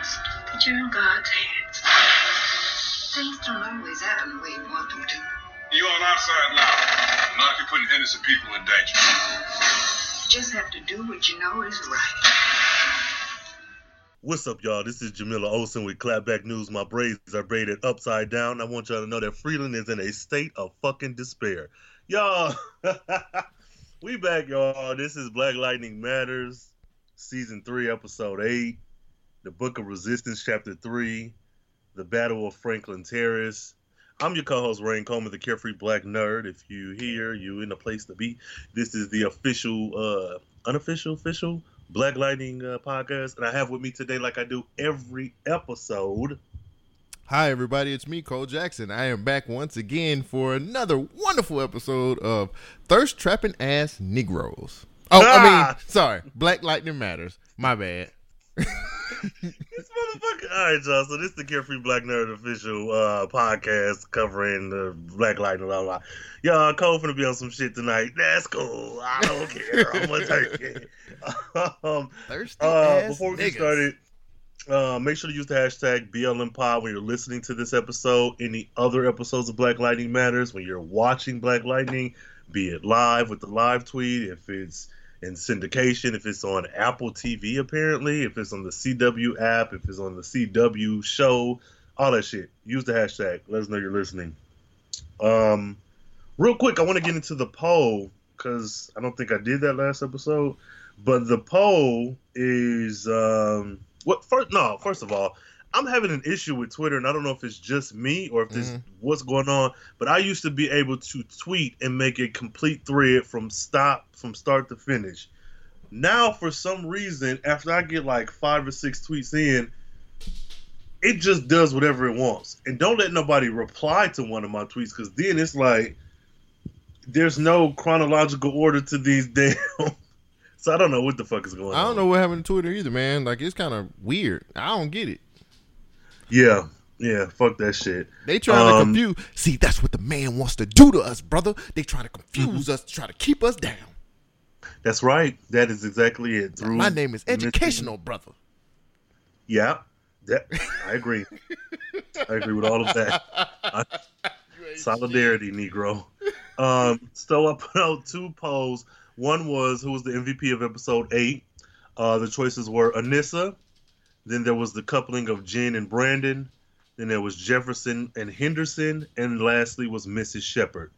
trust that you're in God's hands. Things don't always happen the way you want them to. You on our side now. Not if you're putting innocent people in danger. You just have to do what you know is right. What's up, y'all? This is Jamillah Olsen with Clapback News. My braids are braided upside down. I want y'all to know that Freeland is in a state of fucking despair. Y'all, we back, y'all. This is Black Lightning Matters, Season 3, Episode 8, The Book of Resistance, Chapter 3, The Battle of Franklin Terrace. I'm your co-host, Rain Coleman, the Carefree Black Nerd. If you here, you in a place to be. This is the official, uh, unofficial, official Black Lightning uh, podcast, and I have with me today, like I do every episode. Hi, everybody. It's me, Cole Jackson. I am back once again for another wonderful episode of Thirst Trapping Ass Negroes. Oh, I Ah! mean, sorry, Black Lightning Matters. My bad. This motherfucker. All right, y'all. So this is the Carefree Black Nerd official uh, podcast covering the Black Lightning. Blah blah. Y'all, Cole finna be on some shit tonight. That's cool. I don't care. I'm gonna take it. um, Thirsty uh, before we get started, uh, make sure to use the hashtag BLMPod when you're listening to this episode. Any other episodes of Black Lightning Matters when you're watching Black Lightning, be it live with the live tweet, if it's in syndication, if it's on Apple TV, apparently, if it's on the CW app, if it's on the CW show, all that shit. Use the hashtag. Let us know you're listening. Um, real quick, I want to get into the poll because I don't think I did that last episode. But the poll is um, what? First, no. First of all, I'm having an issue with Twitter, and I don't know if it's just me or if this Mhm. what's going on. But I used to be able to tweet and make a complete thread from stop from start to finish. Now, for some reason, after I get like five or six tweets in, it just does whatever it wants. And don't let nobody reply to one of my tweets because then it's like there's no chronological order to these damn. so I don't know what the fuck is going on. I don't know what happened to Twitter either, man. Like, it's kind of weird. I don't get it. Yeah, yeah, fuck that shit. They trying to Um, confuse. See, that's what the man wants to do to us, brother. They trying to confuse Mm-hmm. us, try to keep us down. That's right. That is exactly it. Through My name is educational, brother. Yeah, that I agree. I agree with all of that. Solidarity, Negro. Um, so I put out two polls. One was who was the MVP of episode eight. Uh, the choices were Anissa. Then there was the coupling of Jen and Brandon. Then there was Jefferson and Henderson, and lastly was Mrs. Shepard.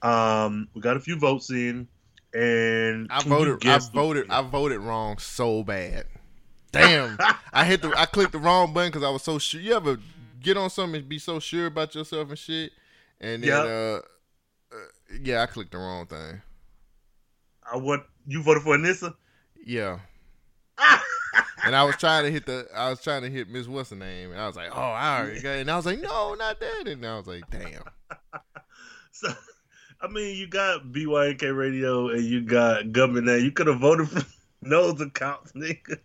Um, we got a few votes in, and I voted. I voted. I voted wrong so bad. Damn! I hit the. I clicked the wrong button because I was so sure. You ever get on something and be so sure about yourself and shit, and then Yeah. uh, uh, yeah, I clicked the wrong thing. I what you voted for Anissa? Yeah. And I was trying to hit the, I was trying to hit Miss what's name, and I was like, oh, I already got, it. and I was like, no, not that, and I was like, damn. So, I mean, you got BYNK Radio and you got Government Name. You could have voted for those accounts, nigga.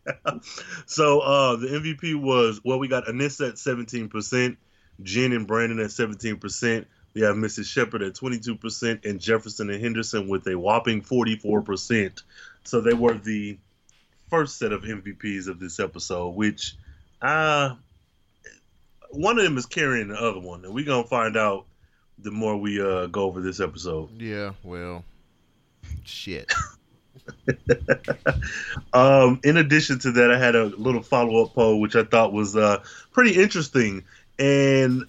so, uh, the MVP was well, we got Anissa at seventeen percent, Jen and Brandon at seventeen percent. We have Mrs. Shepard at twenty-two percent, and Jefferson and Henderson with a whopping forty-four percent. So they were the first set of MVPs of this episode, which, uh, one of them is carrying the other one, and we're gonna find out the more we uh go over this episode. Yeah, well, shit. Um, in addition to that, I had a little follow up poll which I thought was uh pretty interesting. And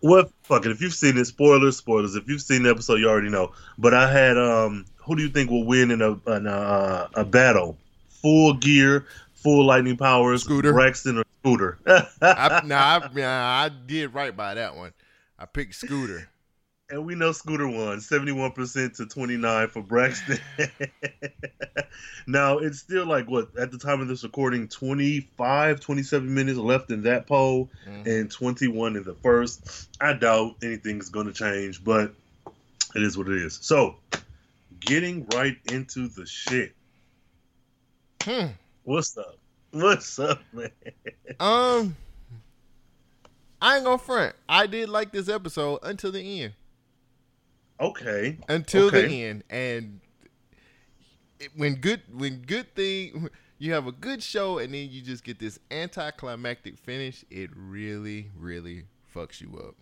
what fuck it, if you've seen it, spoilers, spoilers. If you've seen the episode, you already know. But I had um, who do you think will win in a in a, uh, a battle? Full gear, full lightning powers, Scooter. Braxton or Scooter? I, nah, I, nah, I did right by that one. I picked Scooter. And we know Scooter won 71% to 29 for Braxton. now, it's still like what at the time of this recording 25, 27 minutes left in that poll Mhm. and 21 in the first. I doubt anything's going to change, but it is what it is. So, getting right into the shit. Hmm. What's up? What's up, man? Um, I ain't gonna front. I did like this episode until the end. Okay. Until the end, and it- when good when good thing you have a good show and then you just get this anticlimactic finish, it really, really fucks you up.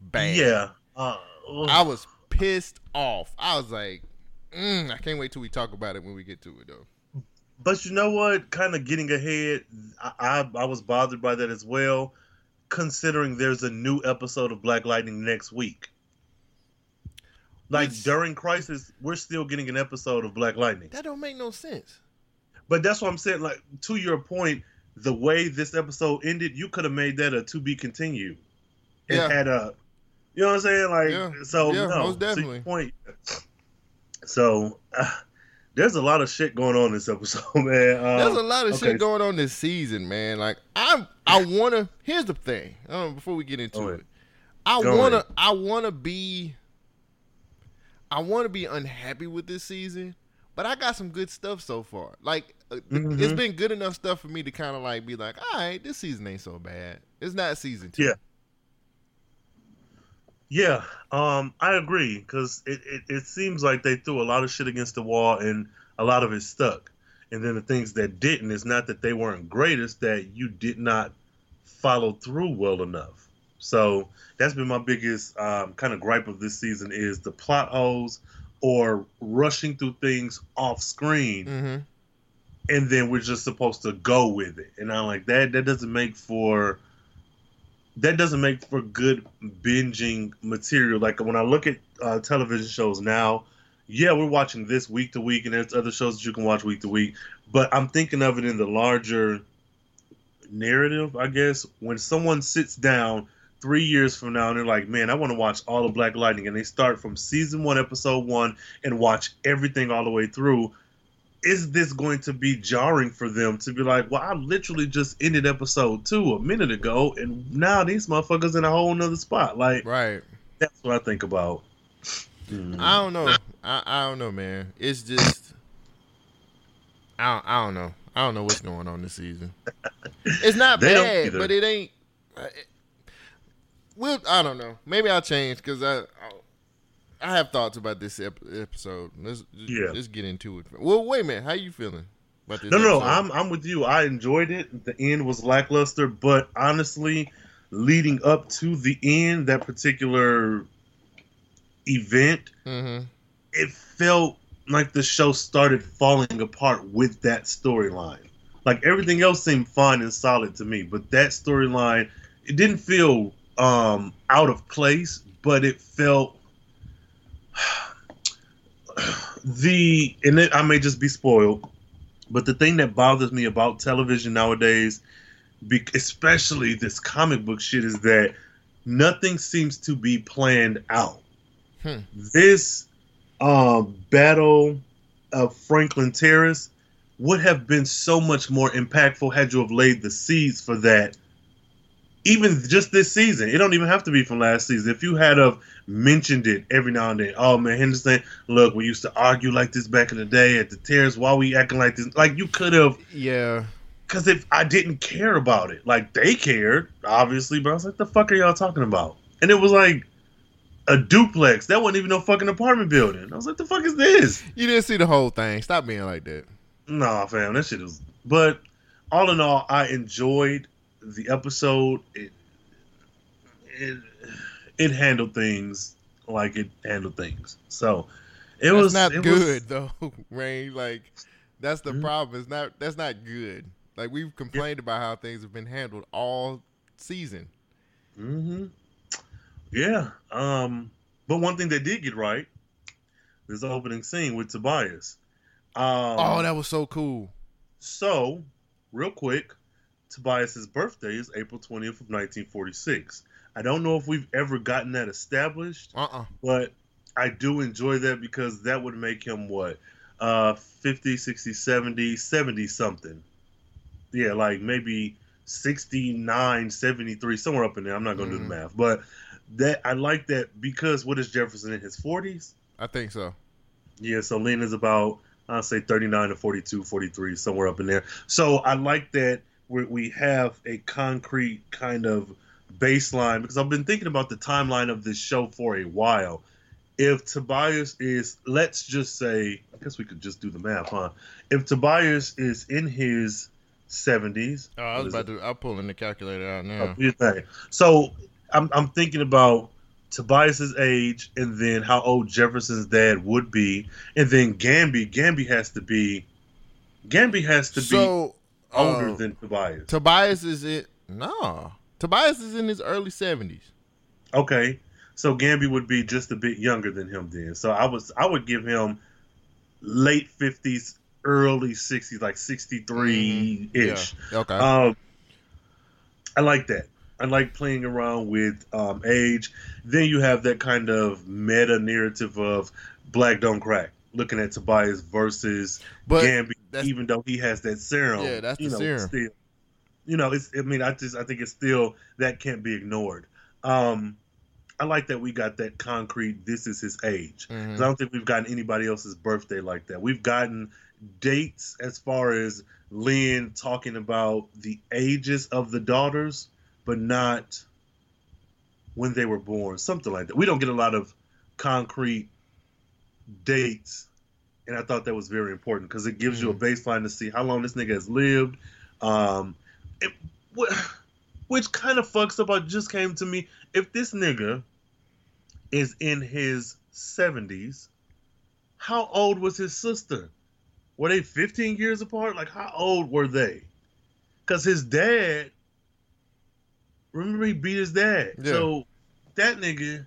Bad. Yeah. Uh, I was pissed off. I was like, mm, I can't wait till we talk about it when we get to it though. But you know what? Kind of getting ahead, I, I I was bothered by that as well, considering there's a new episode of Black Lightning next week. Like Which- during Crisis, we're still getting an episode of Black Lightning. That don't make no sense. But that's what I'm saying. Like to your point, the way this episode ended, you could have made that a to be continued. It Yeah. had a, you know what I'm saying? Like Yeah. so. Yeah, no, most definitely. point. So uh, there's a lot of shit going on this episode, man. Um, There's a lot of okay. shit going on this season, man. Like I'm, I wanna. Here's the thing. Um, before we get into Go it, I Go wanna, ahead. I wanna be, I wanna be unhappy with this season, but I got some good stuff so far. Like uh, Mhm. it's been good enough stuff for me to kind of like be like, all right, this season ain't so bad. It's not season two. Yeah. Yeah, um, I agree because it, it, it seems like they threw a lot of shit against the wall and a lot of it stuck. And then the things that didn't is not that they weren't great, it's that you did not follow through well enough. So that's been my biggest um, kind of gripe of this season is the plot holes or rushing through things off screen Mm-hmm. and then we're just supposed to go with it. And I'm like that that doesn't make for that doesn't make for good binging material. Like when I look at uh, television shows now, yeah, we're watching this week to week, and there's other shows that you can watch week to week. But I'm thinking of it in the larger narrative, I guess. When someone sits down three years from now and they're like, "Man, I want to watch all of Black Lightning," and they start from season one, episode one, and watch everything all the way through is this going to be jarring for them to be like, well, I literally just ended episode two a minute ago, and now these motherfuckers in a whole nother spot? Like, Right. that's what I think about. Mhm. I don't know. I, I don't know, man. It's just I don't, I don't know. I don't know what's going on this season. It's not bad, but it ain't. uh, It, well, I don't know. Maybe I'll change because I, I I have thoughts about this ep- episode. Let's Yeah. let's get into it. Well, wait a minute. How you feeling about this? No, no, episode? I'm I'm with you. I enjoyed it. The end was lackluster, but honestly, leading up to the end, that particular event, Mhm. it felt like the show started falling apart with that storyline. Like everything else seemed fine and solid to me, but that storyline, it didn't feel um, out of place, but it felt the and it, I may just be spoiled, but the thing that bothers me about television nowadays, be, especially this comic book shit, is that nothing seems to be planned out. Hmm. This um, battle of Franklin Terrace would have been so much more impactful had you have laid the seeds for that. Even just this season, it don't even have to be from last season. If you had of mentioned it every now and then, oh man, Henderson, look, we used to argue like this back in the day at the terrace. Why we acting like this? Like you could have Yeah. because if I didn't care about it, like they cared, obviously, but I was like, the fuck are y'all talking about? And it was like a duplex. That wasn't even no fucking apartment building. I was like, the fuck is this? You didn't see the whole thing. Stop being like that. Nah, fam, that shit was. But all in all, I enjoyed the episode. It it it handled things like it handled things. So it That's was not it good though, Rain. Like that's the Mhm. problem. It's not that's not good. Like we've complained about how things have been handled all season. Mm-hmm. Yeah. Um. But one thing they did get right is the opening scene with Tobias. Um, oh, that was so cool. So, real quick, Tobias's birthday is April 20th of 1946. I don't know if we've ever gotten that established, Uh uh but I do enjoy that because that would make him what? Uh 50, 60, 70, 70 something. Yeah, like maybe 69, 73, somewhere up in there. I'm not going to do Mhm. the math, but that I like that because what is Jefferson in his 40s? I think so. Yeah, so Lynn is about I'll say 39 to 42, 43, somewhere up in there. So I like that we we have a concrete kind of baseline because I've been thinking about the timeline of this show for a while. if Tobias is, let's just say, I guess we could just do the math, huh? If Tobias is in his 70s, Oh, I was about to. I'm pulling the calculator out Oh, now. do. So I'm I'm thinking about Tobias's age and then how old Jefferson's dad would be, and then Gambi. Gambi has to be Gambi has to So be older uh, than Tobias. Tobias is it? No, Tobias is in his early seventies. Okay. So Gambi would be just a bit younger than him then. So I was I would give him late fifties, early sixties, like sixty three ish. Mm-hmm. Okay. Um, I like that. I like playing around with um, age. Then you have that kind of meta narrative of black don't crack, looking at Tobias versus but Gambi, that's- even though he has that serum. Yeah, that's you the know, serum. Still, you know, it's. I mean, I just I think it's still that can't be ignored. Um, I like that we got that concrete. This is his age. Mhm. I don't think we've gotten anybody else's birthday like that. We've gotten dates as far as Lynn talking about the ages of the daughters, but not when they were born. Something like that. We don't get a lot of concrete dates, and I thought that was very important because it gives you a baseline to see how long this nigga has lived. Um, it, wh- which kind of fucks up. I just came to me. If this nigga is in his seventies, how old was his sister? Were they 15 years apart? Like, how old were they? Because his dad, remember, he beat his dad. Yeah. So that nigga,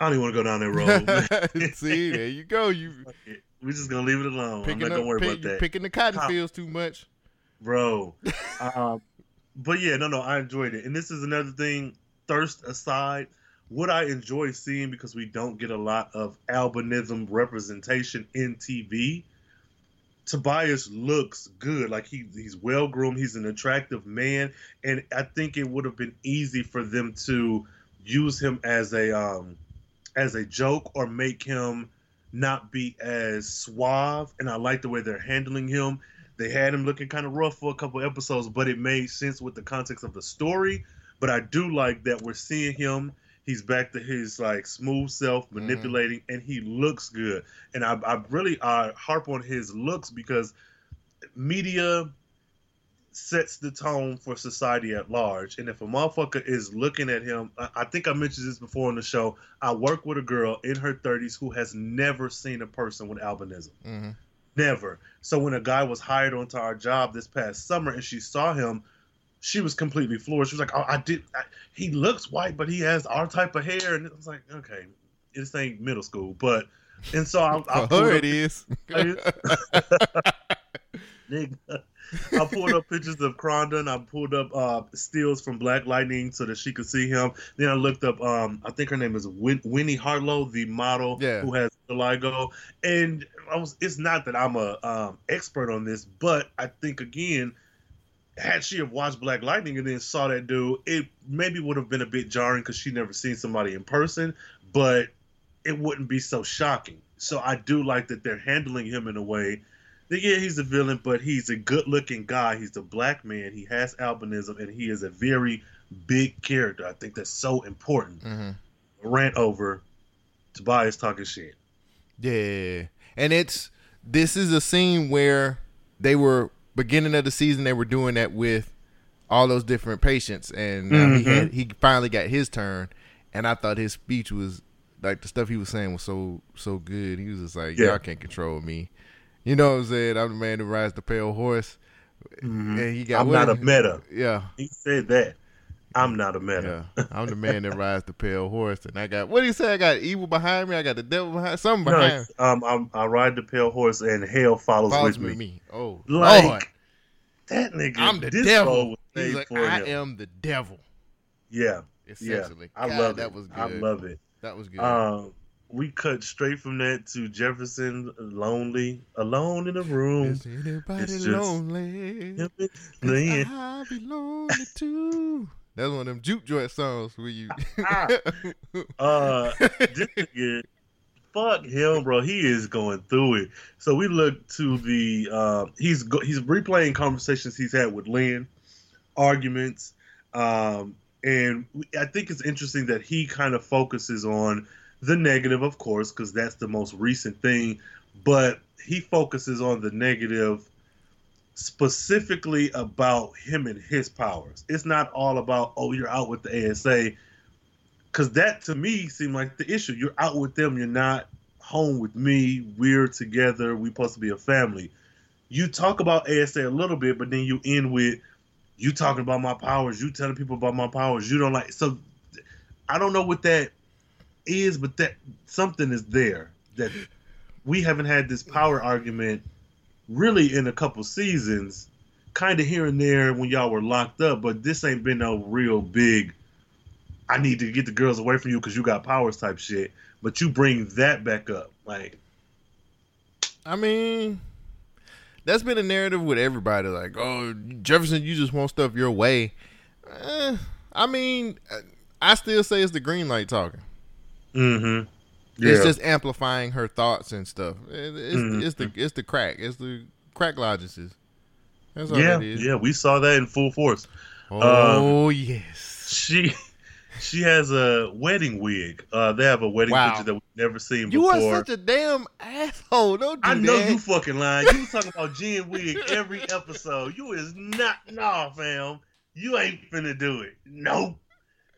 I don't even want to go down that road. See, there you go. You We're just gonna leave it alone. I'm not gonna up, worry pick- about that, picking the cotton How- fields too much. bro. um, but yeah, no, no, I enjoyed it, and this is another thing. Thirst aside, what I enjoy seeing because we don't get a lot of albinism representation in TV. Tobias looks good, like he he's well groomed. He's an attractive man, and I think it would have been easy for them to use him as a um as a joke or make him not be as suave. And I like the way they're handling him. They had him looking kind of rough for a couple episodes, but it made sense with the context of the story. But I do like that we're seeing him. He's back to his like smooth self, mm-hmm. manipulating, and he looks good. And I, I really I harp on his looks because media sets the tone for society at large. And if a motherfucker is looking at him, I, I think I mentioned this before on the show. I work with a girl in her 30s who has never seen a person with albinism. hmm Never. So when a guy was hired onto our job this past summer and she saw him, she was completely floored. She was like, "Oh, I did. I, he looks white, but he has our type of hair." And it was like, "Okay, this ain't middle school." But and so I, I For pulled her, up it is. Nigga. I pulled up pictures of Krondon. I pulled up uh, stills from Black Lightning so that she could see him. Then I looked up, um, I think her name is Win- Winnie Harlow, the model Yeah. who has vitiligo. And I was, it's not that I'm a um, expert on this, but I think again, had she have watched Black Lightning and then saw that dude, it maybe would have been a bit jarring because she never seen somebody in person, but it wouldn't be so shocking. So I do like that they're handling him in a way yeah, he's a villain, but he's a good-looking guy. He's a black man. He has albinism, and he is a very big character. I think that's so important. hmm Rant over. Tobias talking shit. Yeah, and it's this is a scene where they were beginning of the season. They were doing that with all those different patients, and now he had he finally got his turn. And I thought his speech was like the stuff he was saying was so so good. He was just like, Yeah. "Y'all can't control me." You know what I'm saying? I'm the man who rides the pale horse. Mhm. And he got I'm not a meta. Yeah, He said that. I'm not a meta. yeah. I'm the man that rides the pale horse, and I got what do you say? I got evil behind me. I got the devil behind. Something No, behind. it's, um, I'm, I ride the pale horse, and hell follows, follows with me. me. Oh, Like Lord. that nigga. I'm the devil. He's like, I him. am the devil. Yeah, yeah. Essentially, I God, love that it. was good. I love it. that was good. Um, we cut straight from that to Jefferson lonely, alone in a room. Is anybody it's lonely? Him and 'Cause Lynn. I be lonely too. That's one of them juke joint songs where you. Uh, this nigga, fuck him, bro. He is going through it. So we look to the uh, he's go, he's replaying conversations he's had with Lynn, arguments, um, and I think it's interesting that he kind of focuses on the negative, of course, because that's the most recent thing. But he focuses on the negative specifically about him and his powers. It's not all about, oh, you're out with the ASA. Because that to me seemed like the issue. You're out with them, you're not home with me. We're together. We're supposed to be a family. You talk about ASA a little bit, but then you end with you talking about my powers, you telling people about my powers. You don't like so I don't know what that is, but that something is there that we haven't had this power argument really in a couple seasons, kind of here and there when y'all were locked up, but this ain't been no real big. I need to get the girls away from you because you got powers type shit. But you bring that back up, like I mean, that's been a narrative with everybody. Like, oh, Jefferson, you just want stuff your way. Eh, I mean, I still say it's the green light talking. Mm-hmm. Yeah. It's just amplifying her thoughts and stuff. It- It's, Mhm. it's the it's the crack. It's the crack logices. That's all yeah, that is. yeah, we saw that in full force. Oh yes. She she has a wedding wig. Uh, they have a wedding Wow. picture that we've never seen You before. You are such a damn asshole. Don't do I know that. you fucking lying. You was talking about Jen wig every episode. You is not nah, fam. You ain't finna do it. Nope.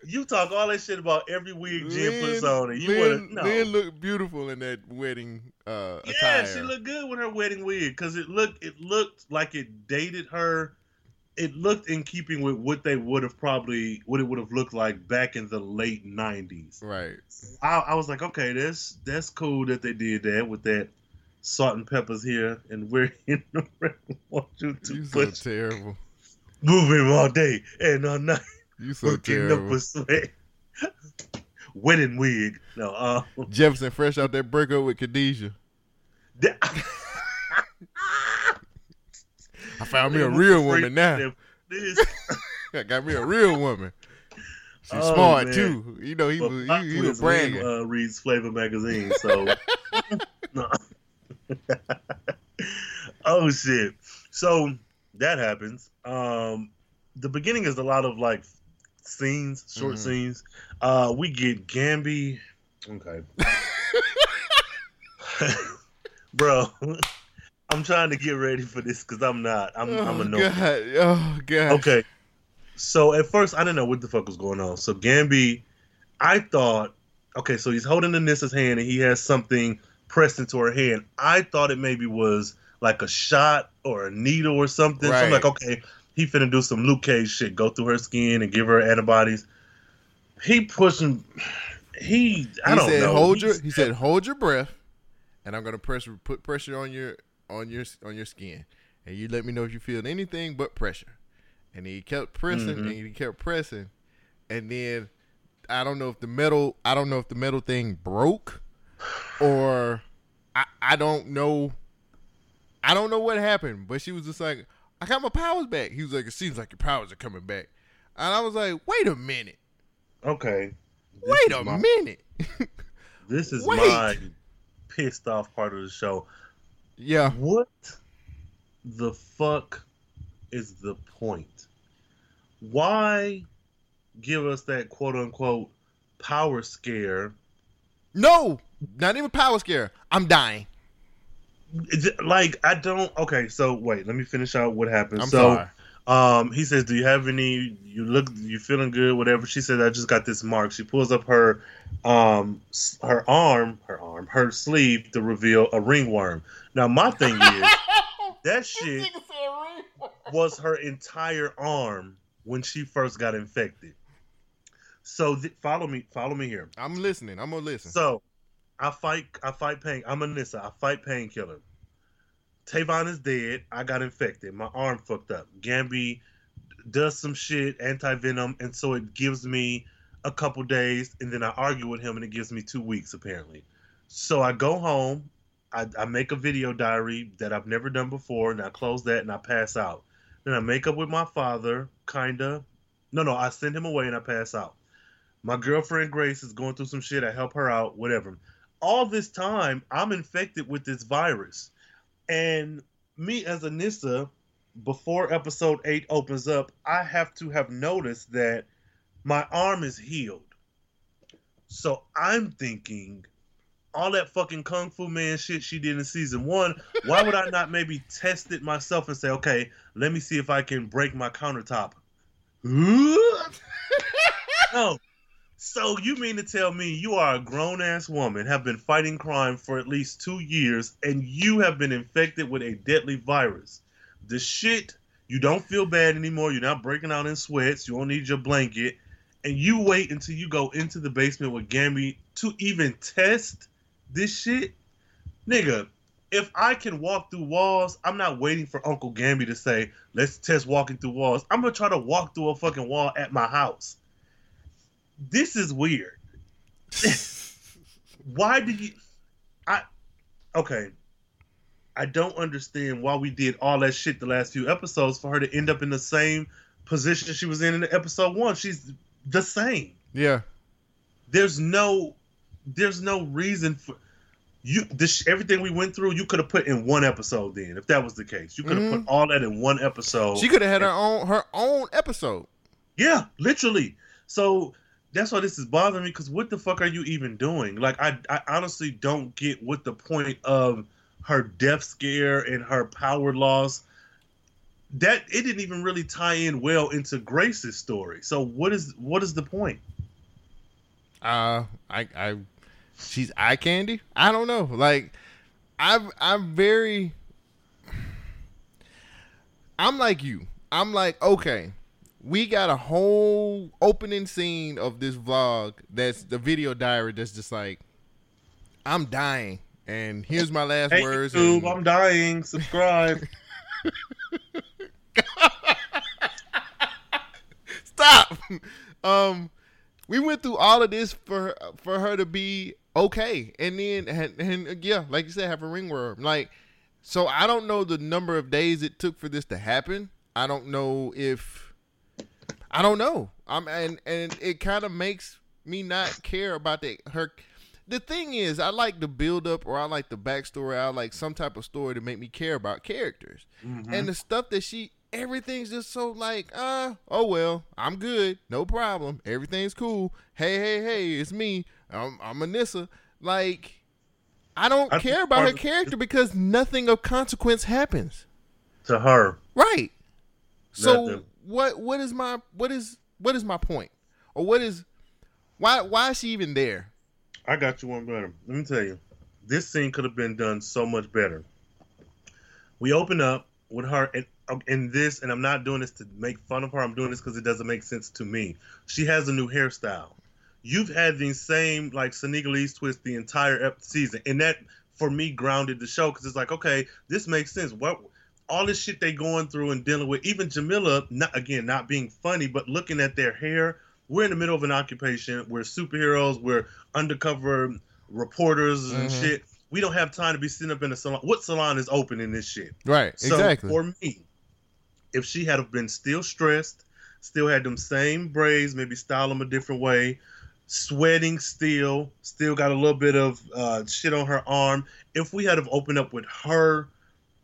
You talk all that shit about every wig Jen puts on, and you Lynn, no. Lynn looked beautiful in that wedding uh, yeah, attire. she looked good with her wedding wig because it looked it looked like it dated her. It looked in keeping with what they would have probably what it would have looked like back in the late nineties. right. I, I was like, okay, that's that's cool that they did that with that salt and peppers here, and we're in the want you to You so terrible. moving all day and all night, You so working up terrible. a sweat. Wedding wig. No, uh, Jefferson fresh out that breakup with Khadijah. that- I found me a real woman now. I got me a real woman. She's Oh, smart man. too. You know he Well, was he, he was. Uh, reads Flavor magazine, so. oh shit! So that happens. Um, the beginning is a lot of like scenes, short Mhm. scenes. Uh, we get Gambi. Okay. Bro, I'm trying to get ready for this because I'm not. I'm, I'm oh a no. god! Oh god! Okay. So at first I didn't know what the fuck was going on. So Gambi, I thought, okay, so he's holding Anissa's hand and he has something pressed into her hand. I thought it maybe was like a shot or a needle or something. So I'm like, okay, he finna do some Luke Cage shit, go through her skin and give her antibodies. He pushing. He, I he don't said, know. "Hold your." He said, "Hold your breath," and I'm gonna press put pressure on your on your on your skin, and you let me know if you feel anything but pressure. And he kept pressing, Mhm. and he kept pressing, and then I don't know if the metal I don't know if the metal thing broke, or I I don't know. I don't know what happened, but she was just like, "I got my powers back." He was like, "It seems like your powers are coming back," and I was like, "Wait a minute, okay. This wait a my- minute." This is Wait. my pissed off part of the show. yeah. What the fuck is the point? Why give us that quote unquote power scare? No, not even power scare. I'm dying. Is it- Like I don't. Okay, so wait, let me finish out what happened. I'm so, sorry. um, he says, "Do you have any? You look, you feeling good? Whatever." She said, "I just got this mark." She pulls up her, um, her arm, her arm, her sleeve to reveal a ringworm. Now, my thing is that shit was her entire arm when she first got infected. So th- follow me, follow me here. I'm listening. I'm gonna listen. So I fight, I fight pain. I'm Anissa. I fight painkiller. Tavon is dead. I got infected. My arm fucked up. Gambi does some shit, anti venom, and so it gives me a couple days, and then I argue with him, and it gives me two weeks apparently. So I go home. I, I make a video diary that I've never done before, and I close that, and I pass out. Then I make up with my father, kinda. No, no, I send him away, and I pass out. My girlfriend Grace is going through some shit. I help her out, whatever. All this time, I'm infected with this virus. And me as Anissa, before episode 8 opens up, I have to have noticed that my arm is healed. So I'm thinking all that fucking kung fu man shit she did in season one, why would I not maybe test it myself and say, okay, let me see if I can break my countertop? no. So you mean to tell me you are a grown ass woman, have been fighting crime for at least two years, and you have been infected with a deadly virus? The shit, you don't feel bad anymore. You're not breaking out in sweats. You don't need your blanket. And you wait until you go into the basement with Gambi to even test this shit? Nigga, if I can walk through walls, I'm not waiting for Uncle Gambi to say, let's test walking through walls. I'm gonna try to walk through a fucking wall at my house. This is weird. why did you I okay. I don't understand why we did all that shit the last few episodes for her to end up in the same position she was in in episode one. She's the same. Yeah. There's no there's no reason for you this everything we went through you could have put in one episode then if that was the case you could have Mhm. put all that in one episode She could have had her own her own episode. yeah literally so that's why this is bothering me because what the fuck are you even doing like I, I honestly don't get what the point of her death scare and her power loss that it didn't even really tie in well into grace's story so what is what is the point Uh, I, I, she's eye candy. I don't know. Like, I'm, I'm very. I'm like you. I'm like, okay, we got a whole opening scene of this vlog. That's the video diary. That's just like, I'm dying, and here's my last hey words. YouTube, and- i'm dying subscribe Stop. Um, we went through all of this for for her to be okay, and then and, and yeah, like you said, have a ringworm. Like, so I don't know the number of days it took for this to happen. I don't know if I don't know. I'm and and it kind of makes me not care about the her. The thing is, I like the build up or I like the backstory. I like some type of story to make me care about characters. Mhm. And the stuff that she everything's just so like, uh, oh well, I'm good, no problem, everything's cool. Hey, hey, hey, it's me. I'm I'm Anissa. Like, I don't I care about her of- character because nothing of consequence happens. to her Right. So. What what is my what is what is my point? Or what is why why is she even there? I got you one better. Let me tell you, this scene could have been done so much better. We open up with her in, uh, in this, and I'm not doing this to make fun of her. I'm doing this because it doesn't make sense to me. She has a new hairstyle. You've had the same like Senegalese twist the entire season, and that for me grounded the show because it's like, okay, this makes sense. What all this shit they going through and dealing with, even Jamillah, not again not being funny, but looking at their hair. We're in the middle of an occupation. We're superheroes. We're undercover reporters and Mhm. shit. We don't have time to be sitting up in a salon. What salon is open in this shit? Right, So exactly. for me, if she had have been still stressed, still had them same braids, maybe style them a different way, sweating still, still got a little bit of uh, shit on her arm. If we had have opened up with her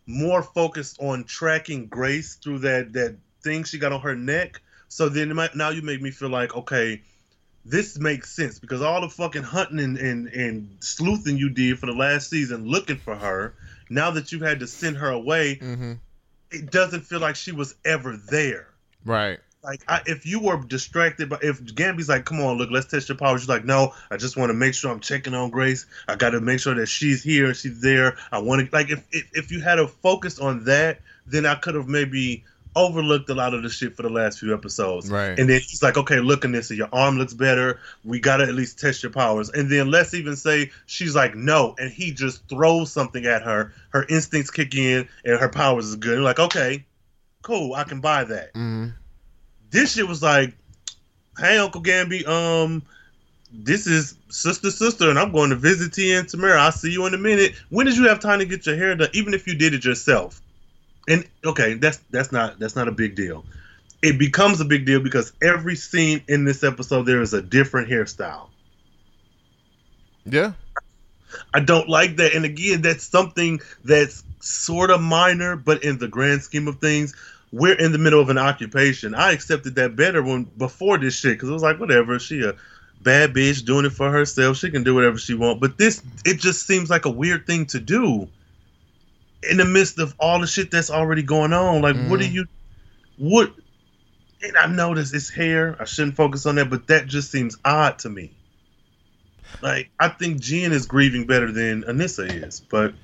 more focused on tracking Grace through that that thing she got on her neck, so then it might, now you make me feel like okay. This makes sense because all the fucking hunting and, and, and sleuthing you did for the last season looking for her, now that you've had to send her away, mm-hmm. it doesn't feel like she was ever there. Right. Like I, if you were distracted, by if Gambi's like, "Come on, look, let's test your powers," she's like, "No, I just want to make sure I'm checking on Grace. I got to make sure that she's here and she's there. I want to like if, if if you had a focus on that, then I could have maybe overlooked a lot of the shit for the last few episodes. Right. And then he's like, "Okay, look, Anissa, your arm looks better. We got to at least test your powers." And then let's even say she's like, "No," and he just throws something at her. Her instincts kick in, and her powers is good. You're like, "Okay, cool, I can buy that." mm-hmm. This shit was like, "Hey, Uncle Gambi, um, this is sister, sister, and I'm going to visit Tia and Tamera. I'll see you in a minute. When did you have time to get your hair done? Even if you did it yourself." And okay, that's that's not that's not a big deal. It becomes a big deal because every scene in this episode there is a different hairstyle. Yeah. I don't like that. And again, that's something that's sort of minor, but in the grand scheme of things, we're in the middle of an occupation. I accepted that better when before this shit because it was like, whatever, she a bad bitch doing it for herself. She can do whatever she want. But this, it just seems like a weird thing to do in the midst of all the shit that's already going on. Like, what do Mhm. you, what? And I notice it's hair. I shouldn't focus on that, but that just seems odd to me. Like, I think Jen is grieving better than Anissa is, but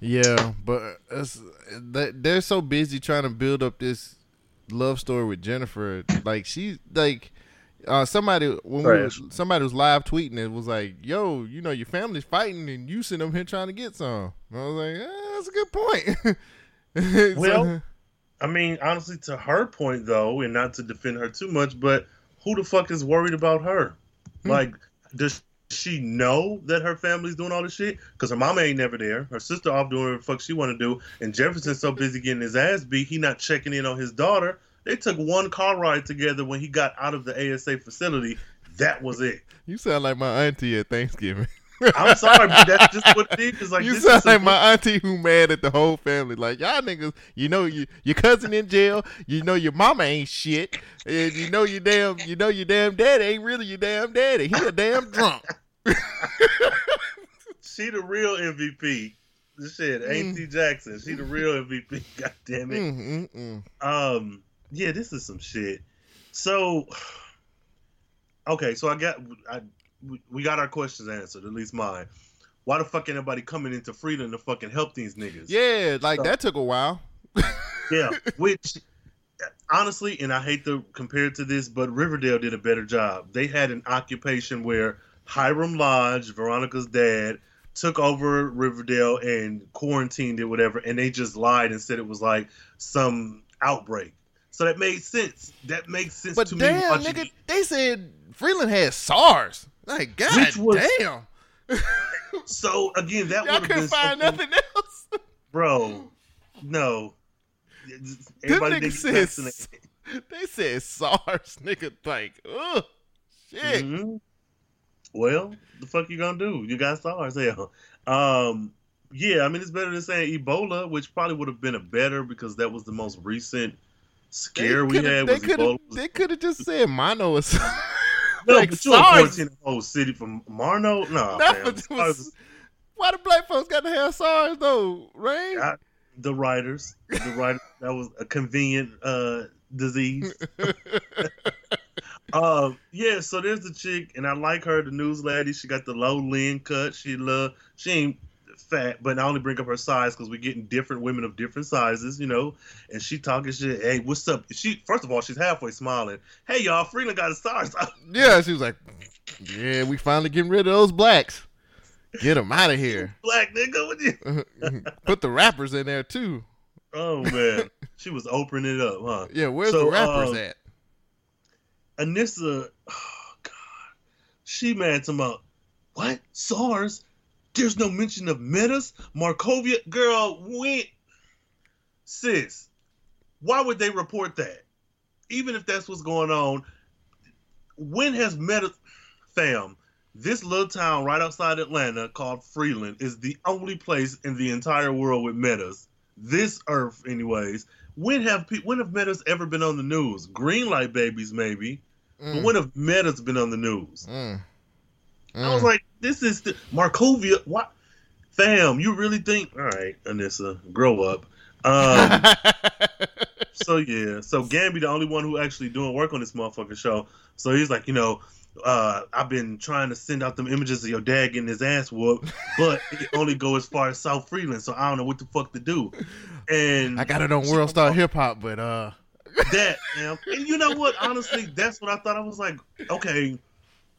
Yeah, but it's, they- they're so busy trying to build up this love story with Jennifer. Like she's like uh, somebody when we was, somebody was live tweeting it was like, "Yo, you know your family's fighting and you sitting up here trying to get some." And I was like, eh, "That's a good point." So- Well, I mean, honestly, to her point though, and not to defend her too much, but who the fuck is worried about her? Hmm. Like, does she know that her family's doing all this shit? Because her mama ain't never there. Her sister off doing whatever the fuck she want to do, and Jefferson's so busy getting his ass beat, he not checking in on his daughter. They took one car ride together when he got out of the ASA facility. That was it. you sound like my auntie at Thanksgiving. I'm sorry, but that's just what it is. Like you this sound is like my auntie who mad at the whole family. Like y'all niggas, you know you your cousin in jail. You know your mama ain't shit, and you know your damn you know your damn daddy ain't really your damn daddy. He a damn drunk. She the real MVP. This shit, Mm. Auntie Jackson. She the real MVP. God damn it. Mm, mm, mm. Um, yeah, this is some shit. So, okay, so I got I we- got our questions answered, at least mine. Why the fuck ain't nobody coming into freedom to fucking help these niggas? Yeah, like So- that took a while. yeah. Which, honestly, and I hate to compare it to this, but Riverdale did a better job. They had an occupation where Hiram Lodge, Veronica's dad, took over Riverdale and quarantined it, whatever, and they just lied and said it was like some outbreak. So that made sense. That makes sense But to me. damn, nigga, they said Freeland had SARS. Like God Which was- damn, So again, that y'all couldn't been find something- nothing else. bro. No, Them everybody niggas didn't said vaccinated. they said SARS, nigga. Like, ugh, shit. Mhm. Well, the fuck you gonna do? You got stars, hell. Um, yeah, I mean it's better than saying Ebola, which probably would have been a better because that was the most recent scare we had. They could have. They could have just said mono or something. No, like but you quarantine the whole city from mono. No, That was- Why the black folks got to have SARS though, right? I- the writers, the writers. that was a convenient uh disease. Um, yeah, so there's the chick, and I like her, the news lady. She got the low lean cut. She love. She ain't fat, but I only bring up her size because we're getting different women of different sizes, you know. And she talking shit. Hey, what's up? She first of all, she's halfway smiling. Hey, y'all, Freeland got a size. yeah, she was like, "Yeah, we finally getting rid of those blacks. Get them out of here. Black nigga, what you? Put the rappers in there too. Oh man, she was opening it up, huh? Yeah, where's So, the rappers uh, at? Anissa, oh god, she mad to my what SARS? There's no mention of metas, Markovia. Girl, when sis, why would they report that? Even if that's what's going on, when has meta fam? This little town right outside Atlanta called Freeland is the only place in the entire world with metas. This earth, anyways. When have pe- when have metas ever been on the news? Green light babies, maybe. But Mm, when have metas been on the news? mm, I was mm. like, this is the Markovia. What, fam? You really think? All right, Anissa, grow up. Um, so yeah, so Gambi the only one who actually doing work on this motherfucking show. So he's like, you know, uh, I've been trying to send out them images of your dad getting his ass whooped, but it only go as far as South Freeland, so I don't know what the fuck to do. And I got it on World Star Hip Hop, but uh, that, man. And you know what? Honestly, that's what I thought. I was like, okay,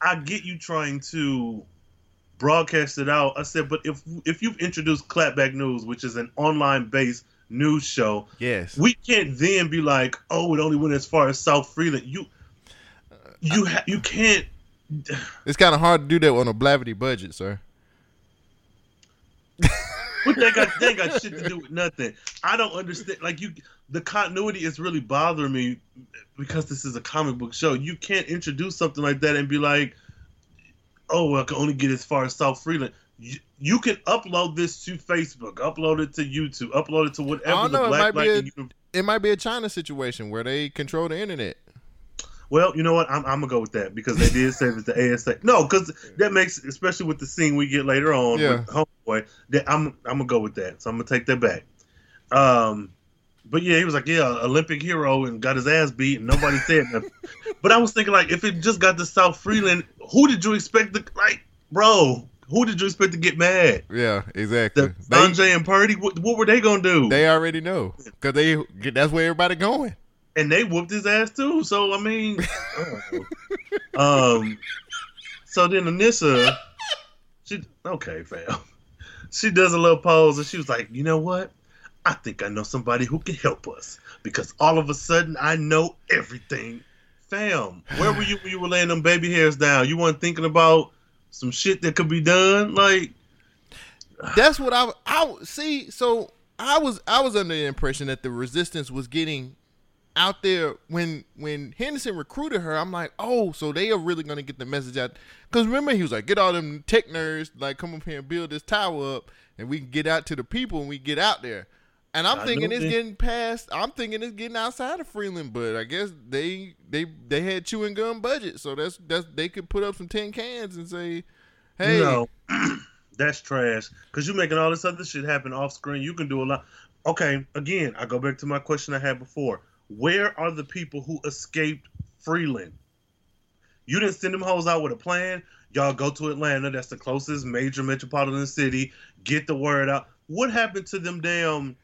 I get you trying to broadcast it out. I said, but if if you've introduced Clapback News, which is an online based news show, yes, we can't then be like, oh, it only went as far as South Freeland. You you ha- you can't. it's kind of hard to do that on a Blavity budget, sir. What they got? They got shit to do with nothing. I don't understand. Like you, the continuity is really bothering me because this is a comic book show. You can't introduce something like that and be like, "Oh, I can only get as far as South Freeland." You, you can upload this to Facebook, upload it to YouTube, upload it to whatever I don't the know, it Black might be a-. It might be a China situation where they control the internet. Well, you know what? I'm, I'm gonna go with that because they did say that the ASA. No, because that makes, especially with the scene we get later on Yeah. with Homeboy. That I'm I'm gonna go with that. So I'm gonna take that back. Um, but yeah, he was like, yeah, Olympic hero, and got his ass beat, and nobody said nothing. but I was thinking, like, if it just got to South Freeland, who did you expect to like, bro? Who did you expect to get mad? Yeah, exactly. The They, Sanjay and Purdy, what, what were they gonna do? they already know because they that's where everybody going. And they whooped his ass too. So I mean, um, so then Anissa, she okay, fam. She does a little pose, and she was like, "You know what? I think I know somebody who can help us because all of a sudden I know everything." Fam, where were you when you were laying them baby hairs down? You weren't thinking about some shit that could be done, like. That's what I I see. So I was I was under the impression that the resistance was getting out there when when Henderson recruited her. I'm like, oh, so they are really gonna get the message out. Because remember, he was like, get all them tech nerds like come up here and build this tower up, and we can get out to the people and we get out there. And I'm I thinking it's getting past. I'm thinking it's getting outside of Freeland, but I guess they they they had chewing gum budget, so that's that's they could put up some tin cans and say, hey, No, that's trash. Because you're making all this other shit happen off screen. You can do a lot. Okay, again, I go back to my question I had before. Where are the people who escaped Freeland? You didn't send them hoes out with a plan. Y'all go to Atlanta. That's the closest major metropolitan city. Get the word out. What happened to them damn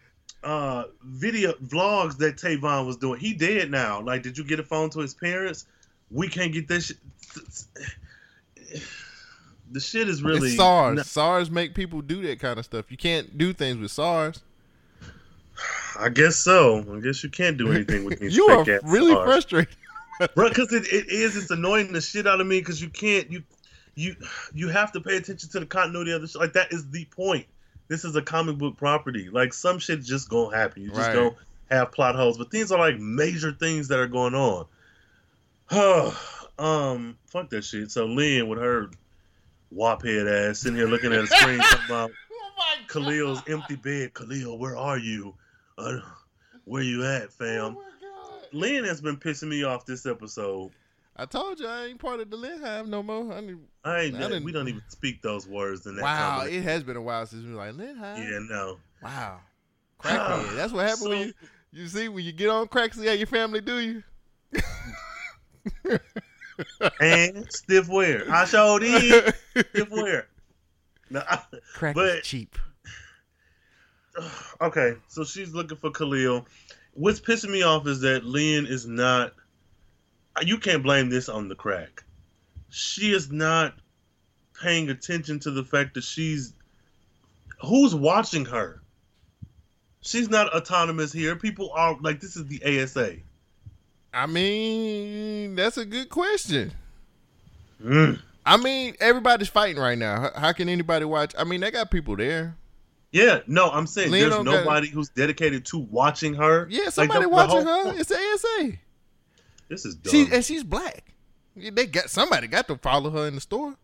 uh video vlogs that Tavon was doing? He dead now. Like, did you get a phone to his parents? We can't get that shit. The shit is really it's SARS. SARS make people do that kind of stuff. You can't do things with SARS. I guess so. I guess you can't do anything with these you are really stars. frustrated. bro. Because it, it is. It's annoying the shit out of me because you can't. You you you have to pay attention to the continuity of the shit. Like that is the point. This is a comic book property. Like some shit just gonna happen. You just Right. don't have plot holes. But these are like major things that are going on. Huh. Um, fuck that shit. So Lynn with her wop head ass sitting here looking at a screen talking about oh Khalil's empty bed. Khalil, where are you? Uh, where you at, fam? Oh my God. Lynn has been pissing me off this episode. I told you I ain't part of the Lindheim no more. I mean, I ain't. I didn't- we don't even speak those words in that. wow, conversation. it has been a while since we were like Lindheim. Yeah, no. Wow. Crackhead. That's what happens when you you see when you get on crack. See how your family do you. And stiff wear. I showed you stiff wear. No, I- crack But- is cheap. okay, so she's looking for Khalil. What's pissing me off is that Lynn is not. You can't blame this on the crack. She is not paying attention to the fact that she's. Who's watching her? She's not autonomous here. People are like, this is the ASA. I mean, that's a good question. Mm. I mean, everybody's fighting right now. How, how can anybody watch? I mean, they got people there. Yeah, no, I'm saying there's nobody who's dedicated to watching her. Yeah, somebody the- the watching whole- her. It's the ASA. This is dumb. She and she's black. They got somebody got to follow her in the store.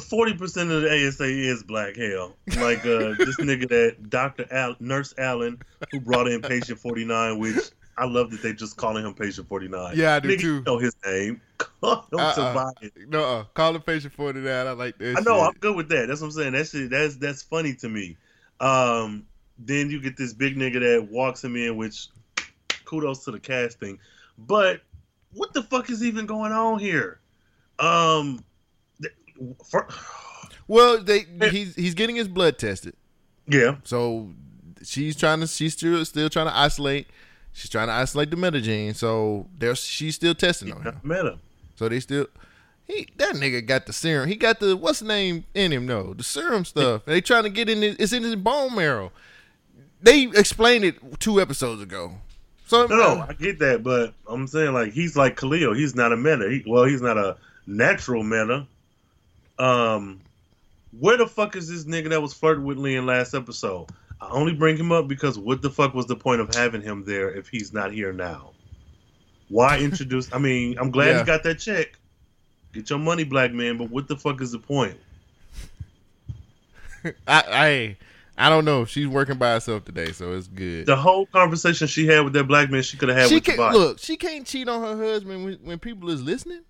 Forty percent of the ASA is black hell. Like uh, this nigga that Doctor Al- Nurse Allen who brought in Patient Forty Nine, which I love that they just calling him Patient Forty Nine. Yeah, I do nigga, too. You know his name. Call him Uh-uh. No, uh, call the patient forty nine. I like that. I know. I'm good with that. That's what I'm saying. That shit. That's that's funny to me. Um, then you get this big nigga that walks him in, which kudos to the casting. But what the fuck is even going on here? Um, for, Well, they he's he's getting his blood tested. yeah. So she's trying to she's still still trying to isolate. She's trying to isolate the metagene. So there's she's still testing on him. Met him. So they still he that nigga got the serum. He got the what's the name in him though? The serum stuff. they trying to get in it. It's in his bone marrow. They explained it two episodes ago. So No, no, I get that, but I'm saying like he's like Khalil. He's not a meta. He, well, he's not a natural meta. Um, where the fuck is this nigga that was flirting with Lee in last episode? I only bring him up because what the fuck was the point of having him there if he's not here now? Why introduce? I mean, I'm glad Yeah. he got that check. Get your money, black man. But what the fuck is the point? I, I I don't know. She's working by herself today, so it's good. The whole conversation she had with that black man, she could have had she with can't Tobias. look. She can't cheat on her husband when, when people is listening.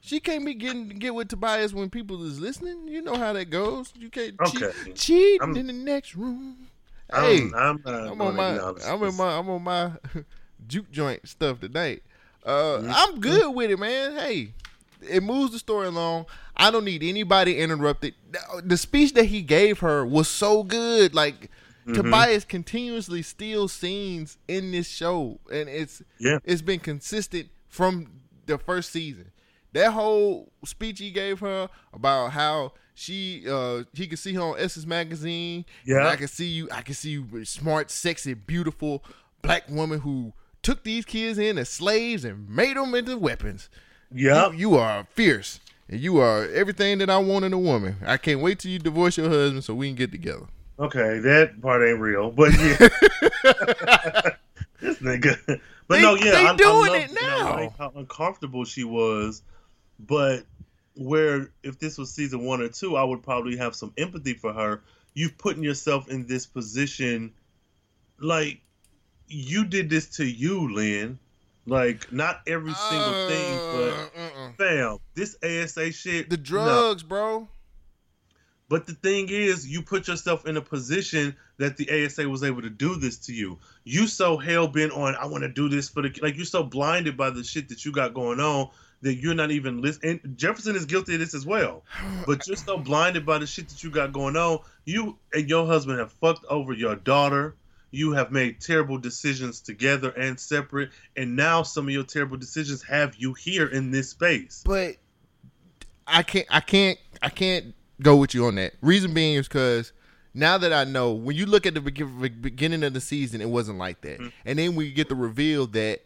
She can't be getting get with Tobias when people is listening. You know how that goes. You can't Okay. cheat, cheat I'm- in the next room. Hey, I'm, I'm, I'm gonna on my I'm in my I'm on my juke joint stuff tonight. Uh, Mm-hmm. I'm good with it, man. Hey, it moves the story along. I don't need anybody interrupted. The- speech that he gave her was so good. Like Mm-hmm. Tobias continuously steals scenes in this show, and it's Yeah. it's been consistent from the first season. That whole speech he gave her about how she uh he could see her on Essence magazine. Yeah. I can see you I can see you smart, sexy, beautiful black woman who took these kids in as slaves and made them into weapons. Yep. You, you are fierce. And you are everything that I want in a woman. I can't wait till you divorce your husband so we can get together. Okay, that part ain't real, but yeah, this nigga. But They- no, yeah, they I, I doing love- it I now. like how uncomfortable she was, but where if this was season one or two, I would probably have some empathy for her. You've putting yourself in this position, like you did this to you, Lynn. Like not every single thing, but Uh, uh-uh. fam, this ASA shit. the no. drugs, bro. But the thing is, you put yourself in a position that the ASA was able to do this to you. You so hell bent on, I want to do this for the like. You're so blinded by the shit that you got going on that you're not even listening. Jefferson is guilty of this as well. But you're so blinded by the shit that you got going on. You and your husband have fucked over your daughter. You have made terrible decisions together and separate. And now some of your terrible decisions have you here in this space. but I can't I can't I can't go with you on that. Reason being is because now that I know, when you look at the beginning of the season, it wasn't like that, mm-hmm. and then we get the reveal that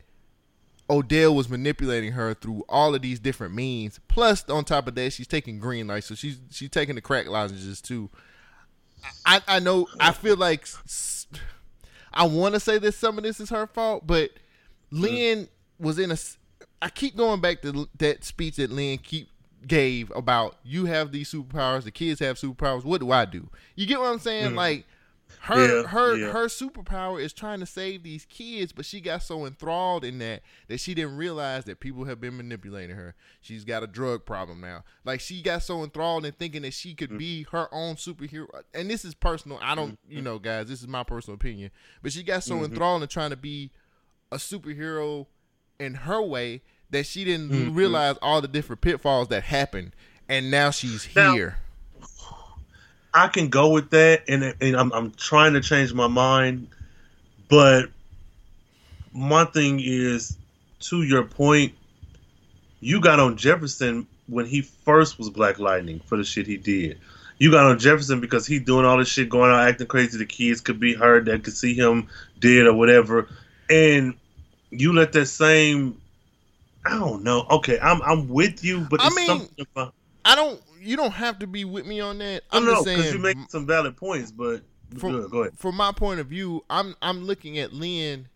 Odell was manipulating her through all of these different means. Plus, on top of that, she's taking green lights, so she's she's taking the crack lozenges too. I I know I feel like I want to say that some of this is her fault, but Lynn was in a. I keep going back to that speech that Lynn keep gave about you have these superpowers, the kids have superpowers. What do I do? You get what I'm saying? Mm-hmm. Like her Yeah, her yeah. her superpower is trying to save these kids, but she got so enthralled in that that she didn't realize that people have been manipulating her. She's got a drug problem now. Like she got so enthralled in thinking that she could mm. be her own superhero. And this is personal. I don't, you mm-hmm. know, guys, this is my personal opinion. But she got so mm-hmm. enthralled in trying to be a superhero in her way that she didn't mm-hmm. realize all the different pitfalls that happened. And now she's Now- here. I can go with that, and and I'm I'm trying to change my mind, but my thing is, to your point, you got on Jefferson when he first was Black Lightning for the shit he did. You got on Jefferson because he doing all this shit, going out acting crazy. The kids could be hurt, that could see him dead or whatever, and you let that same. I don't know. Okay, I'm I'm with you, but I it's mean, something about. I don't. You don't have to be with me on that. I'm don't just because saying. you make some valid points, but from, good, go ahead. from my point of view, I'm I'm looking at Lynn.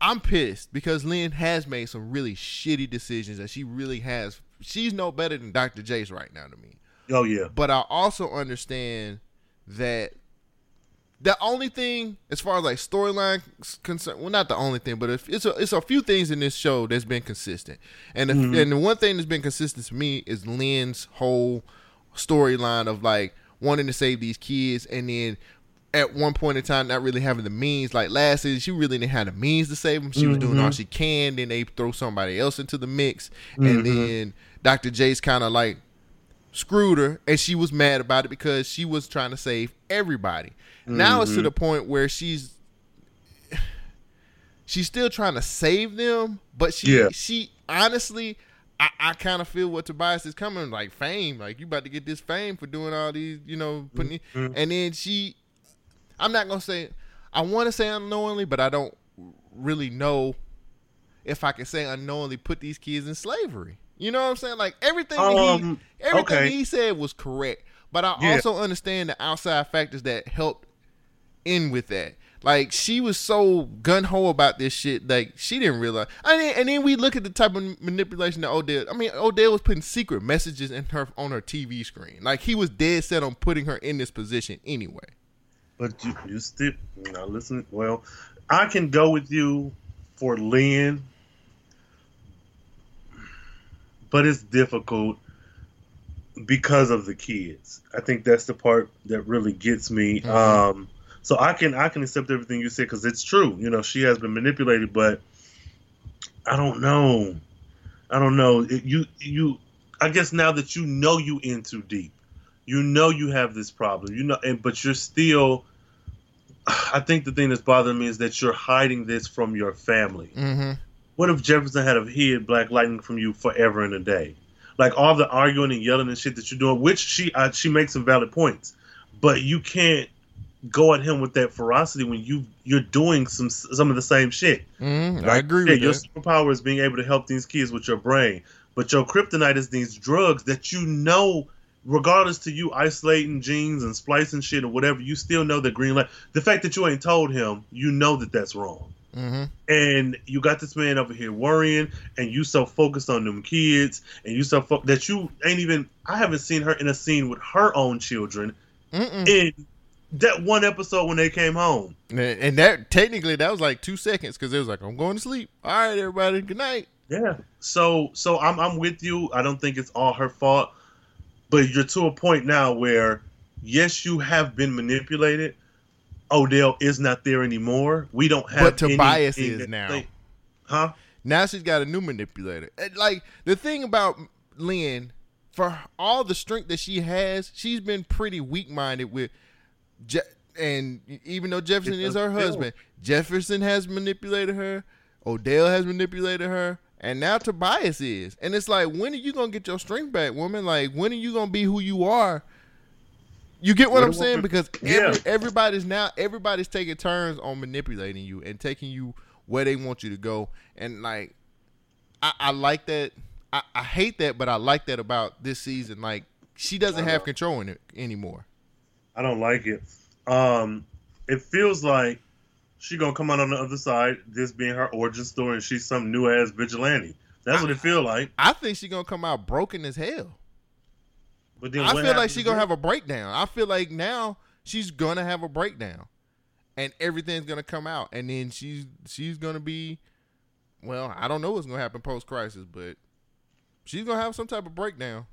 I'm pissed because Lynn has made some really shitty decisions that she really has. She's no better than Dr. Jace right now to me. Oh yeah. But I also understand that the only thing, as far as like storyline concern, well, not the only thing, but it's it's a, it's a few things in this show that's been consistent, and the, mm-hmm. and the one thing that's been consistent to me is Lynn's whole storyline of like wanting to save these kids, and then at one point in time not really having the means. Like last season, she really didn't have the means to save them. She was doing all mm-hmm. she can. Then they throw somebody else into the mix, and mm-hmm. then Dr. Jace kind of like screwed her and she was mad about it because she was trying to save everybody. Now it's to the mm-hmm. point where she's she's still trying to save them, but she Yeah. she honestly I, I kind of feel what Tobias is coming like fame, like you about to get this fame for doing all these, you know, putting mm-hmm. and then she I'm not gonna say I want to say unknowingly, but I don't really know if I can say unknowingly put these kids in slavery. You know what I'm saying? Like everything Um, he everything okay. he said was correct, but I Yeah. also understand the outside factors that helped in with that. Like she was so gun ho about this shit, like she didn't realize. I mean, and then we look at the type of manipulation that Odell. I mean, Odell was putting secret messages in her on her TV screen. Like he was dead set on putting her in this position anyway. But you, you still now listen. Well, I can go with you for Lynn, but it's difficult because of the kids. I think that's the part that really gets me. Mhm. Um, so I can I can accept everything you said because it's true. You know, she has been manipulated, but I don't know. I don't know. It, you you. I guess now that you know you in too deep, you know you have this problem. You know, and but you're still. I think the thing that's bothering me is that you're hiding this from your family. Mm-hmm. What if Jefferson had hid Black Lightning from you forever and a day? Like all the arguing and yelling and shit that you're doing, which she uh, she makes some valid points, but you can't go at him with that ferocity when you you're doing some some of the same shit. Mm-hmm. I agree yeah, with your that. superpower is being able to help these kids with your brain, but your kryptonite is these drugs that you know, regardless to you isolating genes and splicing shit or whatever, you still know that green light. The fact that you ain't told him, you know that that's wrong Mm-hmm. and you got this man over here worrying, and you so focused on them kids, and you so fo- that you ain't even. I haven't seen her in a scene with her own children Mm-mm. in that one episode when they came home. And, and that technically that was like two seconds because it was like I'm going to sleep. All right, everybody, good night. Yeah. So so I'm I'm with you. I don't think it's all her fault, but you're to a point now where yes, you have been manipulated. Odell is not there anymore. We don't have. But Tobias is now. they- huh? Now she's got a new manipulator. And, Like the thing about Lynn, for all the strength that she has, she's been pretty weak minded with. Je- and even though Jefferson is her husband, Jefferson has manipulated her. Odell has manipulated her, and now Tobias is. And it's like, when are you gonna get your strength back, woman? Like, when are you gonna be who you are? You get what What I'm saying? Because Yeah. everybody's now everybody's taking turns on manipulating you and taking you where they want you to go. And like, I, I like that. I, I hate that, but I like that about this season. Like, she doesn't have control in it anymore. I don't like it. Um, it feels like she gonna come out on the other side, this being her origin story, and she's some new ass vigilante. That's what it feel like. I think she's gonna come out broken as hell. But then I feel like she's gonna have a breakdown. I feel like now she's gonna have a breakdown, and everything's gonna come out, and then she's she's gonna be, well, I don't know what's gonna happen post crisis, but she's gonna have some type of breakdown.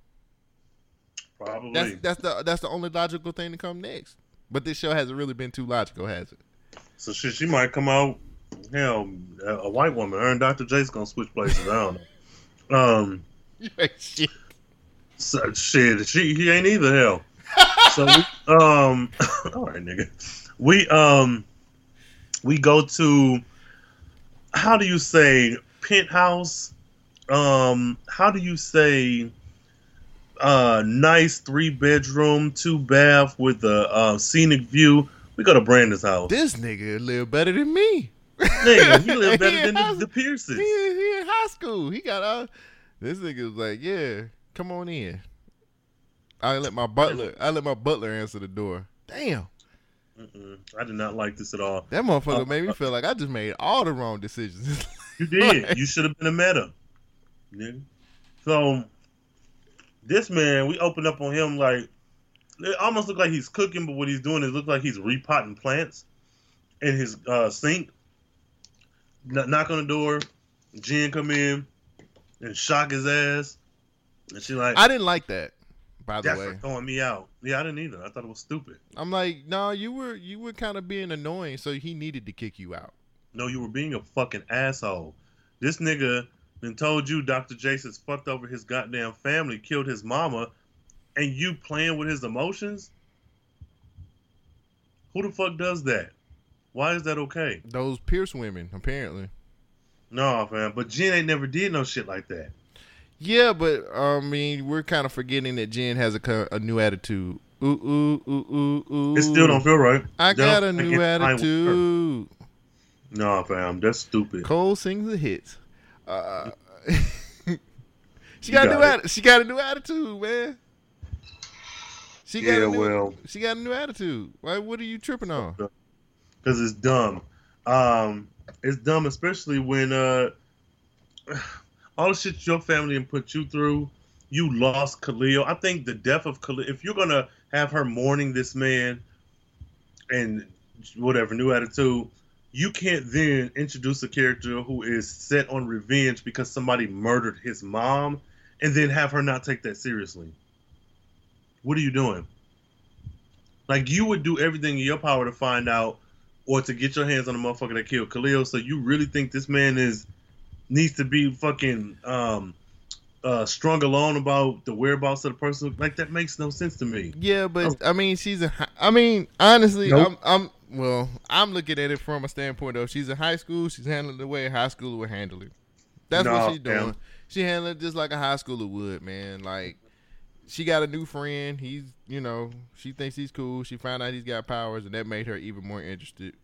probably. That's that's the that's the only logical thing to come next. But this show hasn't really been too logical, has it? so she she might come out. Hell, a, a white woman. Her and Dr. Jace gonna switch places. I don't know. Um, Shit. So, shit, she he ain't either. Hell. So we, um, all right, nigga. We um, we go to. How do you say penthouse? Um, how do you say? Uh, nice three bedroom, two bath with a uh, scenic view. We go to Brandon's house. This nigga live better than me. Nigga, he live He better in than high- the, the Pierces. He, he in high school. He got all. This nigga was like, yeah, come on in. I let my butler. I let my butler answer the door. Damn, Mm-mm, I did not like this at all. that motherfucker Uh, made me feel like I just made all the wrong decisions. You did. you should have been a meta. Nigga. So this man, we opened up on him like it almost looked like he's cooking, but what he's doing is look like he's repotting plants in his uh, sink. Kn- knock on the door, Jen come in and shock his ass, and she like, I didn't like that. By the "That's way, for throwing me out." Yeah, I didn't either. I thought it was stupid. I'm like, no, you were you were kind of being annoying, so he needed to kick you out. No, you were being a fucking asshole. This nigga then told you Dr. Jace's fucked over his goddamn family, killed his mama, and you playing with his emotions? Who the fuck does that? Why is that okay? Those Pierce women, apparently. No, fam. But Jen ain't never did no shit like that. Yeah, but I mean, we're kind of forgetting that Jen has a a new attitude. Ooh ooh ooh ooh ooh. It still don't feel right. I got a new it's fine with her. attitude. No, fam. That's stupid. Cole sings the hits. Uh, she You got, a new atti- she got a new attitude, man. She got Yeah, a new, well. she got a new attitude. Why? What are you tripping on? because it's dumb. Um, it's dumb, especially when uh, all the shit your family and put you through. You lost Khalil. I think the death of Khalil. If you're gonna have her mourning this man, and whatever new attitude, you can't then introduce a character who is set on revenge because somebody murdered his mom, and then have her not take that seriously. What are you doing? Like you would do everything in your power to find out or to get your hands on the motherfucker that killed Khalil. So you really think this man is needs to be fucking um uh strung alone about the whereabouts of the person? Like that makes no sense to me. Yeah, but I mean, she's a. I mean, honestly, Nope. I'm. I'm. Well, I'm looking at it from a standpoint of she's in high school. She's handling the way a high schooler would handle it. That's No, what she's doing. fam. She handling it just like a high schooler would, man. Like she got a new friend. He's, you know, she thinks he's cool. She found out he's got powers, and that made her even more interested.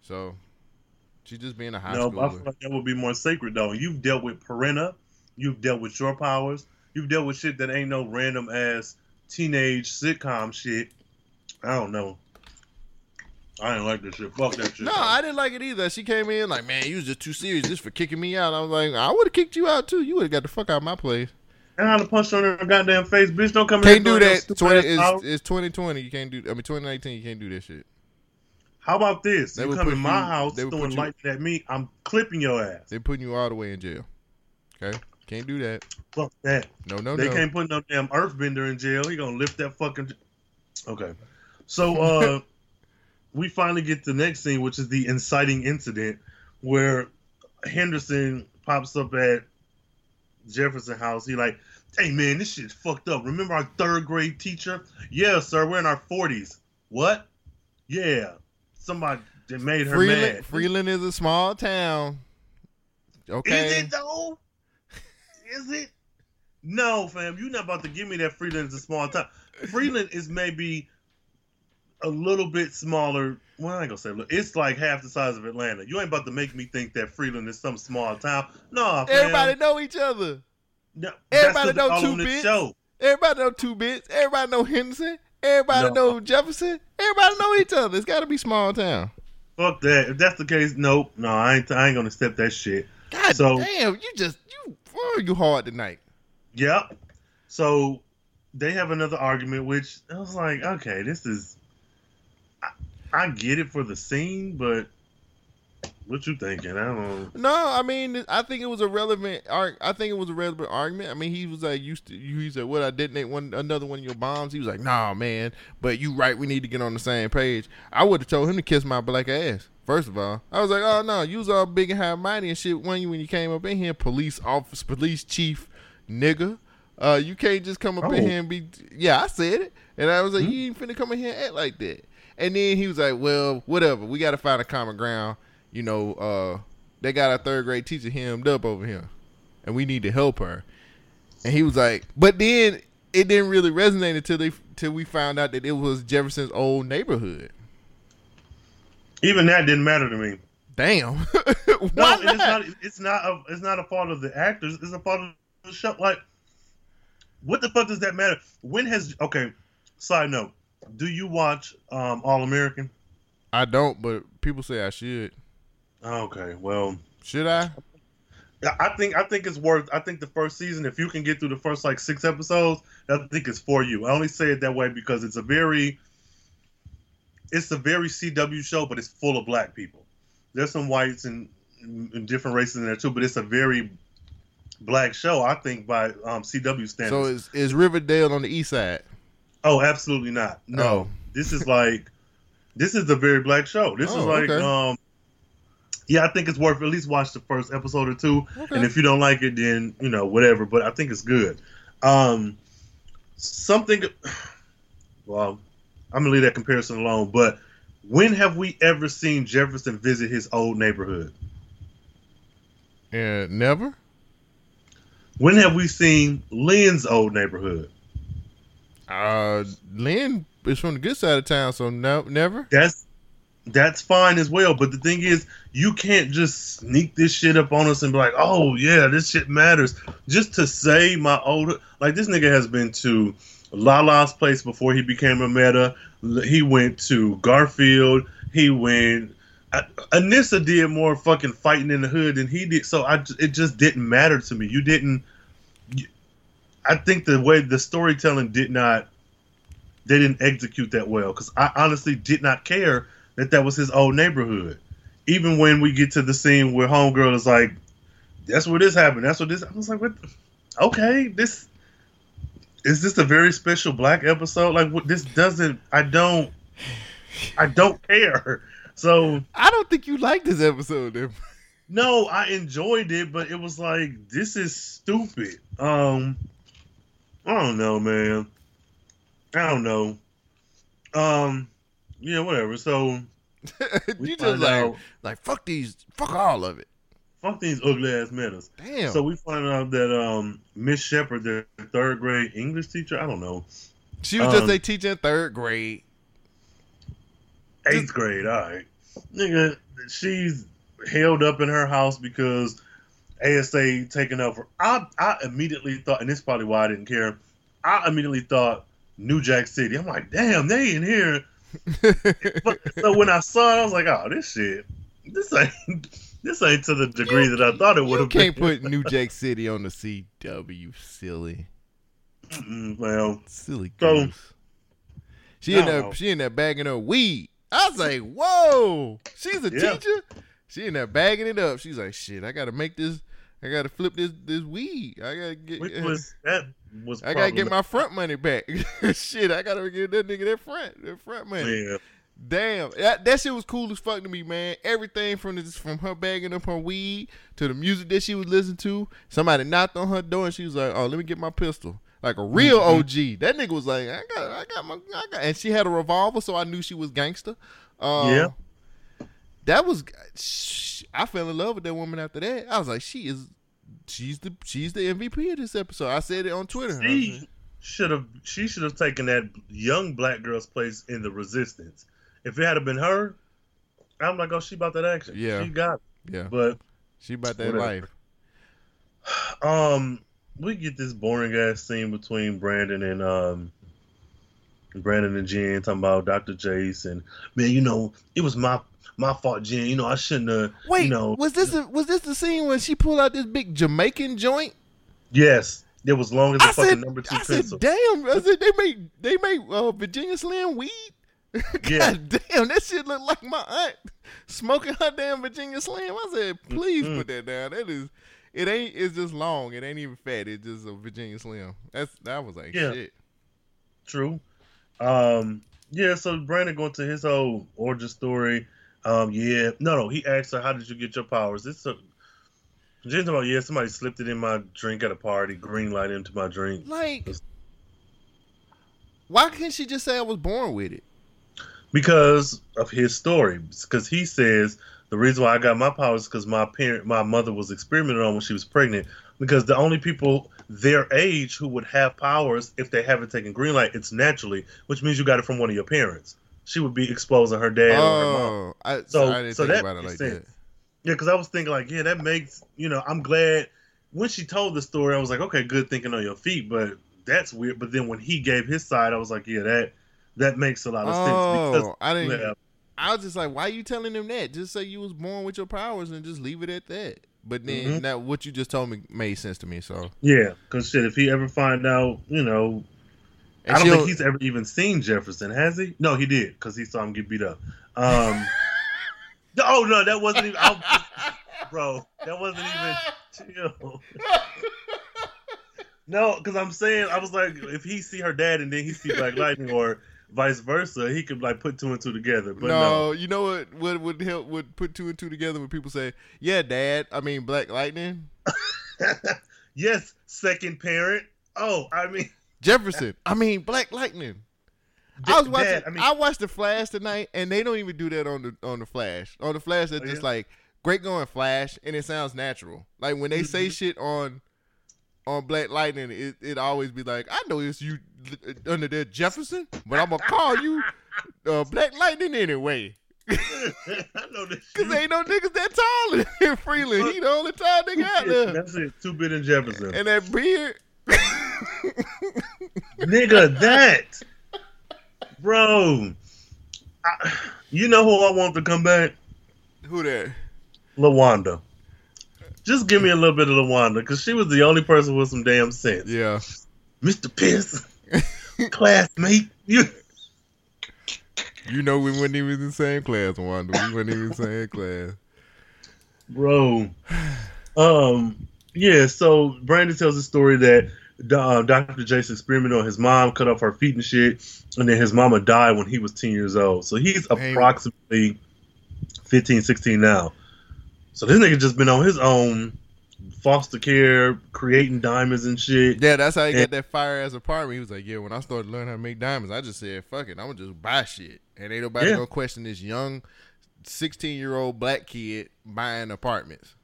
So she's just being a high no, but I feel schooler. like that would be more sacred though. You've dealt with Perena, you've dealt with your powers, you've dealt with shit that ain't no random ass teenage sitcom shit. I don't know. I didn't like this shit. Fuck that shit. No, I didn't like it either. She came in like, man, you was just too serious just for kicking me out. I was like, I would have kicked you out too. You would have got the fuck out of my place. And I'd have punched her in her goddamn face, bitch. Don't come in here Can't do that. 20, ass it's, it's 2020. You can't do. I mean, 2019. You can't do that shit. How about this? They you come in my you- house throwing you- lightning at me, I'm clipping your ass. They're putting you all the way in jail. Okay, can't do that. Fuck that. No, no, they no. can't put no damn earthbender in jail. He gonna lift that fucking. Okay, so uh, we finally get to the next scene, which is the inciting incident, where Henderson pops up at Jefferson House. He like, hey man, this shit's fucked up. Remember our third grade teacher? Yeah, sir, we're in our forties. What? Yeah, somebody that made her Freeland, mad. Freeland is a small town. Okay. Is it though? Is it? No, fam. You're not about to give me that Freeland is a small town. Freeland is maybe a little bit smaller. Well, I ain't gonna say look. It's like half the size of Atlanta. You ain't about to make me think that Freeland is some small town. No, fam. Everybody know each other. No, everybody know two bits. Everybody know two bits. Everybody know Henderson. Everybody No. know Jefferson. Everybody know each other. It's got to be small town. Fuck that. If that's the case, nope. No, I ain't. I ain't gonna step that shit. God So- damn, you just you oh, you hard tonight. Yep. So they have another argument, which I was like, okay, this is. I, I get it for the scene, but what you thinking? I don't. No, I mean, I think it was a relevant. arg- I think it was a relevant argument. I mean, he was like, "Used to." He said, "What? I detonate one another one of your bombs." He was like, "Nah, man, but you right. We need to get on the same page." I would have told him to kiss my black ass. First of all, I was like, "Oh no, you was all big and high mighty and shit when you when you came up in here, police office, police chief, nigga. Uh, you can't just come up in Oh. here and be. Yeah, I said it, and I was like, you ain't finna come in here and act like that. And then he was like, well, whatever. We got to find a common ground. You know, uh, they got our third grade teacher hemmed up over here, and we need to help her. And he was like, but then it didn't really resonate until they till we found out that it was Jefferson's old neighborhood. Even that didn't matter to me. Damn. No, and it's not? not. It's not. A, it's not a fault of the actors. It's a fault of the show. Like, what the fuck does that matter? When has okay? Side note: Do you watch um, All American? I don't, but people say I should. Okay, well, Should I? I- think I think it's worth. I think the first season, if you can get through the first like six episodes, I think it's for you. I only say it that way because it's a very, it's a very CW show, but it's full of black people. There's some whites and, and different races in there too, but it's a very black show. I think by um, CW standards. So is is Riverdale on the east side? oh, absolutely not. No, Oh. this is like, this is a very black show. This is Oh, like, okay. um, yeah, I think it's worth at least watch the first episode or two. Okay. And if you don't like it, then you know whatever. But I think it's good. Um, something. Well, I'm gonna leave that comparison alone. But when have we ever seen Jefferson visit his old neighborhood? Yeah, never. When have we seen Lynn's old neighborhood? Uh, Lynn is from the good side of town, so no, never. That's that's fine as well. But the thing is, you can't just sneak this shit up on us and be like, "Oh yeah, this shit matters." Just to say my older like this nigga has been to Lala's place before he became a meta. He went to Garfield. He went Anissa did more fucking fighting in the hood than he did, so I it just didn't matter to me. You didn't. I think the way the storytelling did not, they didn't execute that well because I honestly did not care that that was his old neighborhood. Even when we get to the scene where homegirl is like, "That's where this happened. That's what this." I was like, "What? Okay, this is this a very special black episode? Like, what? This doesn't. I don't. I don't care." So I don't think you like this episode. Then. no, I enjoyed it, but it was like this is stupid. Um, I don't know, man. I don't know. Um, yeah, whatever. So you just like out, like fuck these, fuck all of it. fuck these ugly ass metas. Damn. So we find out that um Miss Shepard, their third grade English teacher, I don't know, she was just um, a teacher in third grade. eighth grade, all right, nigga, she's held up in her house because ASA taking over. I I immediately thought, and this is probably why I didn't care. I immediately thought New Jack City. I'm like, damn, they in here. But so when I saw it, I was like, oh, this shit, this ain't this ain't to the degree that I thought it would you have can't been. put New Jack City on the CW, silly, well, silly So- goose. She in there, she in there bagging her weed. I was like, whoa, she's a Yeah. teacher. She in there bagging it up. She's like, shit, I gotta make this, I gotta flip this this weed. I gotta get, which was that was I gotta get my front money back. shit, I gotta get that nigga that front, that front money. yeah. Damn, that, that shit was cool as fuck to me, man. Everything from this, from her bagging up her weed to the music that she was listening to. Somebody knocked on her door and she was like, "Oh, let me get my pistol." Like a real Mm-hmm. OG. That nigga was like, "I got, I got my, I got," and she had a revolver, so I knew she was gangster. Um, Yeah. that was. I fell in love with that woman after that. I was like, she is, she's the, she's the MVP of this episode. I said it on Twitter. She should have she should have taken that young black girl's place in the resistance. If it had been her, I'm like, oh, she about that action. Yeah. she got. It. yeah, But she about that Whatever. life. um, we get this boring ass scene between Brandon and um. Brandon and Jen talking about Dr. Jace and man, you know, it was my my fault, Jen. You know, I shouldn't have. Wait, you know, was this a, was this the scene when she pulled out this big Jamaican joint? yes, it was long as a I fucking said, number two I pencil. said, damn! I said they make they make uh, Virginia Slim weed. God Yeah. damn, that shit look like my aunt smoking her damn Virginia Slim. I said, please Mhm. put that down. That is, it ain't. It's just long. It ain't even fat. It's just a Virginia Slim. That's that was like Yeah. shit. True. Um, yeah, so Brandon going to his whole origin story. Um, yeah, no, no, he asked her, "How did you get your powers?" This a Jen's about, yeah, somebody slipped it in my drink at a party, green light into my drink. Like, why can't she just say I was born with it? because of his story. Because he says the reason why I got my powers is because my parent, my mother was experimented on when she was pregnant. Because the only people their age who would have powers if they haven't taken green light, it's naturally, which means you got it from one of your parents. She would be exposing her dad or her mom. Oh, I, so, So- I didn't so think that about it like sense. Yeah, because I was thinking like, yeah, that makes you know, I'm glad when she told the story, I was like, okay, good thinking on your feet, but that's weird. But then when he gave his side, I was like, yeah, that that makes a lot that. of sense because Oh, I didn't. yeah, I was just like, why are you telling them that? Just say you was born with your powers and just leave it at that. But then Mhm. now what you just told me made sense to me. So yeah, because shit, if he ever find out, you know, And I don't she'll- think he's ever even seen Jefferson, has he? No, he did because he saw him get beat up. Um, oh no, that wasn't even, I, bro. That wasn't even chill. No, because I'm saying I was like, if he see her dad and then he see Black Lightning, or vice versa, he could like put two and two together. But no, no, you know what? What would help? Would put two and two together when people say, "Yeah, Dad." I mean, Black Lightning, yes, second parent. Oh, I mean, Jefferson. I mean, Black Lightning. I was watching. Dad, I, I watched the Flash tonight, and they don't even do that on the on the Flash. On the Flash, they're Oh, just yeah? like great going Flash, and it sounds natural. Like when they say Mhm. shit on on Black Lightning, it it always be like, I know it's you uh, under there Jefferson, but I'm gonna call you uh, Black Lightning anyway. I know this. Cause ain't no niggas that tall in Freeland. He the only tall nigga out there. That's it. Two bit in Jefferson. And that beard. Nigga, that, bro. I, you know who I want to come back? Who that? Lawanda. Just give me a little bit of Lawanda, because she was the only person with some damn sense. Yeah. Mr. Piss, classmate, you. You know we weren't even in the same class, Wanda. We weren't even in the same class. Bro. Um, yeah, so Brandon tells a story that uh, Dr. Jace experimented on his mom, cut off her feet and shit, and then his mama died when he was 10 years old. So he's Damn. approximately 15, 16 now. So this nigga just been on his own foster care, creating diamonds and shit. Yeah, that's how he Yeah. got that fire ass apartment. He was like, "Yeah, when I started learning how to make diamonds, I just said, fuck it, I'm gonna just buy shit, and ain't nobody Yeah. gonna question this young, sixteen year old black kid buying apartments."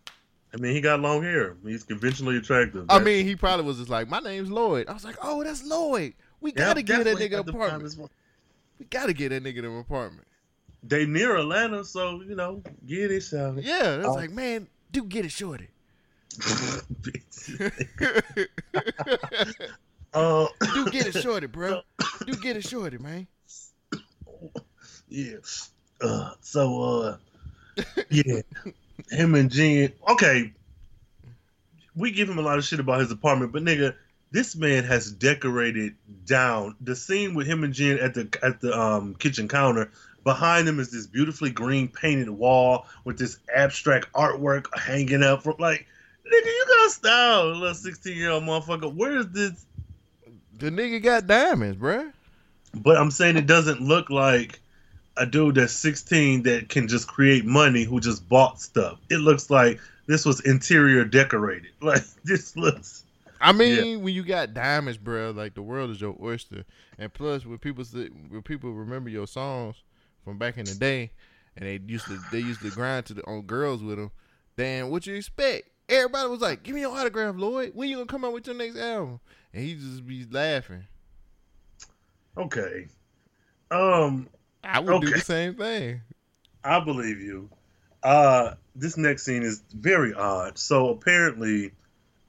I mean, he got long hair. He's conventionally attractive. I mean, he probably was just like, "My name's Lloyd." I was like, "Oh, that's Lloyd. We Yeah, gotta get that nigga apartment. We gotta get that nigga an apartment." They near Atlanta, so you know, get it, Sally. Yeah, that's Oh. like, man, do get it shorty. uh, dude, get it shorty, bro. Do get it shorty, man. yeah. Uh, so, uh, yeah, him and Jen. Okay, we give him a lot of shit about his apartment, but nigga, this man has decorated down the scene with him and Jen at the at the um kitchen counter. Behind him is this beautifully green painted wall with this abstract artwork hanging up from like, nigga, you got style, little sixteen year old motherfucker. Where is this? The nigga got diamonds, bro. But I'm saying it doesn't look like a dude that's 16 that can just create money who just bought stuff. It looks like this was interior decorated. Like this looks. I mean, when you got diamonds, bro, like the world is your oyster. And plus, when people when people remember your songs from back in the day, and they used to they used to grind to the on girls with them, then what you expect? Everybody was like, "Give me your autograph, Lloyd. When you gonna come out with your next album?" And he just be laughing. Okay. Um, I would do the same thing. I believe you. Uh, this next scene is very odd. So apparently,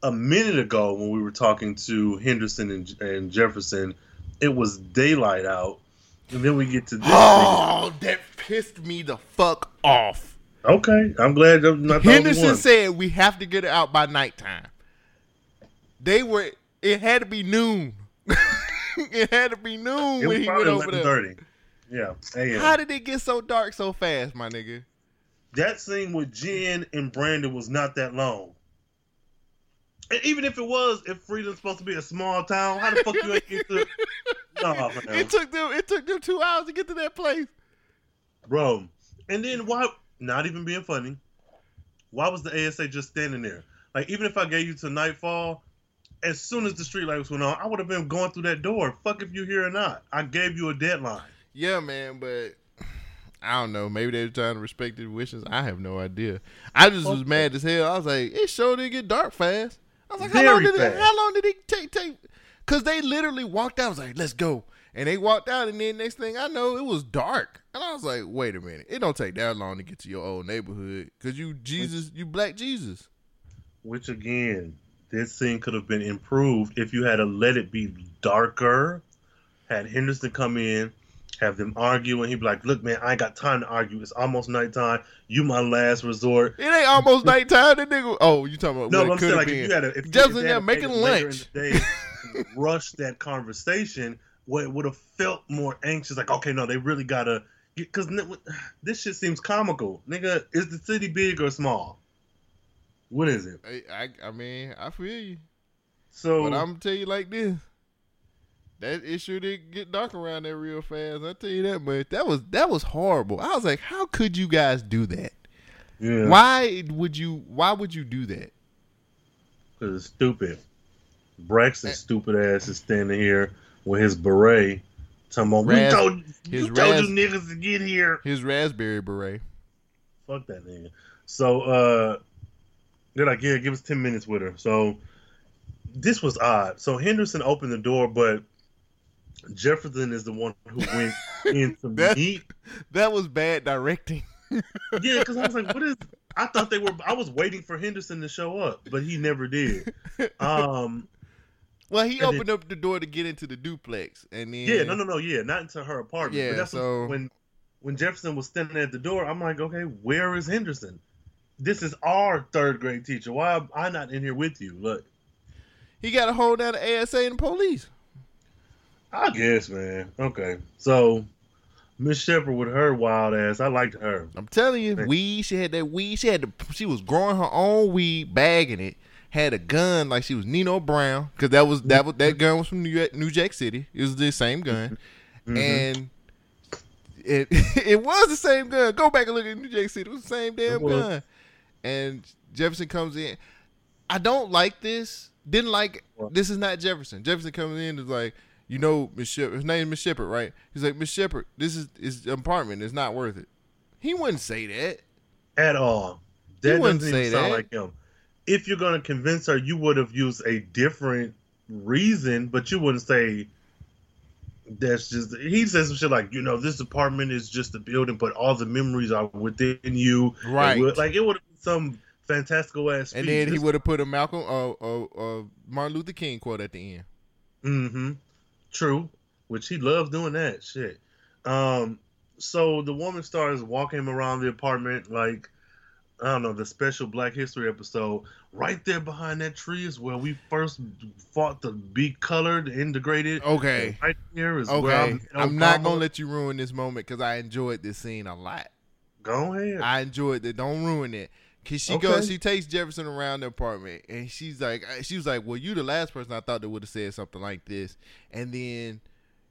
a minute ago when we were talking to Henderson and, and Jefferson, it was daylight out, and then we get to this. thing. Oh, that pissed me the fuck off. Okay, I'm glad I'm not the only Henderson one. said we have to get it out by nighttime. They were. It had to be noon. it had to be noon It when was he went probably over there. 11:30. Yeah, a.m. How did it get so dark so fast, my nigga? that scene with Jen and Brandon was not that long. And even if it was, if Freeland's supposed to be a small town, how the fuck you ain't get to? No, man. It took them. It took them two hours to get to that place. bro. And then why? Not even being funny. Why was the ASA just standing there? Like even if I gave you to Nightfall, as soon as the streetlights went on, I would have been going through that door. Fuck if you here or not. I gave you a deadline. Yeah, man, but I don't know. Maybe they were trying to respect their wishes. I have no idea. I just was mad as hell. I was like, it sure did get dark fast. I was like, how long did it? How long did it take? Take? Because they literally walked out. I was like, let's go. And they walked out, and then next thing I know, it was dark. And I was like, wait a minute. It don't take that long to get to your old neighborhood. Because you Jesus, you black Jesus. Which again, this scene could have been improved if you had to let it be darker. Had Henderson come in, have them argue, and he'd be like, "Look, man, I ain't got time to argue. It's almost nighttime. You my last resort." It ain't almost nighttime. That nigga. Oh, you talking about No, what I'm saying like if you had a, if if they there making later in lunch. the day, rush that conversation, what would have felt more anxious? Like, okay, no, they really gotta because this shit seems comical, nigga. Is the city big or small? What is it? I, I, I mean, I feel you. So But I'm gonna tell you like this. That issue sure did get dark around there real fast. I tell you that much. That was that was horrible. I was like, how could you guys do that? yeah, Why would you? Why would you do that? Because it's stupid. Braxton's Eh. stupid ass is standing here with his beret. Talking about, Ras- we told, his you told ras- you niggas to get here. His raspberry beret. Fuck that nigga. So, uh, they're like, yeah, give us 10 minutes with her. So, this was odd. So, Henderson opened the door, but Jefferson is the one who went into That- meet. That was bad directing. Yeah, because I was like, what is. I thought they were. I was waiting for Henderson to show up, but he never did. Um, Well, he opened up the door to get into the duplex, and then Yeah, no, no, no, yeah, not into her apartment. Yeah, but that's so- when when Jefferson was standing at the door, I'm like, okay, where is Henderson? This is our third grade teacher. Why am I not in here with you? Look, He got to hold down the ASA and the police. I guess, man. Okay, so Miss Shepard with her wild ass, I liked her. I'm telling you, weed. She had that weed. She had the. She was growing her own weed, bagging it. Had a gun like she was Nino Brown because that was that was that gun was from New York, New Jack City. It was the same gun, Mhm. and it it was the same gun. Go back and look at New Jack City. It was the same damn gun. And Jefferson comes in. I don't like this. Didn't like What? this is not Jefferson. Jefferson comes in is like, you know, Miss Shepard. His name is Miss Shepard, right? He's like, Miss Shepard, this is his apartment. It's not worth it. He wouldn't say that. at all. That wouldn't doesn't say sound that. like him. If you're gonna convince her, you would have used a different reason, but you wouldn't say that's just. He says some shit like, you know, this apartment is just a building, but all the memories are within you. Right. would- Like it would have been some fantastical ass. And then he would have put a Malcolm, uh, uh, uh, Martin Luther King quote at the end. Mm-hmm. True. Which he loves doing that shit. Um. So the woman starts walking him around the apartment like. I don't know the special Black History episode. Right there behind that tree is where we first fought to be colored, integrated. Okay. Right here is Okay. I'm not gonna let you ruin this moment because I enjoyed this scene a lot. Go ahead. I enjoyed it. Don't ruin it. Cause she Okay. goes, she takes Jefferson around the apartment, and she's like, she was like, "Well, you the last person I thought that would have said something like this." And then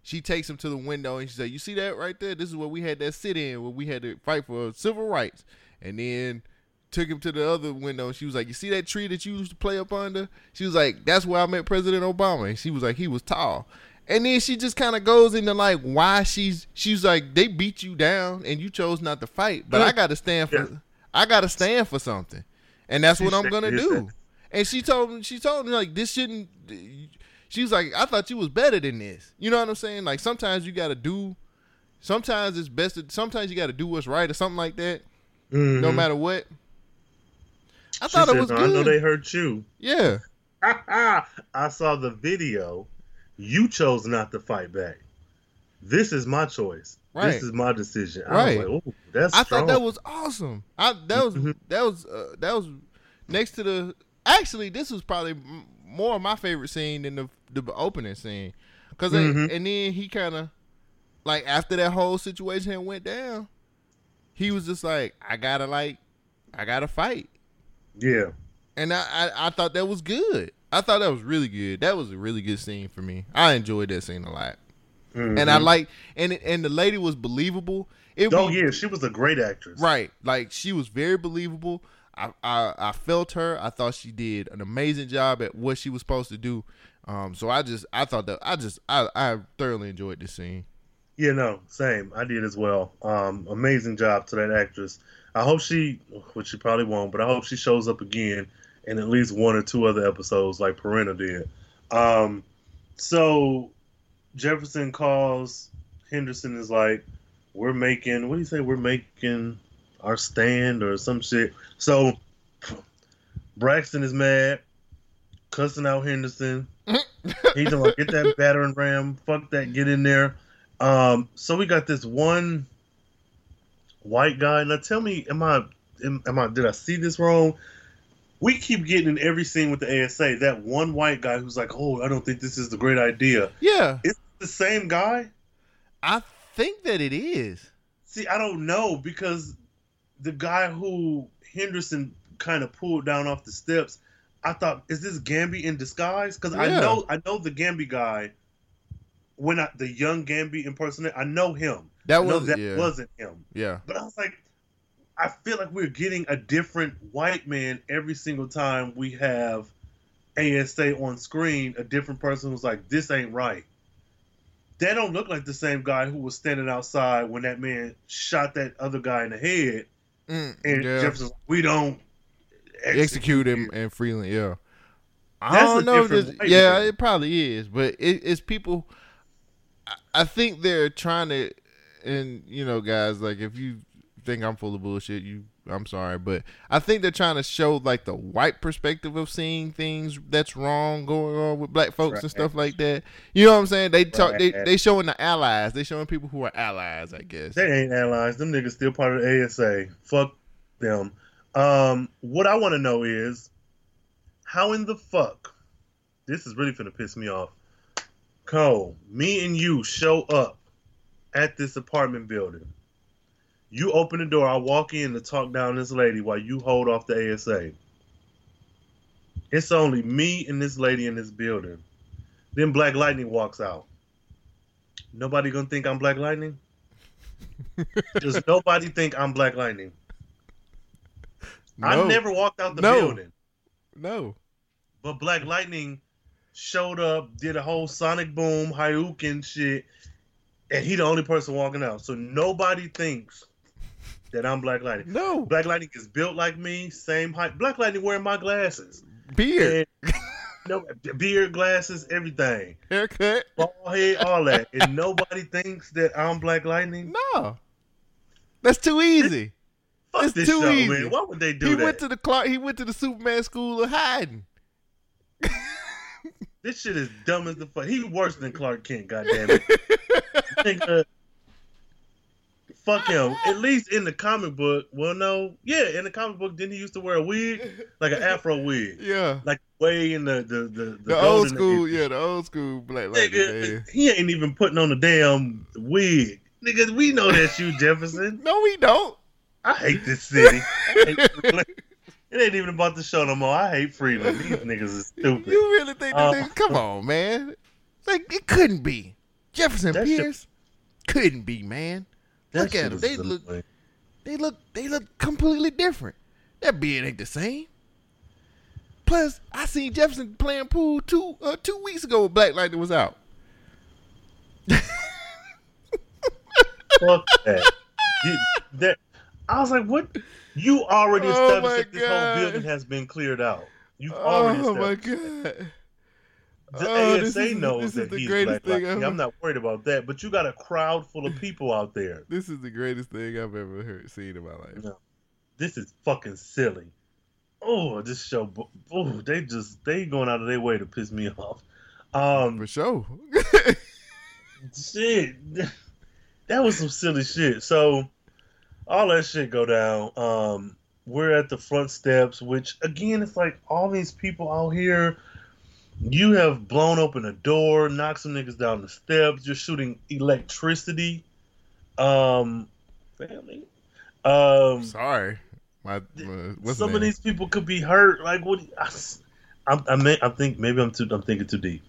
she takes him to the window, and she's like, "You see that right there? This is where we had that sit in, where we had to fight for civil rights." And then took him to the other window, and she was like, "You see that tree that you used to play up under?" She was like, "That's where I met President Obama." And she was like, "He was tall." And then she just kind of goes into like why she's she's like they beat you down and you chose not to fight, but I got to stand for Yeah. I got to stand for something, and that's what I'm gonna do. And she told me she told me like this shouldn't. She was like, I thought you was better than this. You know what I'm saying? Like sometimes you got to do. Sometimes it's best. To, sometimes you got to do what's right or something like that. Mhm. No matter what. I She thought said, it was "No, good. I know they hurt you. yeah. I saw the video. You chose not to fight back. This is my choice. Right. This is my decision. I Right. was like, oh, that's I strong. thought that was awesome. I that was Mhm. that was uh, that was next to the. Actually, this was probably more of my favorite scene than the the opening scene, because Mhm. and then he kind of like after that whole situation went down, he was just like, I gotta like, I gotta fight, yeah. and I I, I thought that was good. I thought that was really good. That was a really good scene for me. I enjoyed that scene a lot, and I Mhm. like and and the lady was believable. It Oh was- yeah, she was a great actress. Right. Like she was very believable. I, I I felt her. I thought she did an amazing job at what she was supposed to do. Um, so I just I thought that I just I, I thoroughly enjoyed this scene. Yeah, no, same. I did as well. Um, amazing job to that actress. I hope she, which she probably won't, but I hope she shows up again in at least one or two other episodes like Perenna did. Um, so Jefferson calls Henderson is like, we're making, what do you say? We're making our stand or some shit. So Braxton is mad, cussing out Henderson. He's like, get that battering ram, fuck that, get in there. Um, so we got this one white guy. Now tell me, am I, am, am I, did I see this wrong? We keep getting in every scene with the ASA that one white guy who's like, oh, I don't think this is the great idea. Yeah, Is it the same guy? I think that it is. See, I don't know because the guy who Henderson kind of pulled down off the steps, I thought, is this Gambi in disguise? Because I know, I know the Gambi guy. When I, the young Gambi impersonator, I know him. That was that yeah wasn't him. yeah But I was like, I feel like we're getting a different white man every single time we have ASA on screen. A different person who's like, this ain't right. They don't look like the same guy who was standing outside when that man shot that other guy in the head. Mm, And yeah. Jefferson's like, we don't execute him and Freeland. Yeah, I That's don't a know. this- yeah, man. it probably is, but it, it's people. I think they're trying to, and you know, guys, like if you think I'm full of bullshit, you I'm sorry, but I think they're trying to show like the white perspective of seeing things that's wrong going on with black folks and stuff like that. You know what I'm saying? They talk. They Right. they showing the allies. They showing people who are allies. I guess. They ain't allies. Them niggas still part of the ASA. Fuck them. Um, what I want to know is how in the fuck this is really finna piss me off. Cole, me and you show up at this apartment building. You open the door. I walk in to talk down this lady while you hold off the ASA. It's only me and this lady in this building. Then Black Lightning walks out. Nobody gonna think I'm Black Lightning? Does nobody think I'm Black Lightning? I No. never walked out the No. building, No. but Black Lightning showed up, did a whole Sonic Boom, Hadouken shit, and he the only person walking out. So nobody thinks that I'm Black Lightning. No. Black Lightning is built like me, same height. Black Lightning wearing my glasses, Beard. And- no beard, glasses, everything, Haircut. bald head, all that, and nobody thinks that I'm Black Lightning. No. That's too easy. Fuck It's this too show, easy. man. Why would they do he that? went to the Clark. He went to the Superman school of hiding. This shit is dumb as the fuck. He worse than Clark Kent. Goddamn it. Fuck him. At least in the comic book. Well, no, yeah, in the comic book, didn't he used to wear a wig, like an Afro wig, Yeah. like way in the the the, The, old school, age. yeah, the old school black Nigga, he ain't even putting on the damn wig. Nigga, we know that's you, Jefferson. No, we don't. I hate this city. Hate It ain't even about the show no more. I hate Freeland. These niggas is stupid. You really think that Uh? Come on, man. Like it couldn't be Jefferson Pierce. Couldn't be, man. That Look at them. They look- annoying. They look. They look completely different. That beard ain't the same. Plus, I seen Jefferson playing pool two uh, two weeks ago. when Black Lightning was out. Fuck that. You- that. I was like, what? You already Oh established my that this God. whole building has been cleared out. You've already Oh my established. god. The Oh, ASA is- knows that the he's black. thing Like. I'm not worried about that. But you got a crowd full of people out there. This is the greatest thing I've ever heard seen in my life. No. This is fucking silly. Oh, this show. Oh, they just they going out of their way to piss me off. Um, For sure. shit. That was some silly shit. So all that shit go down. Um we're at the front steps, which again it's like all these people out here. You have blown open a door, knocked some niggas down the steps, you're shooting electricity. Um family. Um Sorry. My, my what's some the of these people could be hurt. Like what? I, I'm, I, may, I think maybe I'm too. I'm thinking too deep.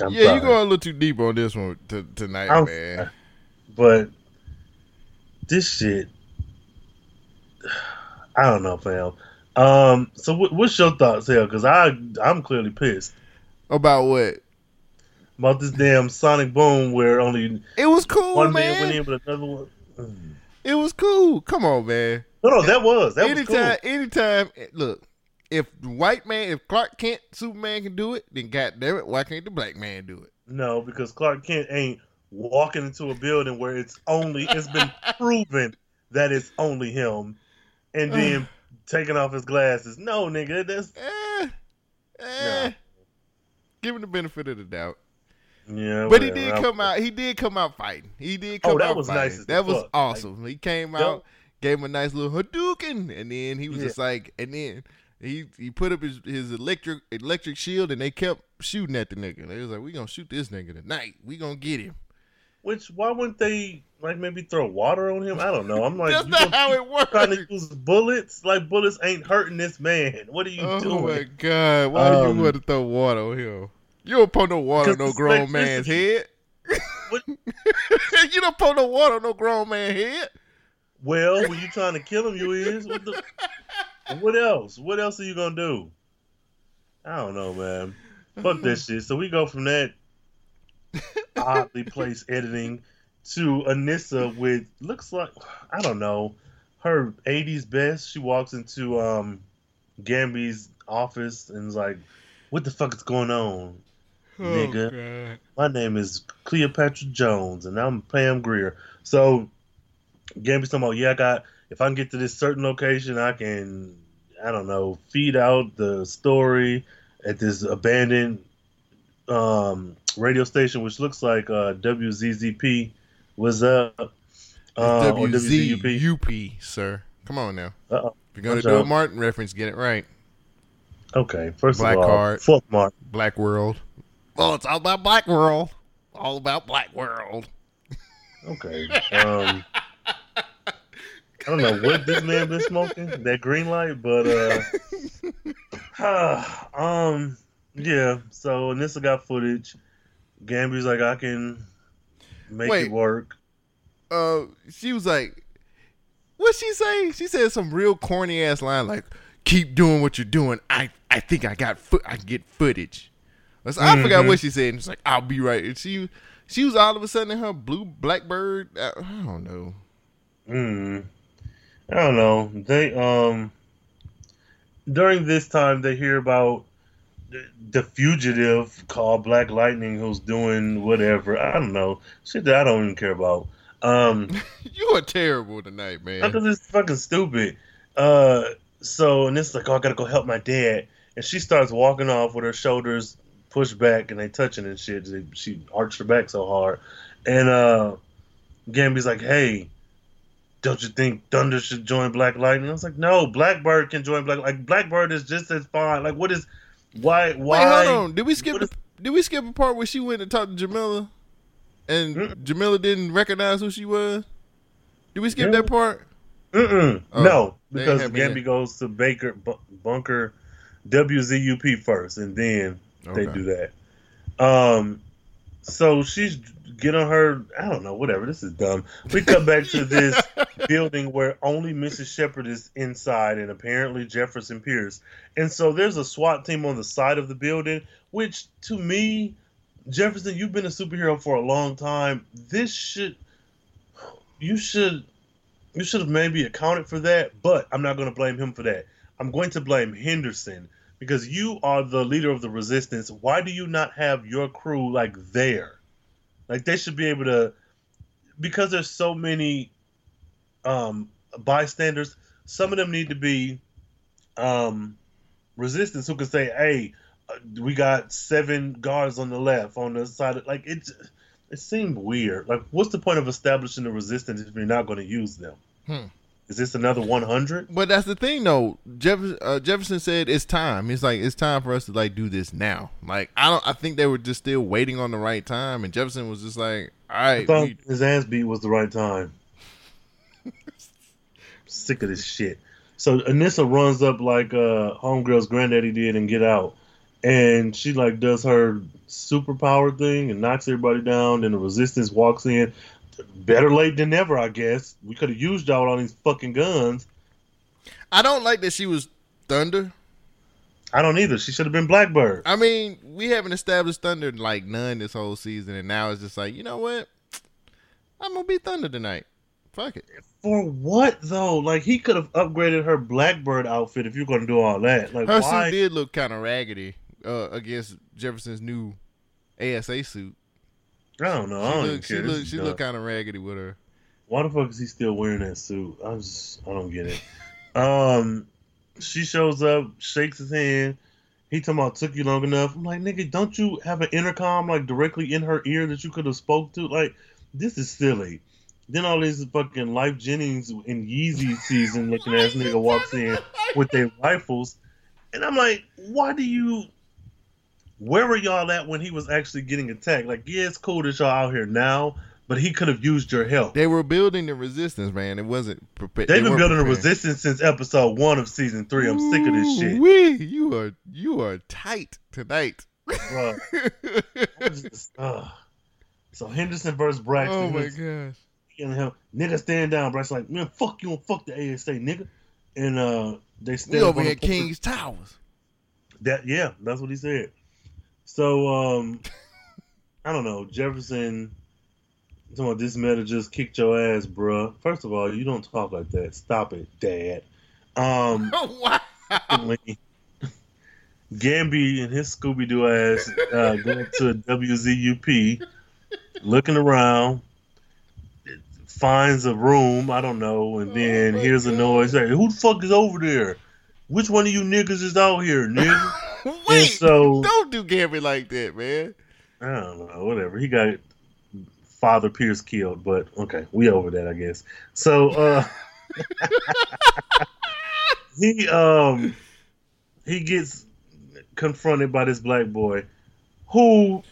I'm yeah, sorry. you going a little too deep on this one t- tonight, I'm man. But this shit, I don't know, fam. Um, so what, what's your thoughts here? Because I, I'm clearly pissed About what? about this damn Sonic Boom where only It was cool, one man man. went in with another one. Mm. It was cool. Come on, man. No, no, that was that was anytime, cool. anytime. Look, if white man, if Clark Kent, Superman can do it, then goddamn it, why can't the black man do it? No, because Clark Kent ain't walking into a building where it's only it's been proven that it's only him, and then taking off his glasses. No, nigga, that's Eh, eh. Give him the benefit of the doubt. yeah. But he did come out. He did come out fighting. He did Oh, come that out was fighting. nice as That was fuck. awesome. he came Yep. out, gave him a nice little Hadouken, and then he was Yeah. just like, and then he he put up his, his electric electric shield, and they kept shooting at the nigga. They was like, we gonna shoot this nigga tonight. We gonna get him. Which why wouldn't they like maybe throw water on him? I don't know. I'm like, That's not how it works. trying to use bullets. Like bullets ain't hurting this man. What are you Oh doing? Oh my god! Why Um, you want to throw water on him? You don't pour no water on no grown man's head. What- you don't put no water on no grown man head. Well, when you trying to kill him, you is. What the? what else? What else are you gonna do? I don't know, man. Fuck this shit. So we go from that oddly placed editing to Anissa with looks like I don't know her '80s best. She walks into um Gambi's office and is like, "What the fuck is going on? Nigga. Oh, God. My name is Cleopatra Jones, and I'm Pam Grier." So Gambi's talking about, "Yeah, I got if I can get to this certain location, I can, I don't know, feed out the story at this abandoned um, radio station, which looks like uh, WZZP was up. Uh, WZUP. Sir. Come on now. Uh-oh. If you're gonna do a. Martin reference, get it right. Okay, first Black of all, card. fuck Mark. Black World. Oh, it's all about Black World. All about Black World. Okay. Um, I don't know what this man been smoking, that green light, but uh, um, yeah. So Anissa got footage. Gambi's like, I can make Wait. it work. Uh, she was like, "What she say?" She said some real corny ass line like, "Keep doing what you're doing. I I think I got foot. I get footage." That's- I forgot Mhm. what she said. And She's like, "I'll be right." And she she was all of a sudden in her blue Blackbird. uh, I don't know. Hmm. I don't know. They um during this time they hear about the, fugitive called Black Lightning who's doing whatever. I don't know. Shit that I don't even care about. Um You are terrible tonight, man. because it's fucking stupid. Uh so and it's like, oh I gotta go help my dad. And she starts walking off with her shoulders pushed back and they touching and shit. She arched her back so hard. And uh Gambi's like, hey, don't you think Thunder should join Black Lightning? I was like, no, Blackbird can join Black. Like Blackbird is just as fine. Like, what is, why, why? Wait, hold on. Did we skip? The, did we skip a part where she went and talked to Jamillah, and Mm. Jamillah didn't recognize who she was? Did we skip Yeah. that part? Mm-mm. Oh, no, because Gambi goes to Baker Bu- Bunker WZUP first, and then they do that. Um, so she's get on her. I don't know, whatever. This is dumb. We come back to this building where only Mrs. Shepard is inside, and apparently Jefferson Pierce. And so there's a SWAT team on the side of the building, which to me, Jefferson, you've been a superhero for a long time. This should, you should, you should have maybe accounted for that. But I'm not going to blame him for that. I'm going to blame Henderson because you are the leader of the resistance. Why do you not have your crew like there? Like they should be able to, because there's so many um, bystanders. Some of them need to be um, resistance who can say, "Hey, we got seven guards on the left, on the side." Of, like it, it seemed weird. Like, what's the point of establishing the resistance if you're not going to use them? Hmm. Is this another 100? But that's the thing, though. Jeff- uh, Jefferson said it's time. It's like it's time for us to like do this now. Like I don't. I think they were just still waiting on the right time, and Jefferson was just like, "All right." I thought we, his ass beat was the right time. Sick of this shit. So Anissa runs up like uh homegirl's granddaddy did and get out. And she like does her superpower thing and knocks everybody down, and the resistance walks in. Better late than never, I guess. We could have used y'all with all these fucking guns. I don't like that she was Thunder. I don't either. She should have been Blackbird. I mean, we haven't established Thunder like none this whole season, and now it's just like, you know what? I'm gonna be Thunder tonight. Fuck it. For what though? Like he could have upgraded her Blackbird outfit if you're gonna do all that. Like Her why? suit did look kind of raggedy uh, against Jefferson's new ASA suit. I don't know. I She don't looked, she even care. This she looked kind of raggedy with her. Why the fuck is he still wearing that suit? I just I don't get it. Um, she shows up, shakes his hand. He talking about took you long enough. I'm like, nigga, don't you have an intercom like directly in her ear that you could have spoke to? Like, this is silly. Then all these fucking Lyfe Jennings in Yeezy season looking ass nigga walks in with their rifles, and I'm like, why do you? Where were y'all at when he was actually getting attacked? Like, yeah, it's cool that y'all out here now, but he could have used your help. They were building the resistance, man. It wasn't prepared. They've been building a resistance since episode one of season three. I'm sick of this shit. We, you are you are tight tonight. Bro, just- ugh. So Henderson versus Braxton. oh my gosh. getting him, nigga, stand down. Braxton's like, man, fuck you and fuck the ASA, nigga. And uh, they stand We over at King's Towers. That yeah, that's what he said. So um, I don't know. Jefferson. Talking about this meta just kicked your ass, bruh. First of all, you don't talk like that. Stop it, Dad. Um, wow. Gambi and his Scooby Doo ass uh, going to a WZUP, looking around. finds a room. I don't know, and then Oh hears a noise. Hey, Who the fuck is over there? Which one of you niggas is out here, nigga? Wait, so- don't do Gambi like that, man. I don't know. Whatever. He got Father Pierce killed, but okay, we over that, I guess. So uh he um he gets confronted by this black boy who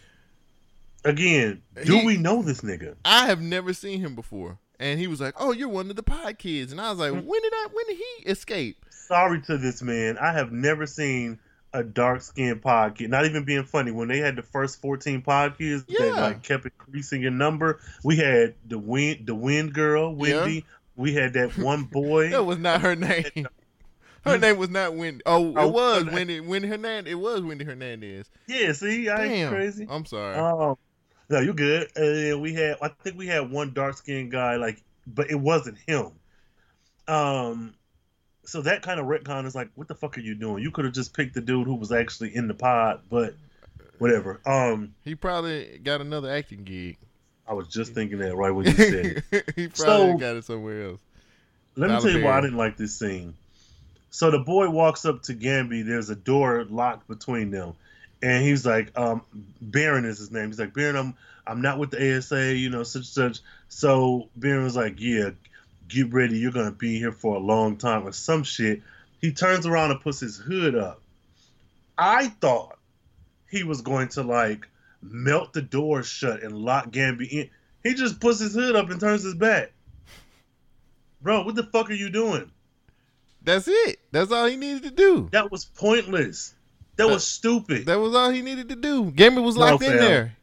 again, do He- we know this nigga? I have never seen him before, and he was like, "Oh, you're one of the pod kids," and I was like, Mm. "When did I? When did he escape?" Sorry to this man. I have never seen a dark skinned pod kid. Not even being funny. When they had the first fourteen pod kids, they like kept increasing in number. We had the wind the wind girl, Wendy. We had that one boy. That was not her name. Her name was not Wendy. Oh, Oh, it was okay. Wendy. Wendy Hernandez. It was Wendy Hernandez. yeah, see, I ain't crazy. I'm sorry. Um, no, you're good. And we had, I think we had one dark skinned guy, like, but it wasn't him. Um, so that kind of retcon is like, what the fuck are you doing? You could have just picked the dude who was actually in the pod, but whatever. Um, he probably got another acting gig. I was just thinking that right when you said. it. he probably So- got it somewhere else. Let me tell you why I didn't like this scene. So the boy walks up to Gambi. There's a door locked between them, and he's like, um, "Baron is his name." He's like, "Baron, I'm I'm not with the ASA, you know, such such." So Baron was like, "Yeah, get ready. You're gonna be here for a long time or some shit." He turns around and puts his hood up. I thought he was going to like melt the door shut and lock Gambi in. He just puts his hood up and turns his back. Bro, what the fuck are you doing? That's it. That's all he needed to do. That was pointless. That was stupid. That was all he needed to do. Gambi was No, locked in fam. there.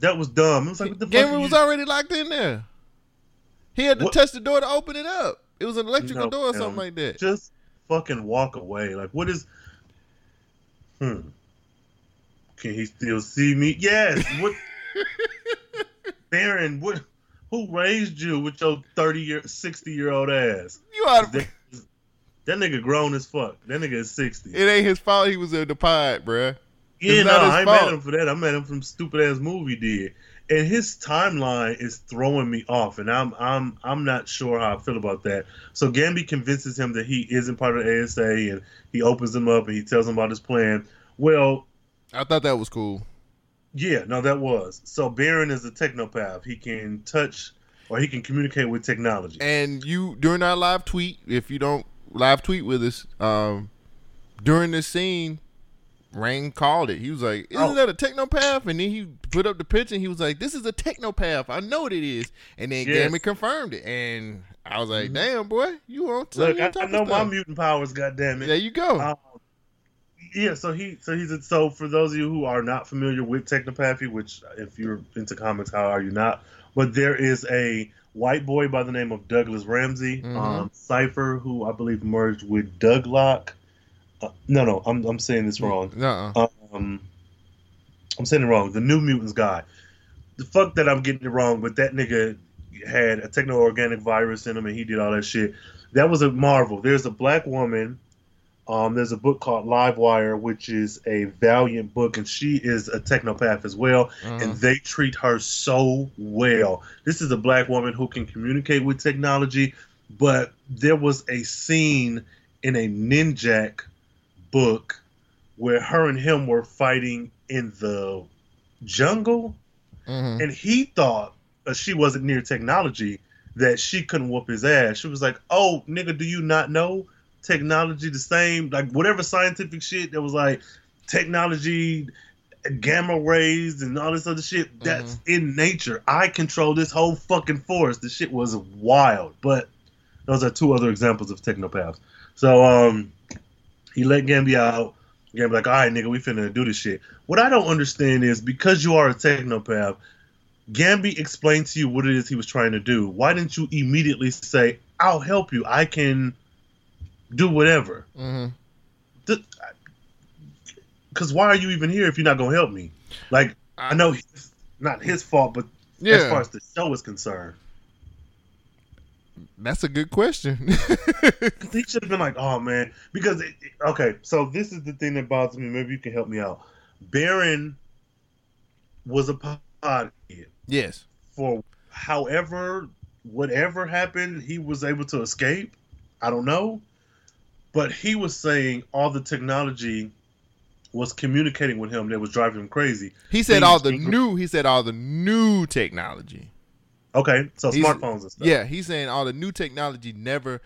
That was dumb. I was like, what the fuck? Gambi was already locked in there. He had to What- touch the door to open it up. It was an electrical No, door or something like that. Just fucking walk away. Like, what is? Hmm. Can he still see me? Yes. What? Baron, what? Who raised you with your thirty year, sixty year old ass? You ought to, That, that nigga grown as fuck. That nigga is sixty. it ain't his fault he was in the pod, bruh. Yeah, no, I ain't fault. mad at him for that. I'm mad at him from stupid ass movie did. And his timeline is throwing me off, and I'm I'm I'm not sure how I feel about that. So Gambi convinces him that he isn't part of the ASA, and he opens him up and he tells him about his plan. Well, I thought that was cool. yeah, no, that was. So Baron is a technopath. He can touch or he can communicate with technology. And you during our live tweet, if you don't live tweet with us, um, during this scene, Rain called it. He was like, "Isn't Oh. that a technopath?" And then he put up the picture. and He was like, "This is a technopath. I know what it is." And then Yes. Gammy confirmed it. And I was like, "Damn, boy, you on Look, I, I know my mutant powers. Goddamn it! There you go. Um, yeah, so he so he's a, so for those of you who are not familiar with technopathy, which if you're into comics, how are you not? But there is a white boy by the name of Douglas Ramsey, Mhm. um, Cypher, who I believe merged with Douglock. Uh, no, no, I'm I'm saying this wrong. Nuh-uh. Um, I'm saying it wrong. The New Mutants guy. The fuck that I'm getting it wrong, but that nigga had a techno organic virus in him, and he did all that shit. That was a marvel. There's a black woman. Um, there's a book called Livewire, which is a valiant book, and she is a technopath as well. Uh-huh. And they treat her so well. This is a black woman who can communicate with technology, but there was a scene in a Ninjak book where her and him were fighting in the jungle, Mhm. and he thought uh, she wasn't near technology that she couldn't whoop his ass. She was like, "Oh, nigga, do you not know technology the same? Like whatever scientific shit that was like technology." Gamma rays and all this other shit. That's in nature. I control this whole fucking forest. The shit was wild. But those are two other examples of technopaths. So um, he let Gambi out. Gambi like, all right, nigga, we finna do this shit. What I don't understand is because you are a technopath, Gambi explained to you what it is he was trying to do. Why didn't you immediately say, "I'll help you. I can do whatever"? Mm-hmm. Because why are you even here if you're not gonna help me? Like, I know it's not his fault, but as far as the show is concerned, that's a good question. he should have been like, "Oh man," because it, okay. So this is the thing that bothers me. Maybe you can help me out. Baron was a pod kid yes. for however whatever happened, he was able to escape. I don't know, but he was saying all the technology was communicating with him that was driving him crazy. He said Things all the new. He said all the new technology. Okay, so He's- smartphones and stuff. Yeah, he's saying all the new technology never.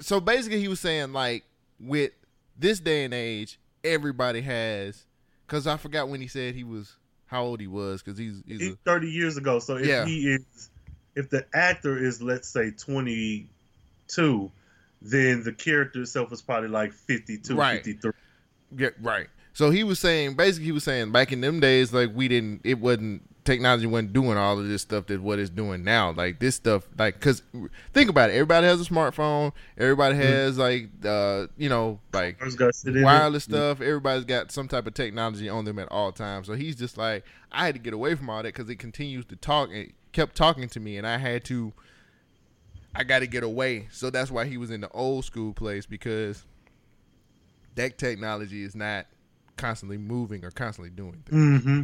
So basically, he was saying like with this day and age, everybody has. Because I forgot when he said he was how old he was. Because he's, he's He- a, thirty years ago. So if Yeah. he is, if the actor is let's say twenty two, then the character itself is probably like 52, Right. 53. yeah, right. So he was saying basically he was saying back in them days like we didn't it wasn't technology wasn't doing all of this stuff that what it's doing now like this stuff like because think about it everybody has a smartphone everybody has like uh you know like First got sit in wireless stuff. Everybody's got some type of technology on them at all times. So he's just like, I had to get away from all that because it continues to talk and kept talking to me, and I had to. I got to get away. So that's why he was in the old school place because that technology is not constantly moving or constantly doing things. hmm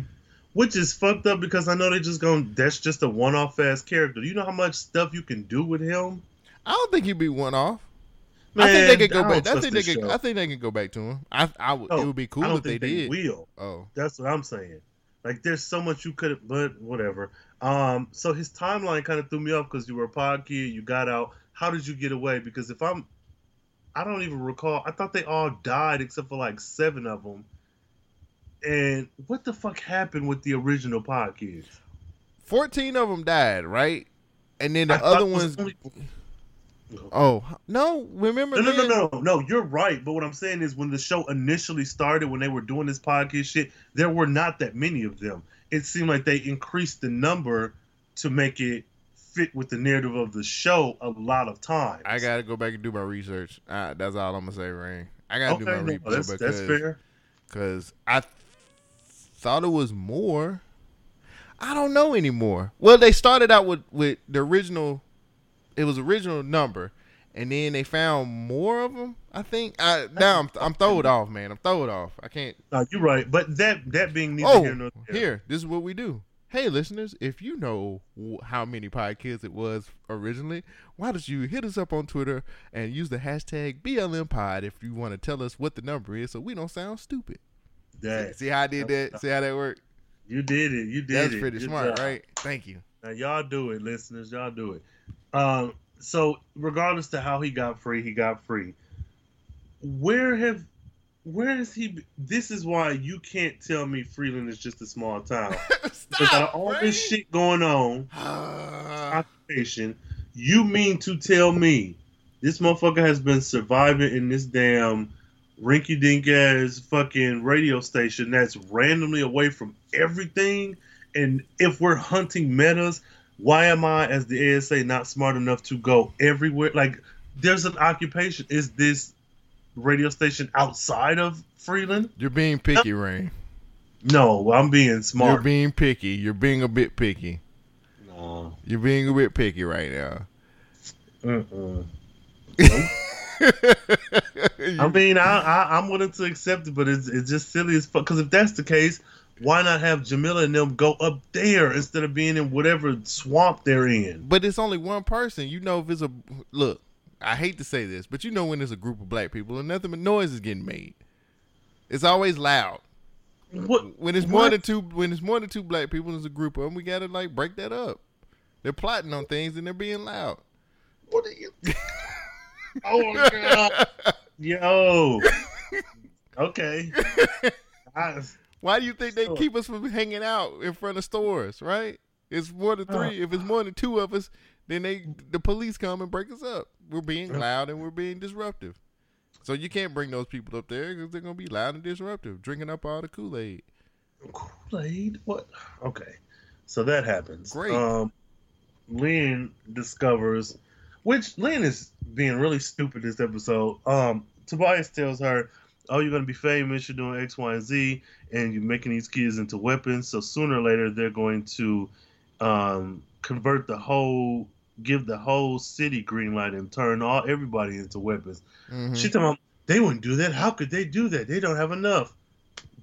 Which is fucked up because I know they just going. That's just a one-off ass character. You know how much stuff you can do with him? I don't think he'd be one off. I think they could go don't back. I think they could. show. I think they can go back to him. I. I would. No, it would be cool I if they, think did. will. Oh, That's what I'm saying. Like, there's so much you could have, but whatever. Um, so his timeline kind of threw me off because you were a pod kid, you got out. How did you get away? Because if I'm, I don't even recall. I thought they all died except for like seven of them. And what the fuck happened with the original podcast? fourteen of them died, right? And then the I other ones. only- Oh no! Remember? No, no, then- no, no, no. You're right. But what I'm saying is, when the show initially started, when they were doing this podcast shit, there were not that many of them. It seemed like they increased the number to make it fit with the narrative of the show a lot of times. I gotta go back and do my research. Uh, that's all I'm gonna say, Rain. I gotta okay, do my no, research that's, that's because fair. cause I thought it was more. I don't know anymore. Well, they started out with with the original. It was original number, and then they found more of them. I think. I now I'm I'm throwed off, man. I'm throwed off. I can't. No, you're right. But that that being neither Oh, here nor there. here, this is what we do. Hey, listeners, if you know how many podcasts it was originally, why don't you hit us up on Twitter and use the hashtag BLMPod if you want to tell us what the number is so we don't sound stupid. See, That, see how I did that? See how that worked? you did it. You did That's it. That's pretty Good smart, job. right? Thank you. Now, y'all do it, listeners. Y'all do it. Um, so, regardless to how he got free, he got free. Where have, where is he? This is why you can't tell me Freeland is just a small town. Of all this shit going on, Ah, occupation, you mean to tell me this motherfucker has been surviving in this damn rinky dink ass fucking radio station that's randomly away from everything? And if we're hunting metas, why am I, as the ASA, not smart enough to go everywhere? Like, there's an occupation. Is this radio station outside of Freeland? You're being picky, Rain. No, I'm being smart. You're being picky. You're being a bit picky. no. You're being a bit picky right now. Uh-uh. Mm-mm. I mean, I, I I'm willing to accept it, but it's it's just silly as fuck. Because if that's the case, why not have Jamillah and them go up there instead of being in whatever swamp they're in? But it's only one person. You know if it's a look. I hate to say this, but you know when there's a group of black people and nothing but noise is getting made. It's always loud. What? When it's more What? than two, when it's more than two black people, there's a group of them. We gotta like break that up. They're plotting on things and they're being loud. What are you? oh my god! Yo. Okay. I, Why do you think they keep us from hanging out in front of stores? Right? It's more than three. if it's more than two of us, then they the police come and break us up. We're being loud and we're being disruptive. So you can't bring those people up there because they're gonna be loud and disruptive, drinking up all the Kool Aid. Kool Aid? What? Okay. So that happens. Great. Um, Lynn discovers, which Lynn is being really stupid this episode. Um, Tobias tells her, "Oh, you're gonna be famous. You're doing X, Y, and Z, and you're making these kids into weapons. So sooner or later, they're going to um, convert the whole, give the whole city green light, and turn all everybody into weapons." Mhm. She told me they wouldn't do that. How could they do that? They don't have enough.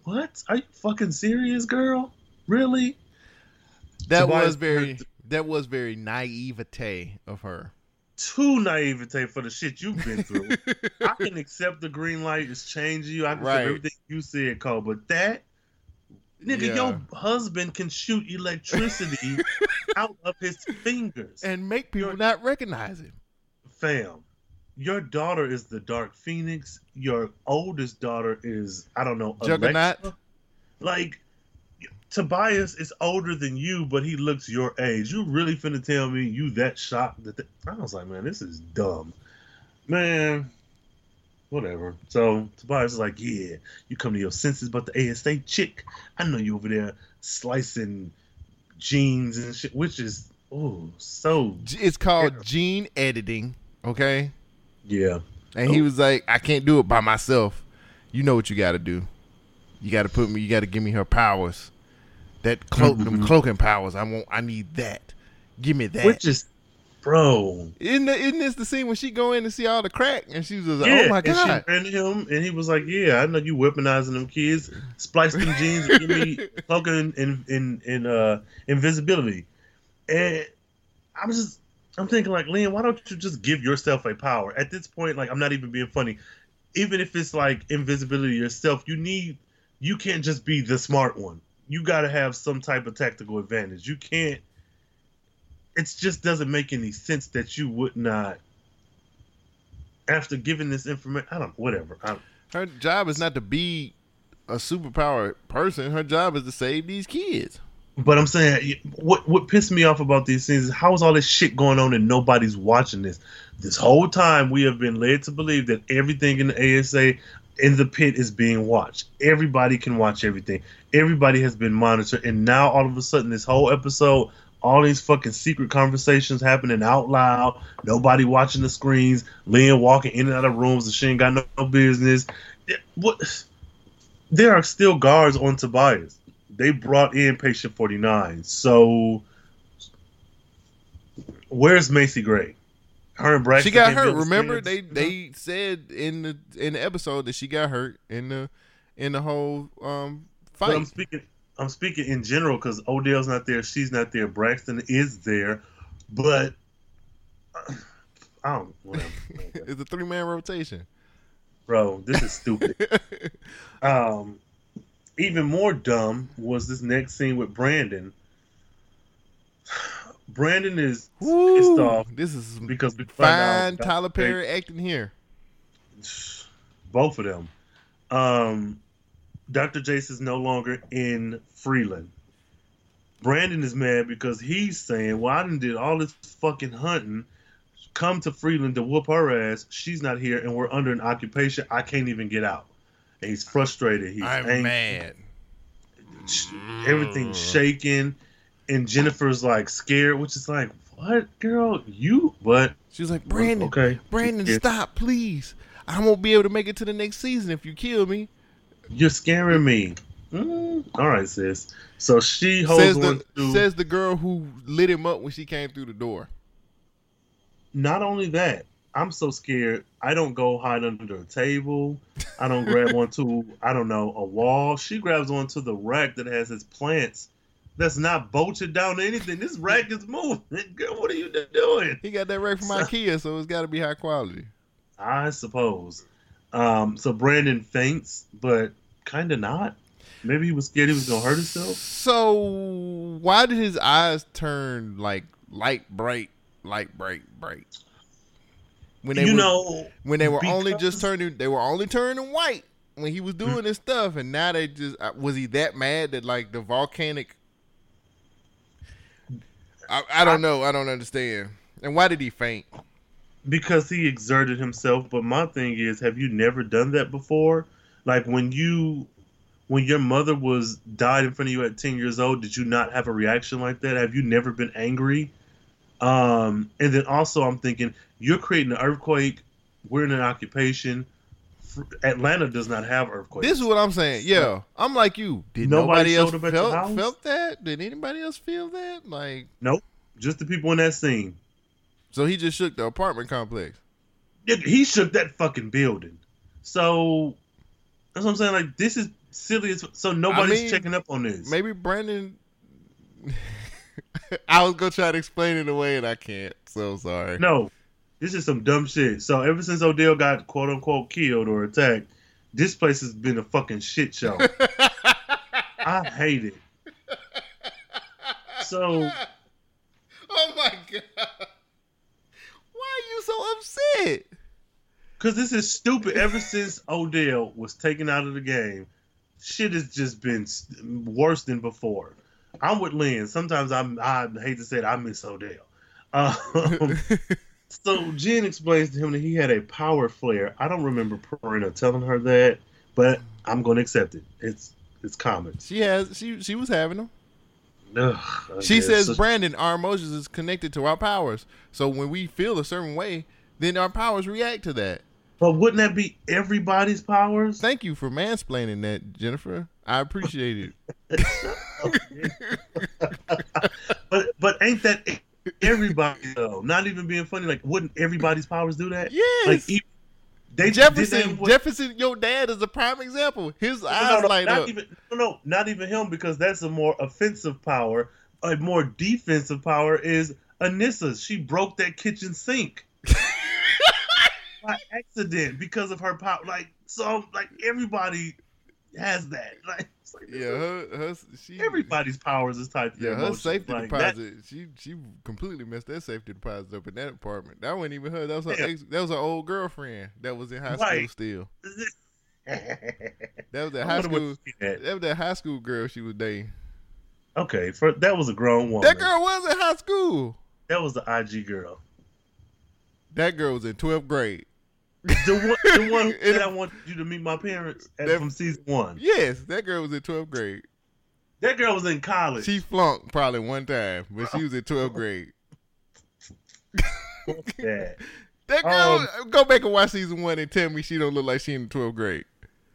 What? Are you fucking serious, girl? Really? that Tobias was very, That was very naivete of her. Too naivete for the shit you've been through. I can accept the green light is changing you. I can Right. accept everything you said, Cole, but that nigga, Yeah. your husband can shoot electricity out of his fingers. and make people not recognize him. Fam, your daughter is the Dark Phoenix. Your oldest daughter is I don't know Juggernaut? Alexa. Like Tobias is older than you, but he looks your age. You really finna tell me you that shocked that? I was like, man, this is dumb, man. Whatever. So Tobias is like, yeah, you come to your senses, but the ASA chick, I know you over there slicing jeans and shit, which is oh so It's called gene editing, okay? yeah. And he was like, I can't do it by myself. You know what you got to do. You got to put me. You got to give me her powers. That cloak, them Mhm. cloaking powers. I want. I need that. Give me that. Which is, bro. isn't, the, isn't this the scene when she go in and see all the crack and she was like, Yeah, oh my and god. she ran him, and he was like, "Yeah, I know you weaponizing them kids, splice them jeans, and give me cloaking in in in uh invisibility." And I'm just, I'm thinking like, Liam, why don't you just give yourself a power? At this point, like, I'm not even being funny. Even if it's like invisibility yourself, you need, you can't just be the smart one. You got to have some type of tactical advantage. You can't. It just doesn't make any sense that you would not after giving this information, I don't whatever. I, Her job is not to be a superpower person. Her job is to save these kids. but I'm saying what what pissed me off about these things is how is all this shit going on and nobody's watching this? This whole time we have been led to believe that everything in the ASA in the pit is being watched. Everybody can watch everything. Everybody has been monitored, and now all of a sudden, this whole episode, all these fucking secret conversations happening out loud. Nobody watching the screens. Lynn walking in and out of rooms that she ain't got no, no business. What? There are still guards on Tobias. They brought in Patient Forty Nine. So, where's Macy Gray? Her and Braxton. She got hurt. Remember, they screens? they said in the in the episode that she got hurt in the in the whole um But I'm fight. speaking. I'm speaking in general because Odell's not there. She's not there. Braxton is there, but uh, I don't. Whatever. it's a three man rotation. Bro, this is stupid. um, even more dumb was this next scene with Brandon. Brandon is pissed off this is because we find fine out Tyler they- Perry acting here. both of them. Um, Dr. Jace is no longer in Freeland. Brandon is mad because he's saying, "Well, I done did all this fucking hunting, come to Freeland to whoop her ass. She's not here, and we're under an occupation. I can't even get out." And he's frustrated. He's I'm angry. mad. Everything's shaking, and Jennifer's like scared, which is like, "What, girl? You?" what? She was like, Brandon, okay, Brandon, Yeah. stop, please. I won't be able to make it to the next season if you kill me. You're scaring me. Mm, all right, sis. So she holds Says on the to. says the girl who lit him up when she came through the door. not only that, I'm so scared. I don't go hide under a table. I don't grab onto, I don't know, a wall. She grabs onto the rack that has his plants. That's not bolted down to anything. This rack is moving. Girl, what are you doing? He got that right from So- IKEA, so it's got to be high quality. I suppose. Um, so Brandon faints, but kind of not. Maybe he was scared he was gonna hurt himself. So why did his eyes turn like light bright, light bright, bright? When they you were, know, when they were only just turning, they were only turning white when he was doing this stuff, and now they just uh, was he that mad that like the volcanic? I, I don't know. I don't understand. And why did he faint? because he exerted himself. But my thing is, have you never done that before? Like when you, when your mother was died in front of you at ten years old, did you not have a reaction like that? Have you never been angry? Um, and then also, I'm thinking you're creating an earthquake. We're in an occupation. Atlanta does not have earthquakes. This is what I'm saying. Yeah, I'm like you. Did Nobody nobody, else showed up at your felt, felt that? Did anybody else feel that? Like, nope, just the people in that scene. so he just shook the apartment complex. He shook that fucking building. So that's what I'm saying. Like this is silly. As, so nobody's mean, checking up on this. Maybe Brandon. I was gonna try to explain it away and I can't. So sorry. No, this is some dumb shit. So ever since Odell got quote unquote killed or attacked, this place has been a fucking shit show. I hate it. So oh my god. Why are you so upset? Because this is stupid. Ever since Odell was taken out of the game, shit has just been worse than before. I'm with Lynn. Sometimes I'm, I hate to say it, I miss Odell. Um, so Jen explains to him that he had a power flare. I don't remember Perenna telling her that, but I'm going to accept it. It's it's common. she has she she was having them. Ugh, She guess. says, So- Brandon, our emotions is connected to our powers. So when we feel a certain way, then our powers react to that. but wouldn't that be everybody's powers? Thank you for mansplaining that, Jennifer. I appreciate it. but but ain't that everybody though? Not even being funny. Like, wouldn't everybody's powers do that? Yes. Like, e- they Jefferson, Jefferson, your dad is a prime example. His no, eyes no, light not up. even no, no, not even him because that's a more offensive power. A more defensive power is Anissa. She broke that kitchen sink by accident because of her power. Like so, like everybody has that. Like, it's like yeah, her, her she everybody's powers is tied to Yeah, her emotions. safety Like, that- deposit. She she completely messed that safety deposit up in that apartment. That wasn't even her. That was her Yeah. ex, that was her old girlfriend that was in high school still. that That was that high school. That. That was that high school girl she was dating. Okay, for that was a grown woman. That girl was in high school. That was the IG girl. That girl was in twelfth grade. The one, the one In said want you to meet my parents at, That- from season one. Yes, that girl was in twelfth grade. That girl was in college. She flunked probably one time, but she was in twelfth grade. That girl, Um, go back and watch season one and tell me she don't look like she in twelfth grade.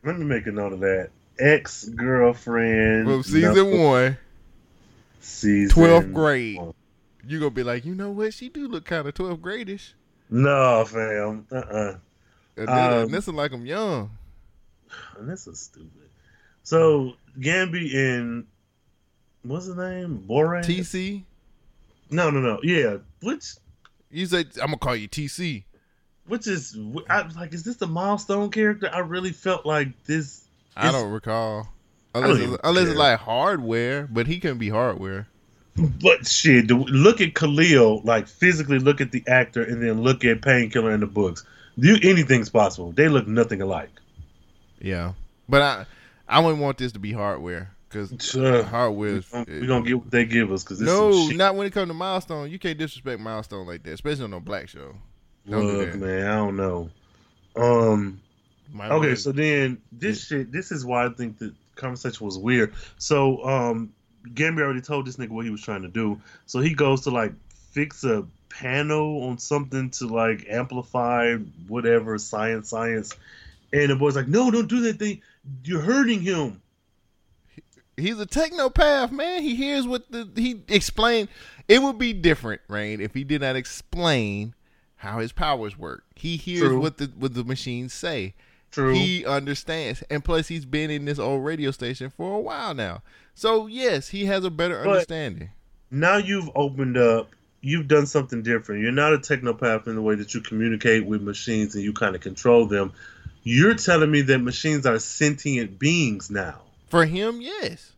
Let me make a note of that. Ex girlfriend. From season one, Season 12th grade. one. You gonna be like, you know what? She do look kind of twelfth gradish. No, fam. Uh uh And Um, this is like I'm young. And this is stupid. So Gambi and what's his name? Borat. TC, No, no, no. Yeah. Which you say I'm gonna call you TC. which is I was like, is this the milestone character? I really felt like this. I don't recall. don't Unless, it's, unless it's like hardware, but he couldn't be hardware. But shit, look at Khalil. Like physically, look at the actor, and then look at Painkiller in the books. Do anything's possible. They look nothing alike. Yeah, but I I wouldn't want this to be hardware because Sure. hardware is We're gonna get what they give us because no, not when it comes to milestone. You can't disrespect milestone like that, especially on a black show. don't Look, man, I don't know. Um. Might Okay, well- so then this shit. This is why I think the conversation was weird. So, um, Gambi already told this nigga what he was trying to do. So he goes to like fix a panel on something to like amplify whatever science, science. And the boy's like, "No, don't do that thing. You're hurting him." he's a technopath, man. He hears what the he explained. It would be different, Rain, if he did not explain how his powers work. He hears True. what the what the machines say. True. He understands, and plus he's been in this old radio station for a while now. So yes, he has a better But- understanding. now you've opened up. You've done something different. You're not a technopath in the way that you communicate with machines and you kind of control them. You're telling me that machines are sentient beings now. For him, yes.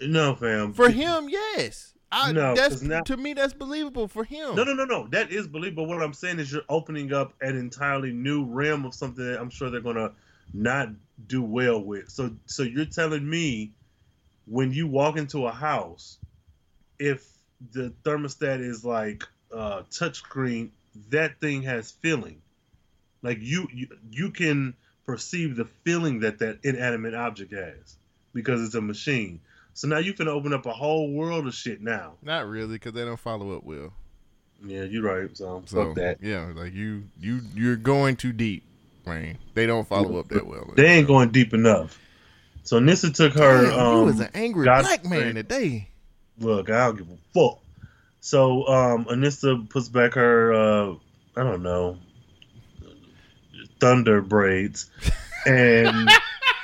No, fam. For him, yes. I, No, that's now- to me that's believable for him. No, no, no, no. That is believable. What I'm saying is you're opening up an entirely new realm of something that I'm sure they're gonna not do well with. So, so you're telling me when you walk into a house, if the thermostat is like uh, touchscreen, that thing has feeling. Like you, you, you can perceive the feeling that that inanimate object has because it's a machine. So now you can open up a whole world of shit now. Not really, because they don't follow up well. Yeah, you're right. So, So fuck that. yeah, like you you you're going too deep, Rain. They don't follow up that well. They ain't going deep enough. So Nissa took her. Damn, um, you was an angry God- black man today. Look, I don't give a fuck. So um, Anissa puts back her. Uh, I don't know, thunder braids, and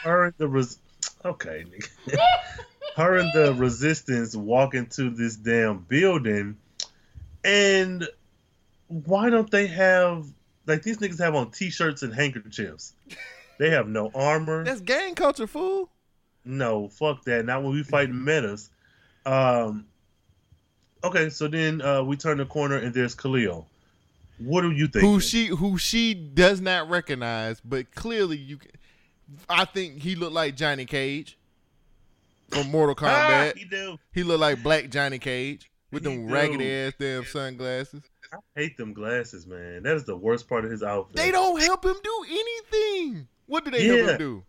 her and the res- okay, her and the resistance walk into this damn building, and why don't they have like these niggas have on t-shirts and handkerchiefs? They have no armor. That's gang culture, fool. No, fuck that. Not when we fighting metas. Um, okay, so then uh, we turn the corner and there's Khalil. What do you think? Who she who she does not recognize, but clearly you. can- I think he looked like Johnny Cage from Mortal Ah, Kombat. he do. He looked like Black Johnny Cage with He them do. raggedy ass damn sunglasses. I hate them glasses, man. That is the worst part of his outfit. They don't help him do anything. What do they help him do?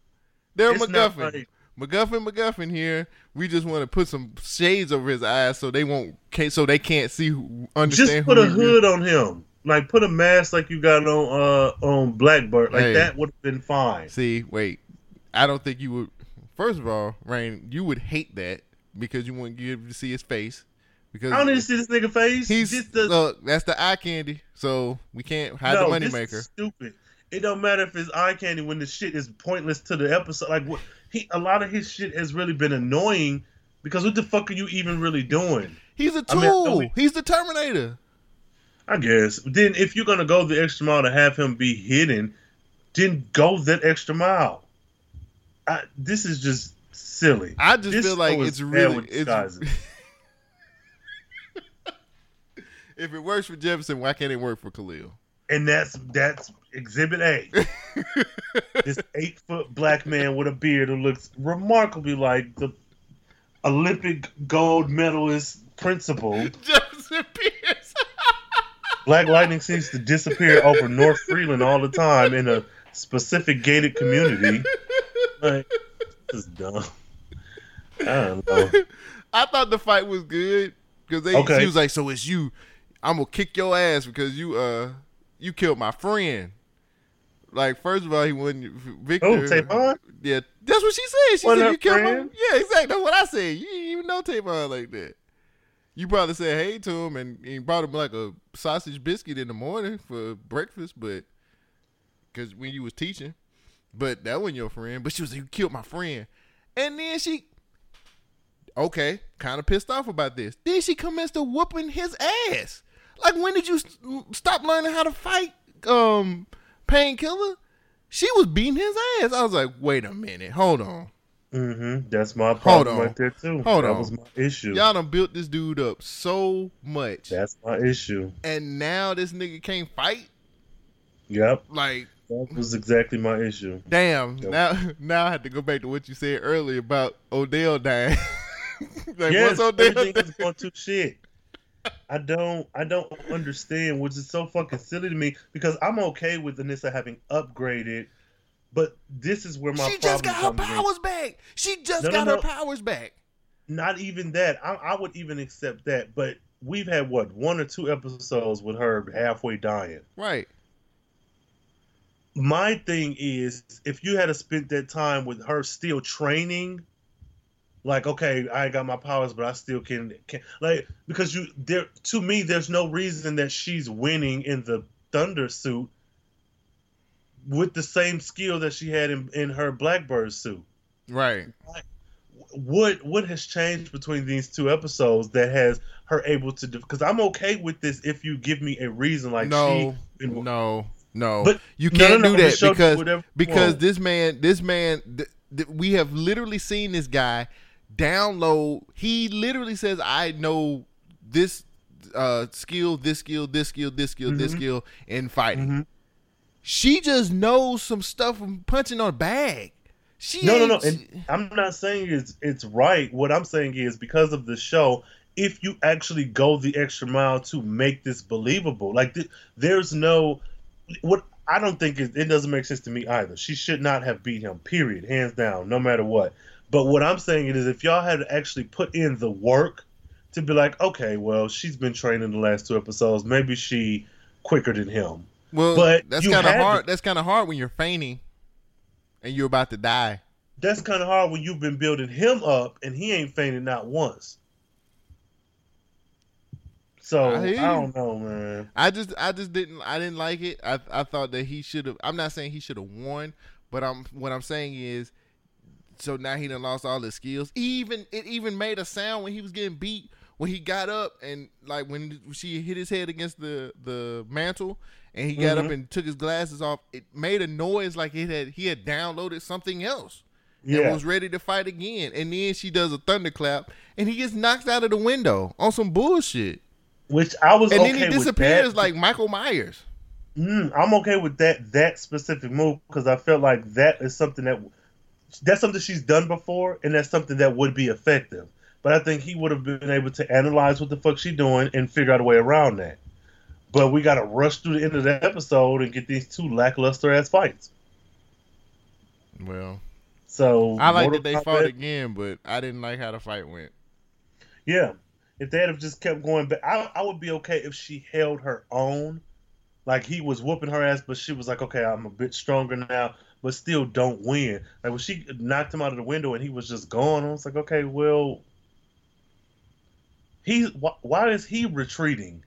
They're It's MacGuffin. MacGuffin, MacGuffin here. We just want to put some shades over his eyes so they won't, can't, so they can't see, who, understand. Just put a hood on him. Like put a mask like you got on uh on Blackbird. Like Hey. that would have been fine. See, wait. I don't think you would. First of all, Rain, you would hate that because you wouldn't get to see his face. Because I don't need to see this nigga face. he's Just the, look. That's the eye candy. So we can't hide no, the moneymaker. stupid. It don't matter if it's eye candy when the shit is pointless to the episode. Like what he a lot of his shit has really been annoying because what the fuck are you even really doing? He's a mean, I tool. we- He's the Terminator. I guess. Then if you're gonna go the extra mile to have him be hidden, then go that extra mile. I, this is just silly. I just This feel like it's really it's, if it works for Jefferson, why can't it work for Khalil? and that's that's exhibit A. this eight foot black man with a beard who looks remarkably like the Olympic gold medalist principal. Pierce. Black lightning seems to disappear over North Freeland all the time in a specific gated community. Like, this is dumb. I don't know. I thought the fight was good because they Okay. she was like, "So it's you. I'm gonna kick your ass because you uh you killed my friend." Like first of all, he wouldn't Victor. Oh, Tavon? Yeah, that's what she said. She Wasn't said you killed friend? my. Yeah, exactly. That's what I said. You didn't even know Tavon like that. You probably said hey to him and, and brought him like a sausage biscuit in the morning for breakfast, but because when you was teaching, but that wasn't your friend. But she was like, you killed my friend, and then she okay, kind of pissed off about this. Then she commenced to whooping his ass. Like, when did you s- stop learning how to fight, um, painkiller? She was beating his ass. I was like, wait a minute, hold on. Mm-hmm. That's my problem right there too. Hold that on. was my issue. Y'all done built this dude up so much, That's my issue. and now this nigga can't fight. Yep. Like, That was exactly my issue. damn. Yep. Now, now I have to go back to what you said earlier about Odell dying. like, yes, what's Odell? everything dying? is going to shit. I don't I don't understand, which is so fucking silly to me because I'm okay with Anissa having upgraded, but this is where my She just got her comes in. powers back. She just No, no, got no. her powers back. Not even that. I, I would even accept that, but we've had what one or two episodes with her halfway dying. Right. My thing is, if you had to spent that time with her still training, like okay, I got my powers, but I still can, can like because you there to me, there's no reason that she's winning in the Thunder suit with the same skill that she had in, in her Blackbird suit. Right. What what has changed between these two episodes that has her able to? Because I'm okay with this if you give me a reason like no, she. no, no. But- you can't no, no, do the that because because this man, this man, th- th- we have literally seen this guy download. He literally says, "I know this uh, skill, this skill, this skill, this skill, this Mhm. skill in fighting." Mhm. She just knows some stuff from punching on a bag. She No, no, no. And I'm not saying it's it's right. What I'm saying is because of the show, if you actually go the extra mile to make this believable, like th- there's no what I don't think it, it doesn't make sense to me either. She should not have beat him. Period, hands down, no matter what. But what I'm saying is, if y'all had actually put in the work to be like, okay, well, she's been training the last two episodes, maybe she quicker than him. well, but that's kind of hard. That's kind of hard when you're fainting and you're about to die. That's kind of hard when you've been building him up and he ain't fainted not once. So I I, don't know, man. I just I just didn't I didn't like it. I I thought that he should have I'm not saying he should have won, but I'm what I'm saying is so now he done lost all his skills. Even it even made a sound when he was getting beat when he got up and like when she hit his head against the the mantle and he got Mhm. up and took his glasses off. It made a noise like it had he had downloaded something else and Yeah. was ready to fight again. And then she does a thunderclap and he gets knocked out of the window on some bullshit. Which I was And okay then he disappears like Michael Myers. Mm, I'm okay with that that specific move because I felt like that is something that that's something she's done before, and that's something that would be effective. But I think he would have been able to analyze what the fuck she doing and figure out a way around that. But we got to rush through the end of the episode and get these two lackluster ass fights. Well, So I like Mortal that they fought again, but I didn't like how the fight went. Yeah, if they had have just kept going back, I, I would be okay if she held her own. Like he was whooping her ass, but she was like, "Okay, I'm a bit stronger now, but still don't win." Like when she knocked him out of the window and he was just gone, I was like, "Okay, well, he why, why is he retreating?"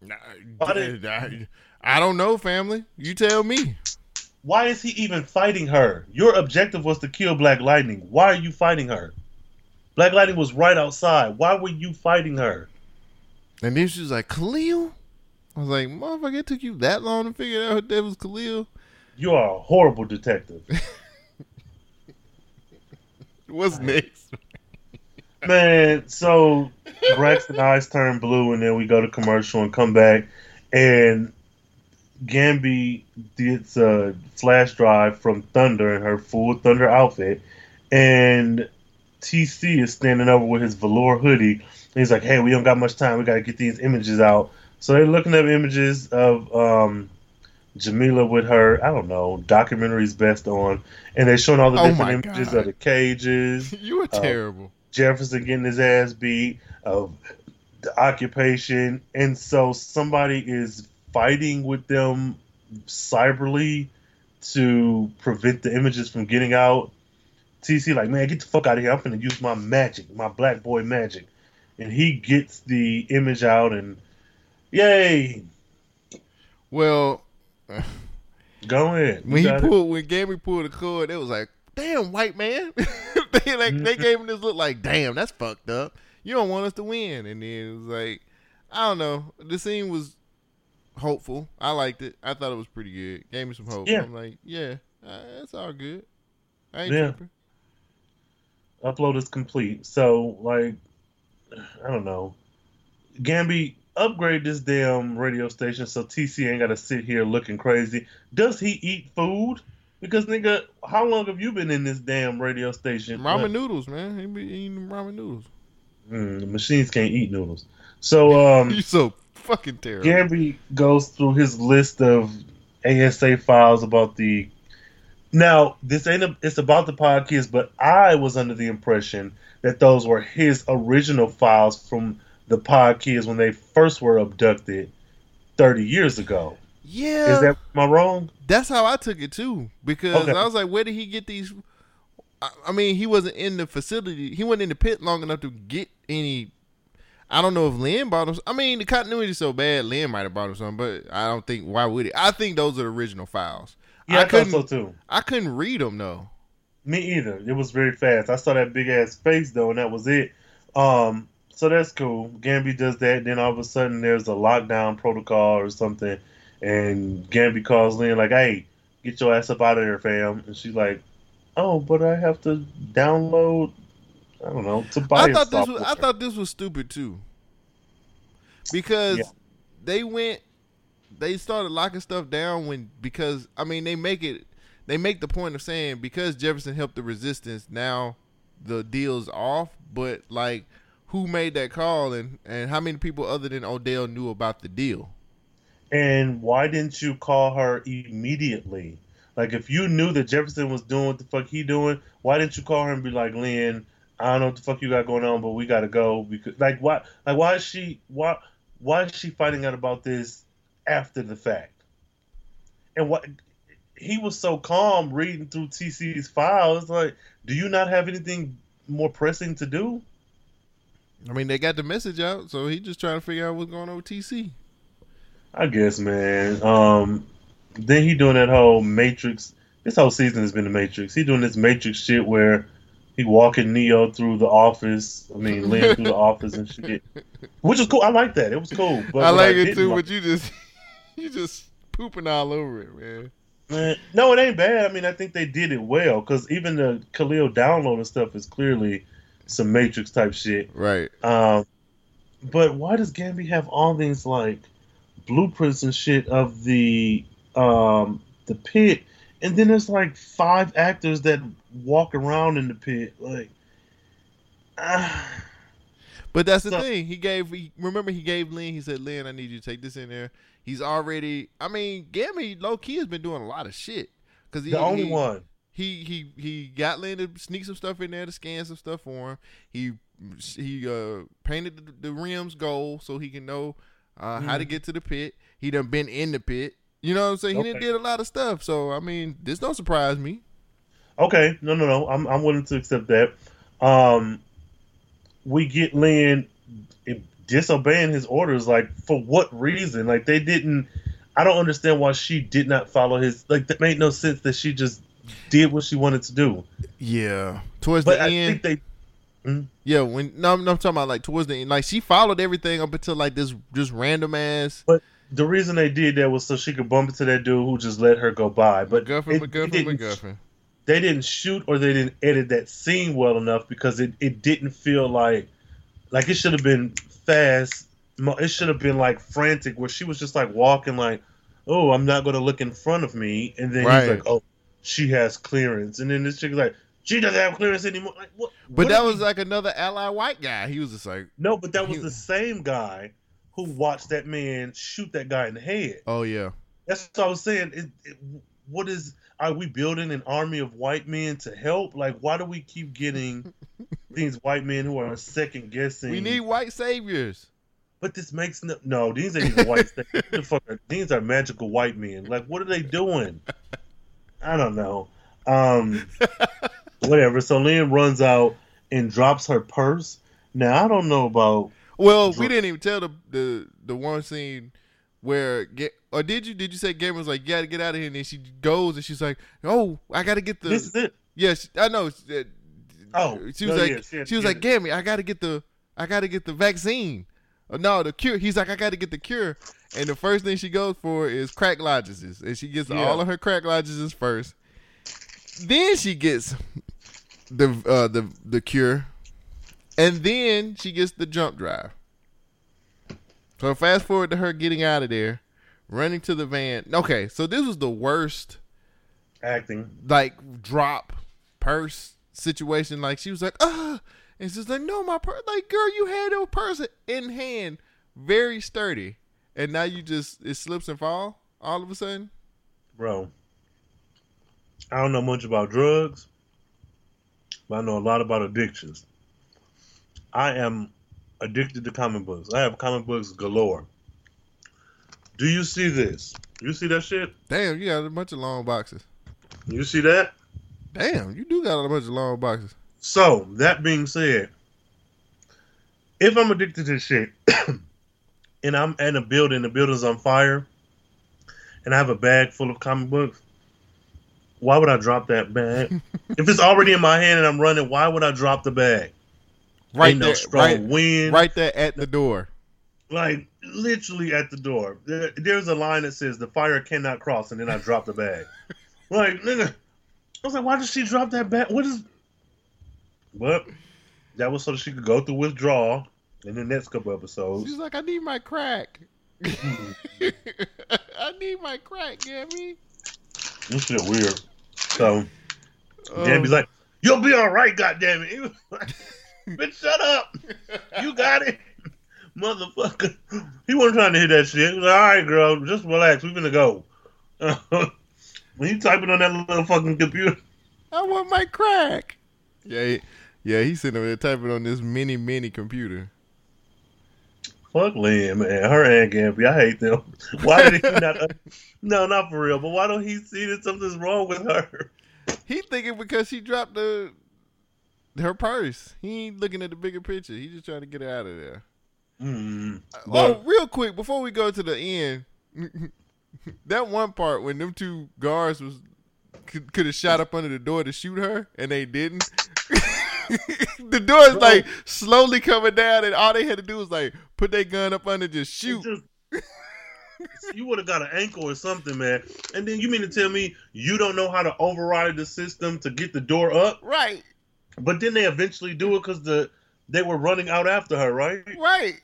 Nah, did- I, I don't know, family. You tell me. Why is he even fighting her? Your objective was to kill Black Lightning. Why are you fighting her? Black Lightning was right outside. Why were you fighting her? And then she was like, Khalil? I was like, motherfucker, it took you that long to figure out that was Khalil? You are a horrible detective. What's next? Man, so Braxton eyes turn blue, and then we go to commercial and come back, and Gambi gets a flash drive from Thunder in her full Thunder outfit, and TC is standing over with his velour hoodie. And he's like, "Hey, we don't got much time. We got to get these images out." So they're looking up images of um, Jamillah with her, I don't know, documentaries best on, and they're showing all the Oh different images God. of the cages. you were terrible. Jefferson getting his ass beat, of the occupation, and so somebody is fighting with them cyberly to prevent the images from getting out. TC like, man, get the fuck out of here! I'm gonna use my magic, my black boy magic, and he gets the image out, and yay, Well, go ahead. You when he got it. pulled, when Gambi pulled the cord, it was like, damn, white man. they like they Mhm. gave him this look like, damn, that's fucked up. You don't want us to win. And then it was like, I don't know. The scene was hopeful. I liked it. I thought it was pretty good. Gave me some hope. Yeah. I'm like, yeah, uh, all good. I ain't Yeah. tripping. upload is complete. So like, I don't know. Gambi, upgrade this damn radio station so TC ain't got to sit here looking crazy. Does he eat food? Because nigga, how long have you been in this damn radio station? Ramen noodles, man. He be eating ramen noodles. Mm, the machines can't eat noodles. So um, you so fucking terrible. Gambi goes through his list of ASA files about the. Now this ain't a, it's about the podcast, but I was under the impression that those were his original files from the pod kids when they first were abducted thirty years ago. yeah, Is that am I wrong? That's how I took it too. Because Okay. I was like, where did he get these? I, I mean, he wasn't in the facility. He wasn't in the pit long enough to get any. I don't know if Lynn bought him. I mean, the continuity is so bad. Lynn might have bought him something, but I don't think. Why would he? I think those are the original files. Yeah, I I, couldn't. so too. I couldn't read them though. Me either. It was very fast. I saw that big ass face though, and that was it. Um, so that's cool. Gambi does that. Then all of a sudden, there's a lockdown protocol or something, and Gambi calls Lynn like, "Hey, get your ass up out of there, fam." And she's like, "Oh, but I have to download. I don't know to buy." I thought this was. I thought this was stupid too. Because Yeah. they went, they started locking stuff down when because I mean they make it, they make the point of saying because Jefferson helped the resistance now the deal's off. But like, who made that call and and how many people other than Odell knew about the deal? And why didn't you call her immediately? Like, if you knew that Jefferson was doing what the fuck he doing, why didn't you call her and be like, Lynn, I don't know what the fuck you got going on, but we gotta go because, like, why, like, why is she, why, why is she finding out about this after the fact? And what he was so calm reading through TC's files, like, do you not have anything more pressing to do? I mean, they got the message out, so he just trying to figure out what's going on with TC. I guess, man. Um, then he doing that whole Matrix this whole season has been the Matrix. He doing this Matrix shit where he walking Neo through the office. I mean, Lynn through the office and shit, which is cool. I like that. It was cool. But I like it too, like- but you just you just pooping all over it, man. Man, no, it ain't bad. I mean, I think they did it well because even the Khalil download and stuff is clearly some Matrix type shit. Right. Um, but why does Gambi have all these like blueprints and shit of the um the pit, and then there's like five actors that walk around in the pit, like. ah. But that's the So- thing. He gave. He, remember, he gave Lynn. He said, "Lynn, I need you to take this in there." He's already. I mean, Gambi low key has been doing a lot of shit. Cause he, the only he- one. He he he got Lynn to sneak some stuff in there to scan some stuff for him. He he uh painted the, the rims gold so he can know uh, how to Mhm. get to the pit. He done been in the pit. You know what I'm saying? He done did a lot of stuff. So I mean, this don't surprise me. Okay, no, no, no. I'm I'm willing to accept that. Um, we get Lynn disobeying his orders. Like for what reason? Like they didn't. I don't understand why she did not follow his. Like that made no sense that she just did what she wanted to do. Yeah. Towards But the I end, think they. Hmm? yeah. When no, I'm, I'm talking about like towards the end, like she followed everything up until like this just random ass But The reason they did that was so she could bump into that dude who just let her go by. But MacGuffin, it- MacGuffin, it didn't- they didn't shoot or they didn't edit that scene well enough because it, it didn't feel like like it should have been fast. It should have been like frantic where she was just like walking like, oh, I'm not going to look in front of me, and then Right. he's like, oh, she has clearance, and then this chick's like, she doesn't have clearance anymore. Like what? But what that was we- like another ally white guy. He was just like, no, but that was he- the same guy who watched that man shoot that guy in the head. oh yeah, That's what I was saying. It, it, what is? Are we building an army of white men to help? Like, why do we keep getting these white men who are second guessing? we need white saviors. but this makes no. No, these ain't even white. things. What the fuck are- these are magical white men. Like, what are they doing? I don't know. Um, whatever. So Lynn runs out and drops her purse. Now I don't know about. Well, we didn't even tell the the the one scene where get or did you did you say Gabriel was like, you gotta get out of here, and then she goes and she's like, oh, I gotta get the this is it. yes, I know. uh, Oh, she was no, like, yeah, she she was like. Gambi, I gotta get the, I gotta get the vaccine. Uh, no, the cure. He's like, I gotta get the cure. And the first thing she goes for is crack lozenges, and she gets Yeah. all of her crack lozenges first. Then she gets the uh, the the cure, and then she gets the jump drive. So fast forward to her getting out of there, running to the van. Okay, so this was the worst acting. like drop purse situation. Like she was like, ah, and she's like, no, my purse. Like, girl, you had your purse in hand, very sturdy, and now you just it slips and fall all of a sudden. bro. I don't know much about drugs, but I know a lot about addictions. I am addicted to comic books. I have comic books galore. Do you see this? You see that shit? Damn, you got a bunch of long boxes. You see that? Damn, you do got a bunch of long boxes. So, that being said, if I'm addicted to shit and I'm in a building, the building's on fire, and I have a bag full of comic books, why would I drop that bag? if it's already in my hand and I'm running, why would I drop the bag? Right Ain't no there, strong right, wind. right there at the door. Like literally at the door. There, there's a line that says the fire cannot cross, and then I drop the bag. like nigga, I was like, why did she drop that bag? What is? But that was so that she could go through withdrawal in the next couple episodes. She's like, I need my crack. I need my crack, Gabby. This shit weird. So Um, Gabby's like, "You'll be all right, goddamn it." He was like, Bitch, shut up. You got it, motherfucker. He wasn't trying to hit that shit. He was like, all right, girl, just relax. We're gonna go. when you typing on that little fucking computer, I want my crack. Yeah, yeah, he's sitting over there typing on this mini mini computer. Fuck Lynn, man. Her and Gambi, I hate them. Why did he not? no, not for real. But why don't he see that something's wrong with her? He thinking because she dropped the her purse. He ain't looking at the bigger picture. He just trying to get her out of there. Mm. oh, real quick before we go to the end, that one part when them two guards was could, could have shot up under the door to shoot her, and they didn't. the door is like slowly coming down, and all they had to do was like put their gun up under, just shoot. Just- you would have got an ankle or something, man. And then you mean to tell me you don't know how to override the system to get the door up? Right, But then they eventually do it because the they were running out after her, right? right.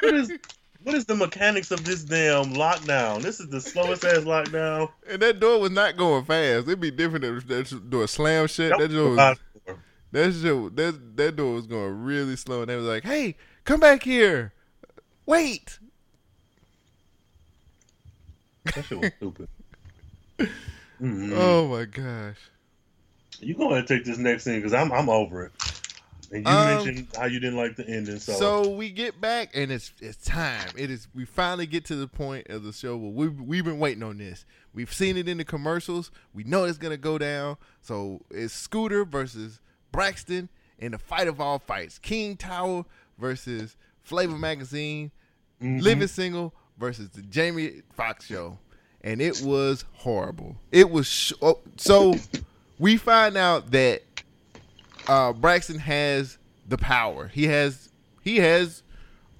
What is what is the mechanics of this damn lockdown? This is the slowest ass lockdown. And that door was not going fast. It'd be different if that door slam shut. That That door was, that, shit, that, that door was going really slow. And they was like, hey, come back here. Wait. That shit was stupid. Mhm. Oh, my gosh. You go ahead and take this next thing because I'm I'm over it. And you Um, mentioned how you didn't like the ending, so, So we get back, and it's it's time. It is. We finally get to the point of the show where we've we've been waiting on this. We've seen it in the commercials. We know it's gonna go down. So it's Scooter versus Braxton in the fight of all fights. King Tower versus Flavor Magazine. Mhm. Living Single versus the Jamie Foxx show, and it was horrible. It was sh- oh, so. We find out that uh, Braxton has the power. He has he has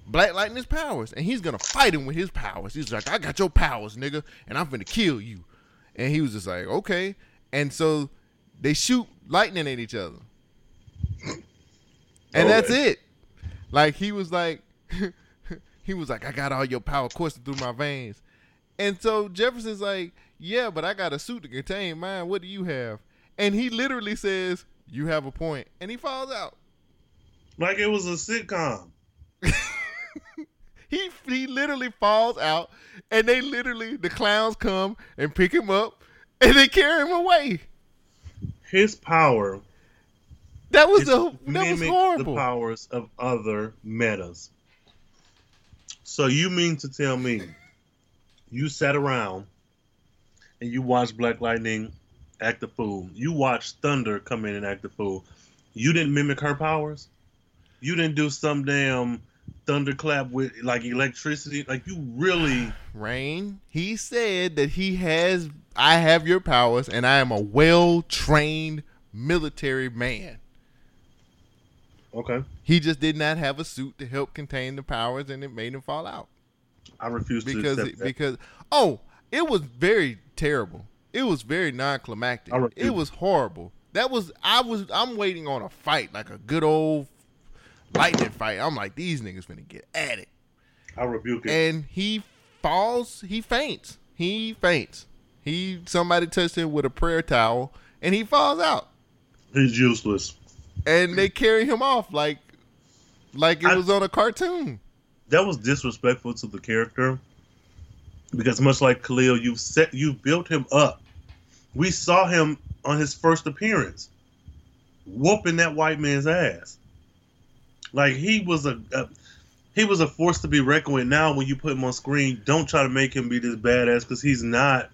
Black Lightning's powers, and he's gonna fight him with his powers. He's like, "I got your powers, nigga, and I'm gonna kill you." And he was just like, "Okay." And so they shoot lightning at each other, and oh, that's Okay. it. Like he was like, he was like, "I got all your power coursing through my veins," and so Jefferson's like, "Yeah, but I got a suit to contain mine. What do you have?" And he literally says, "You have a and he falls out. like it was a sitcom. He he literally falls out, and they literally the clowns come and pick him up, and they carry him away. His power That was a that was mimic the powers of other metas. So you mean to tell me you sat around and you watched Black Lightning act the fool. You watched Thunder come in and act the fool. You didn't mimic her powers. You didn't do some damn thunderclap with like electricity. Like you really Rain. He said that he has. I have your powers, and I am a well trained military man. Okay. He just did not have a suit to help contain the powers, and it made him fall out. I refuse to because accept it, that. because oh, it was very terrible. It was very non-climactic. It was horrible. That was I was I'm waiting on a fight like a good old lightning fight. I'm like these niggas gonna get at it, I rebuke it. and he falls. He faints. He faints. He somebody touched him with a prayer towel, and he falls out. He's useless. And they carry him off like like it I- was on a cartoon. that was disrespectful to the character because much like Khalil, you've set you built him up. We saw him on his first appearance, whooping that white man's ass. Like he was a, a he was a force to be reckoned with. Now, when you put him on screen, don't try to make him be this badass because he's not.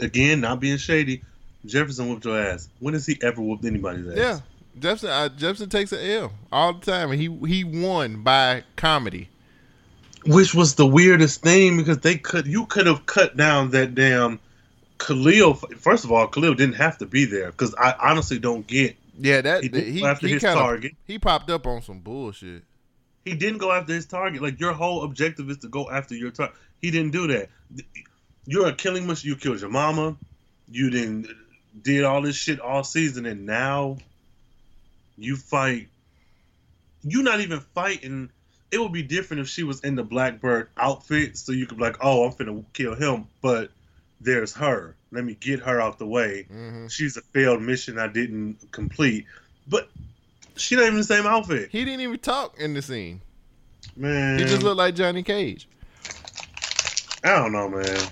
Again, not being shady. Jefferson whooped your ass. When has he ever whooped anybody's ass? Yeah, Jefferson. Uh, Jefferson takes an L all the time, and he he won by comedy. Which was the weirdest thing because they could you could have cut down that damn Khalil. First of all, Khalil didn't have to be there because I honestly don't get. Yeah, that He he did he, go after his kinda, target. he popped up on some bullshit. He didn't go after his target. Like your whole objective is to go after your target. He didn't do that. You're a killing machine. You killed your mama. You didn't did all this shit all season, and now you fight. You're not even fighting. It would be different if she was in the Blackbird outfit, so you could be like, "Oh, I'm finna kill him," but there's her. Let me get her out the way. hmm She's a failed mission I didn't complete, but she not even the same outfit, He didn't even talk in the scene. man. He just looked like Johnny Cage. I don't know, man.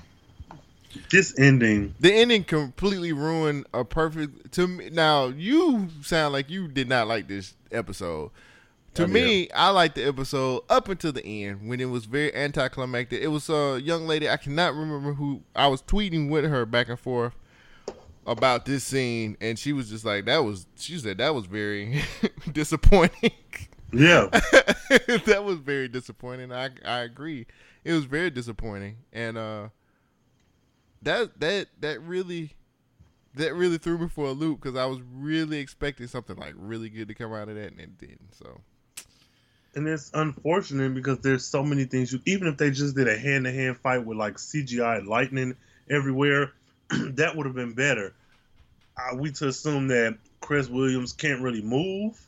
This ending, The ending completely ruined a perfect. To me, now you sound like you did not like this episode. To Oh, me, I liked the episode up until the end when it was very anticlimactic. It was a young lady I cannot remember who I was tweeting with her back and forth about this scene, and she was just like, "That was." She said that was very disappointing. yeah, that was very disappointing. I I agree. It was very disappointing, and uh, that that that really that really threw me for a loop because I was really expecting something like really good to come out of that and it didn't. So And it's unfortunate because there's so many things you even if they just did a hand to hand fight with like CGI lightning everywhere, that would have been better. Are we to assume that Cress Williams can't really move?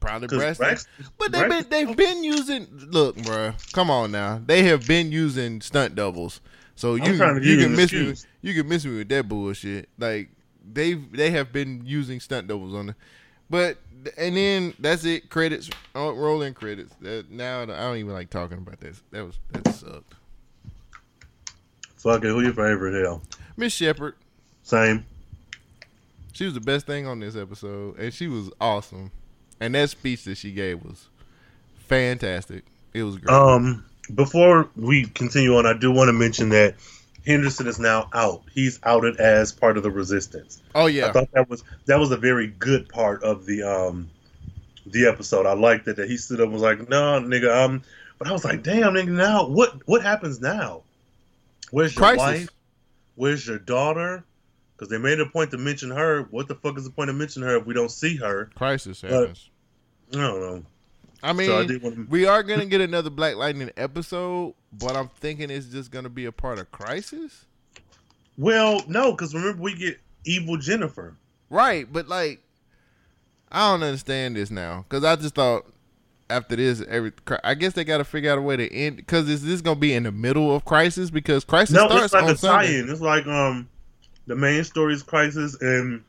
probably Because Braxton. But they've been they've oh. been using look, bro. Come on now. They have been using stunt doubles. So you to you can an miss me you can miss me with that bullshit. Like they they have been using stunt doubles on it. But and then that's it. Credits oh, rolling credits. That now I don't even like talking about this. That was that sucked. Fuck it, who your favorite hell? Miss Shepard. Same. She was the best thing on this episode, and she was awesome. And that speech that she gave was fantastic. It was great. Um, before we continue on, I do want to mention that Henderson is now out. He's outed as part of the resistance. oh yeah, I thought that was that was a very good part of the um the episode. I liked it that he stood up and was like, "No, nigga, um." But I was like, "Damn, nigga, now what? What happens now? Where's your Crisis. wife? Where's your daughter? Because they made a point to mention her. What the fuck is the point of mentioning her if we don't see her? crisis happens. I don't know. I mean, so I to. we are gonna get another Black Lightning episode, but I'm thinking it's just gonna be a part of Crisis, Well, no, because remember we get evil Jennifer. right? But like, I don't understand this now because I just thought after this, every I guess they got to figure out a way to end because is this gonna be in the middle of Crisis because Crisis No, starts it's like on a Sunday. tie-in. It's like um, the main story is crisis, and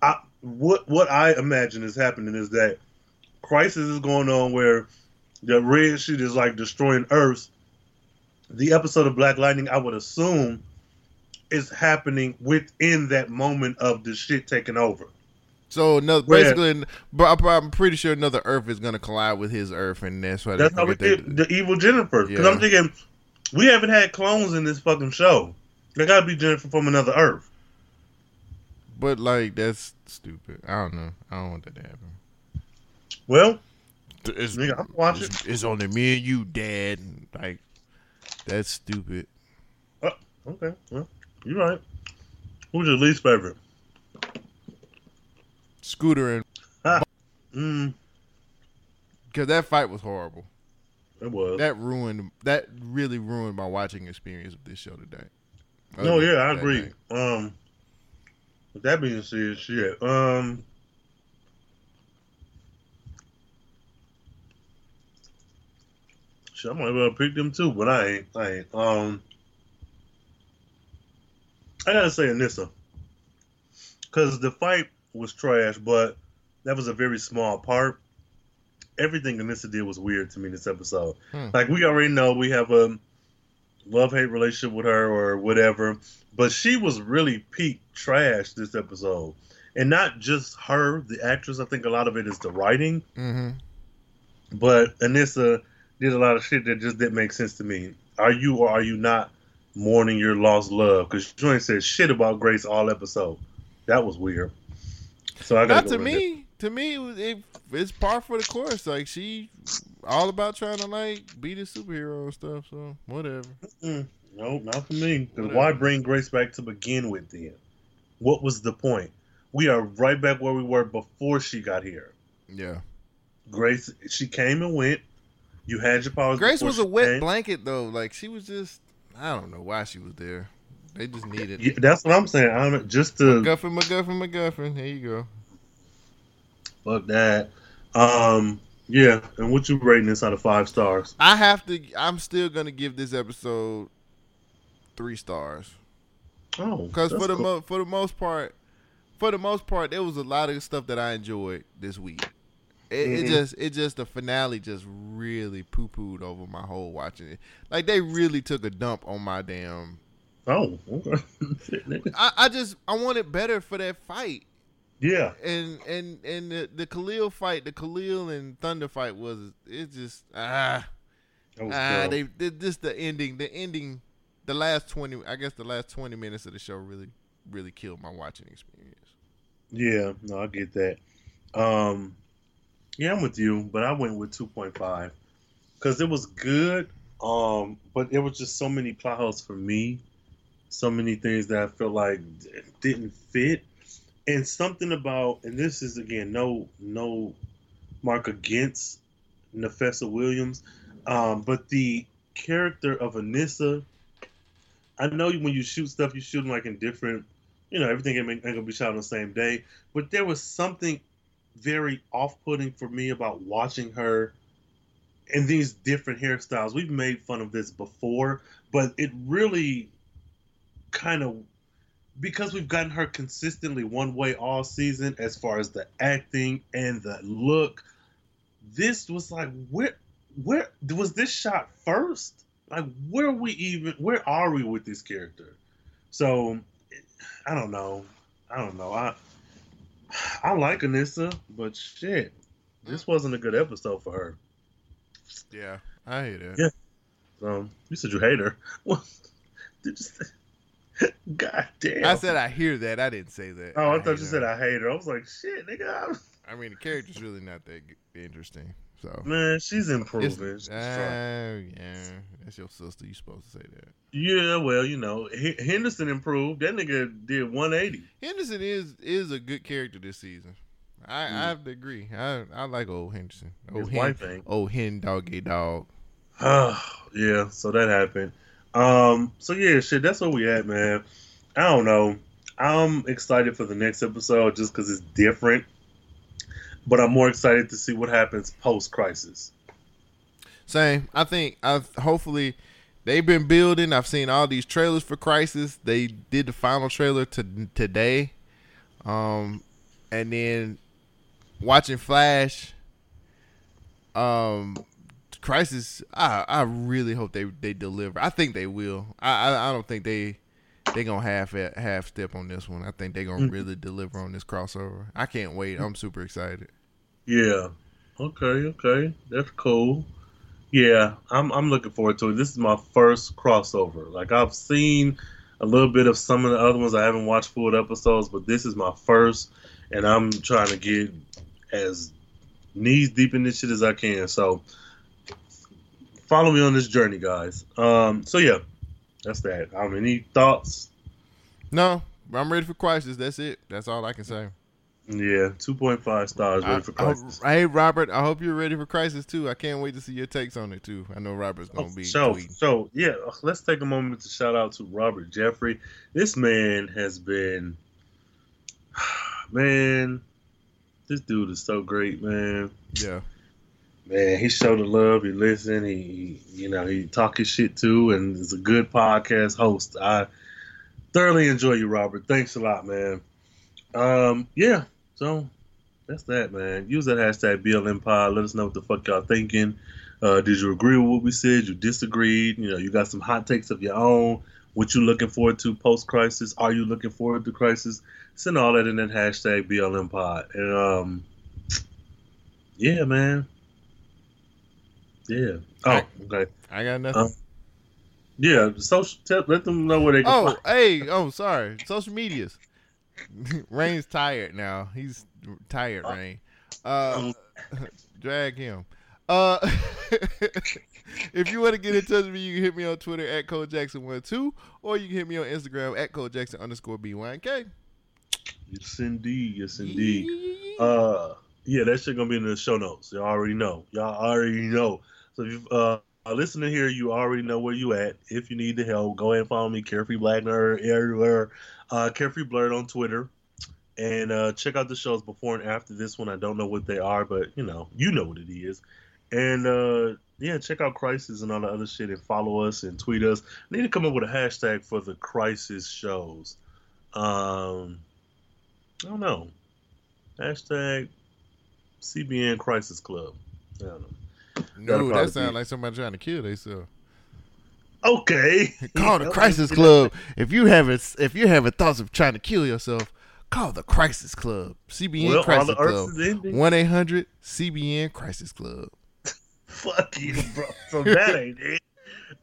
I what what I imagine is happening is that crisis is going on where the red shit is like destroying Earth. The episode of Black Lightning, I would assume, is happening within that moment of the shit taking over. So another, basically, but I'm- pretty sure another Earth is gonna collide with his Earth, and that's why That's how we get the evil Jennifer. Because Yeah. I'm thinking we haven't had clones in this fucking show. They gotta be Jennifer from another Earth. But like that's stupid. I don't know. I don't want that to happen. Well, It's, Nigga, I'm watching. it's, it's only me and you, Dad. Like that's stupid. Okay, well, you're right. Who's your least favorite? Scooter and Mm, because that fight was horrible. it was. That ruined. That really ruined my watching experience of this show today. no, yeah, I agree. that Um, with that being said, shit. Um, shit, I might well pick them too, but I ain't. I ain't. Um, I gotta say Anissa, because the fight was trash, but that was a very small part. Everything Anissa did was weird to me this episode. Hmm. Like we already know, we have a love hate relationship with her or whatever, but she was really peak trash this episode, and not just her, the actress. I think a lot of it is the writing, Mhm. but Anissa did a lot of shit that just didn't make sense to me. Are you or are you not mourning your lost love? Because you ain't said shit about Grace all episode. That was weird. So I got Not to me. To me, it, it's par for the course. Like she, all about trying to like be the superhero and stuff. So whatever. Mm, no, not for me. Because why bring Grace back to begin with then? What was the point? We are right back where we were before she got here. Yeah. Grace, she came and went. You had your powers. Grace was a wet came. blanket though. Like she was just. I don't know why she was there. They just needed. Yeah, that's what I'm saying. I'm just to MacGuffin, MacGuffin, MacGuffin. There you go. fuck that. Um, yeah. And what you rating this out of five stars? I have to. I'm still gonna give this episode three stars Oh, because for the cool. mo- for the most part, for the most part, there was a lot of stuff that I enjoyed this week. It, it Mhm. just it just the finale just really poo pooed over my whole watching it. Like they really took a dump on my damn. oh, okay. I, I just I wanted better for that fight. yeah. and and and the, the Khalil fight, the Khalil and Thunder fight was it just ah That was ah they, they just the ending the ending the last twenty I guess the last twenty minutes of the show really really killed my watching experience. Yeah, no, I get that. Um, yeah, I'm with you, but I went with 2.5 because it was good, Um, but it was just so many plot holes for me, so many things that I felt like didn't fit, and something about and this is again no no mark against Nafessa Williams, um, but the character of Anissa. I know when you shoot stuff, you shoot them like in different, you know, everything ain't gonna be shot on the same day. But there was something very off-putting for me about watching her in these different hairstyles. We've made fun of this before, but it really kind of because we've gotten her consistently one way all season as far as the acting and the look. This was like where where was this shot first? Like where are we even where are we with this character? So I don't know. I don't know. I I like Anissa, but shit, this wasn't a good episode for her. Yeah, I hate it. Yeah. Um, you said you hate her. What did you say? God damn. I said I hear that. I didn't say that. Oh, I, thought you her. said I hate her. I was like, shit, nigga. I mean, the character's really not that interesting. So Man, she's improving. She's uh, yeah, that's your sister. You supposed to say that. Yeah, well, you know, H- Henderson improved. That nigga did 180. Henderson is is a good character this season. I, Mm. I have to agree. I I like old Henderson. Old His hen, wife ain't. old hen doggy dog. yeah, so that happened. Um, so yeah, shit, that's where we at, man. I don't know. I'm excited for the next episode just because it's different, but I'm more excited to see what happens post crisis. Same. I think I've hopefully they've been building. I've seen all these trailers for Crisis. They did the final trailer to today. Um and then watching Flash um Crisis I I really hope they they deliver. I think they will. I I, I don't think they they gonna half half step on this one. I think they gonna Mhm. really deliver on this crossover. I can't wait. I'm super excited. Yeah. Okay. Okay. That's cool. Yeah, I'm I'm looking forward to it. This is my first crossover. Like I've seen a little bit of some of the other ones. I haven't watched full episodes, but this is my first, and I'm trying to get as knees deep in this shit as I can. So follow me on this journey, guys. Um. So yeah, that's that. Um. Any thoughts? No, I'm ready for Crisis. That's it. That's all I can say. Yeah, two point five stars ready I- for I crisis. hey Robert, I hope you're ready for Crisis too. I can't wait to see your takes on it too. I know Robert's gonna Oh, be so, tweeting. so yeah, let's take a moment to shout out to Robert Jeffrey. This man has been, man, this dude is so great, man. Yeah, Man, he showed the love. He listened. He, you know, he talk his shit too, and is a good podcast host. I thoroughly enjoy you, Robert. Thanks a lot, man. Um, yeah. So that's that, man. Use that hashtag BLM Pod. Let us know what the fuck y'all thinking. Uh, did you agree with what we said? You disagreed? You know, you got some hot takes of your own. What you looking forward to post crisis? Are you looking forward to crisis? Send all that in that hashtag BLM Pod. And um, yeah, man. Yeah. Oh, okay. I got nothing. Um, Yeah. Social. Tell, let them know where they can. oh, find- hey, oh, sorry. Social medias. Rain's tired now. He's tired, Rain. Uh, drag him. Uh, if you want to get in touch with me, you can hit me on Twitter at CodeJackson12, or you can hit me on Instagram at CodeJackson underscore B1K. Yes, indeed. Yes, indeed. Uh, yeah, that shit gonna be in the show notes. Y'all already know. Y'all already know. So if you uh listening here, you already know where you at. If you need the help, go ahead and follow me, Carefree Black Nerd, everywhere. Uh, Carefree Blurred on Twitter, and uh, check out the shows before and after this one. I don't know what they are, but you know, you know what it is. And uh, yeah, check out Crisis and all the other shit, and follow us and tweet us. I need to come up with a hashtag for the Crisis shows. Um, I don't know. Hashtag CBN Crisis Club. I don't know. No, That'll that probably sounds like somebody trying to kill themselves. Okay. Call the Crisis Club if you have if you're having thoughts of trying to kill yourself. Call the Crisis Club, CBN Well, Crisis Club, Earths is ending. one eight hundred CBN Crisis Club. Fuck you, bro. So that ain't it.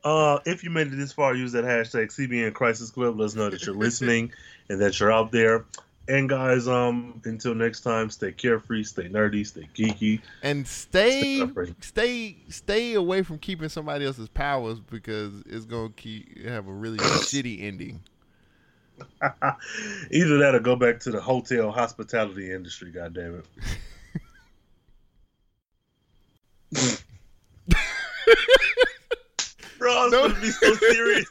Uh, if you made it this far, use that hashtag CBN Crisis Club. Let us know that you're listening and that you're out there. And guys, um, until next time, stay carefree, stay nerdy, stay geeky. And stay Stay stay stay away from keeping somebody else's powers because it's gonna keep have a really shitty ending. Either that or go back to the hotel hospitality industry. God damn it. Bro, I was No. gonna be so serious.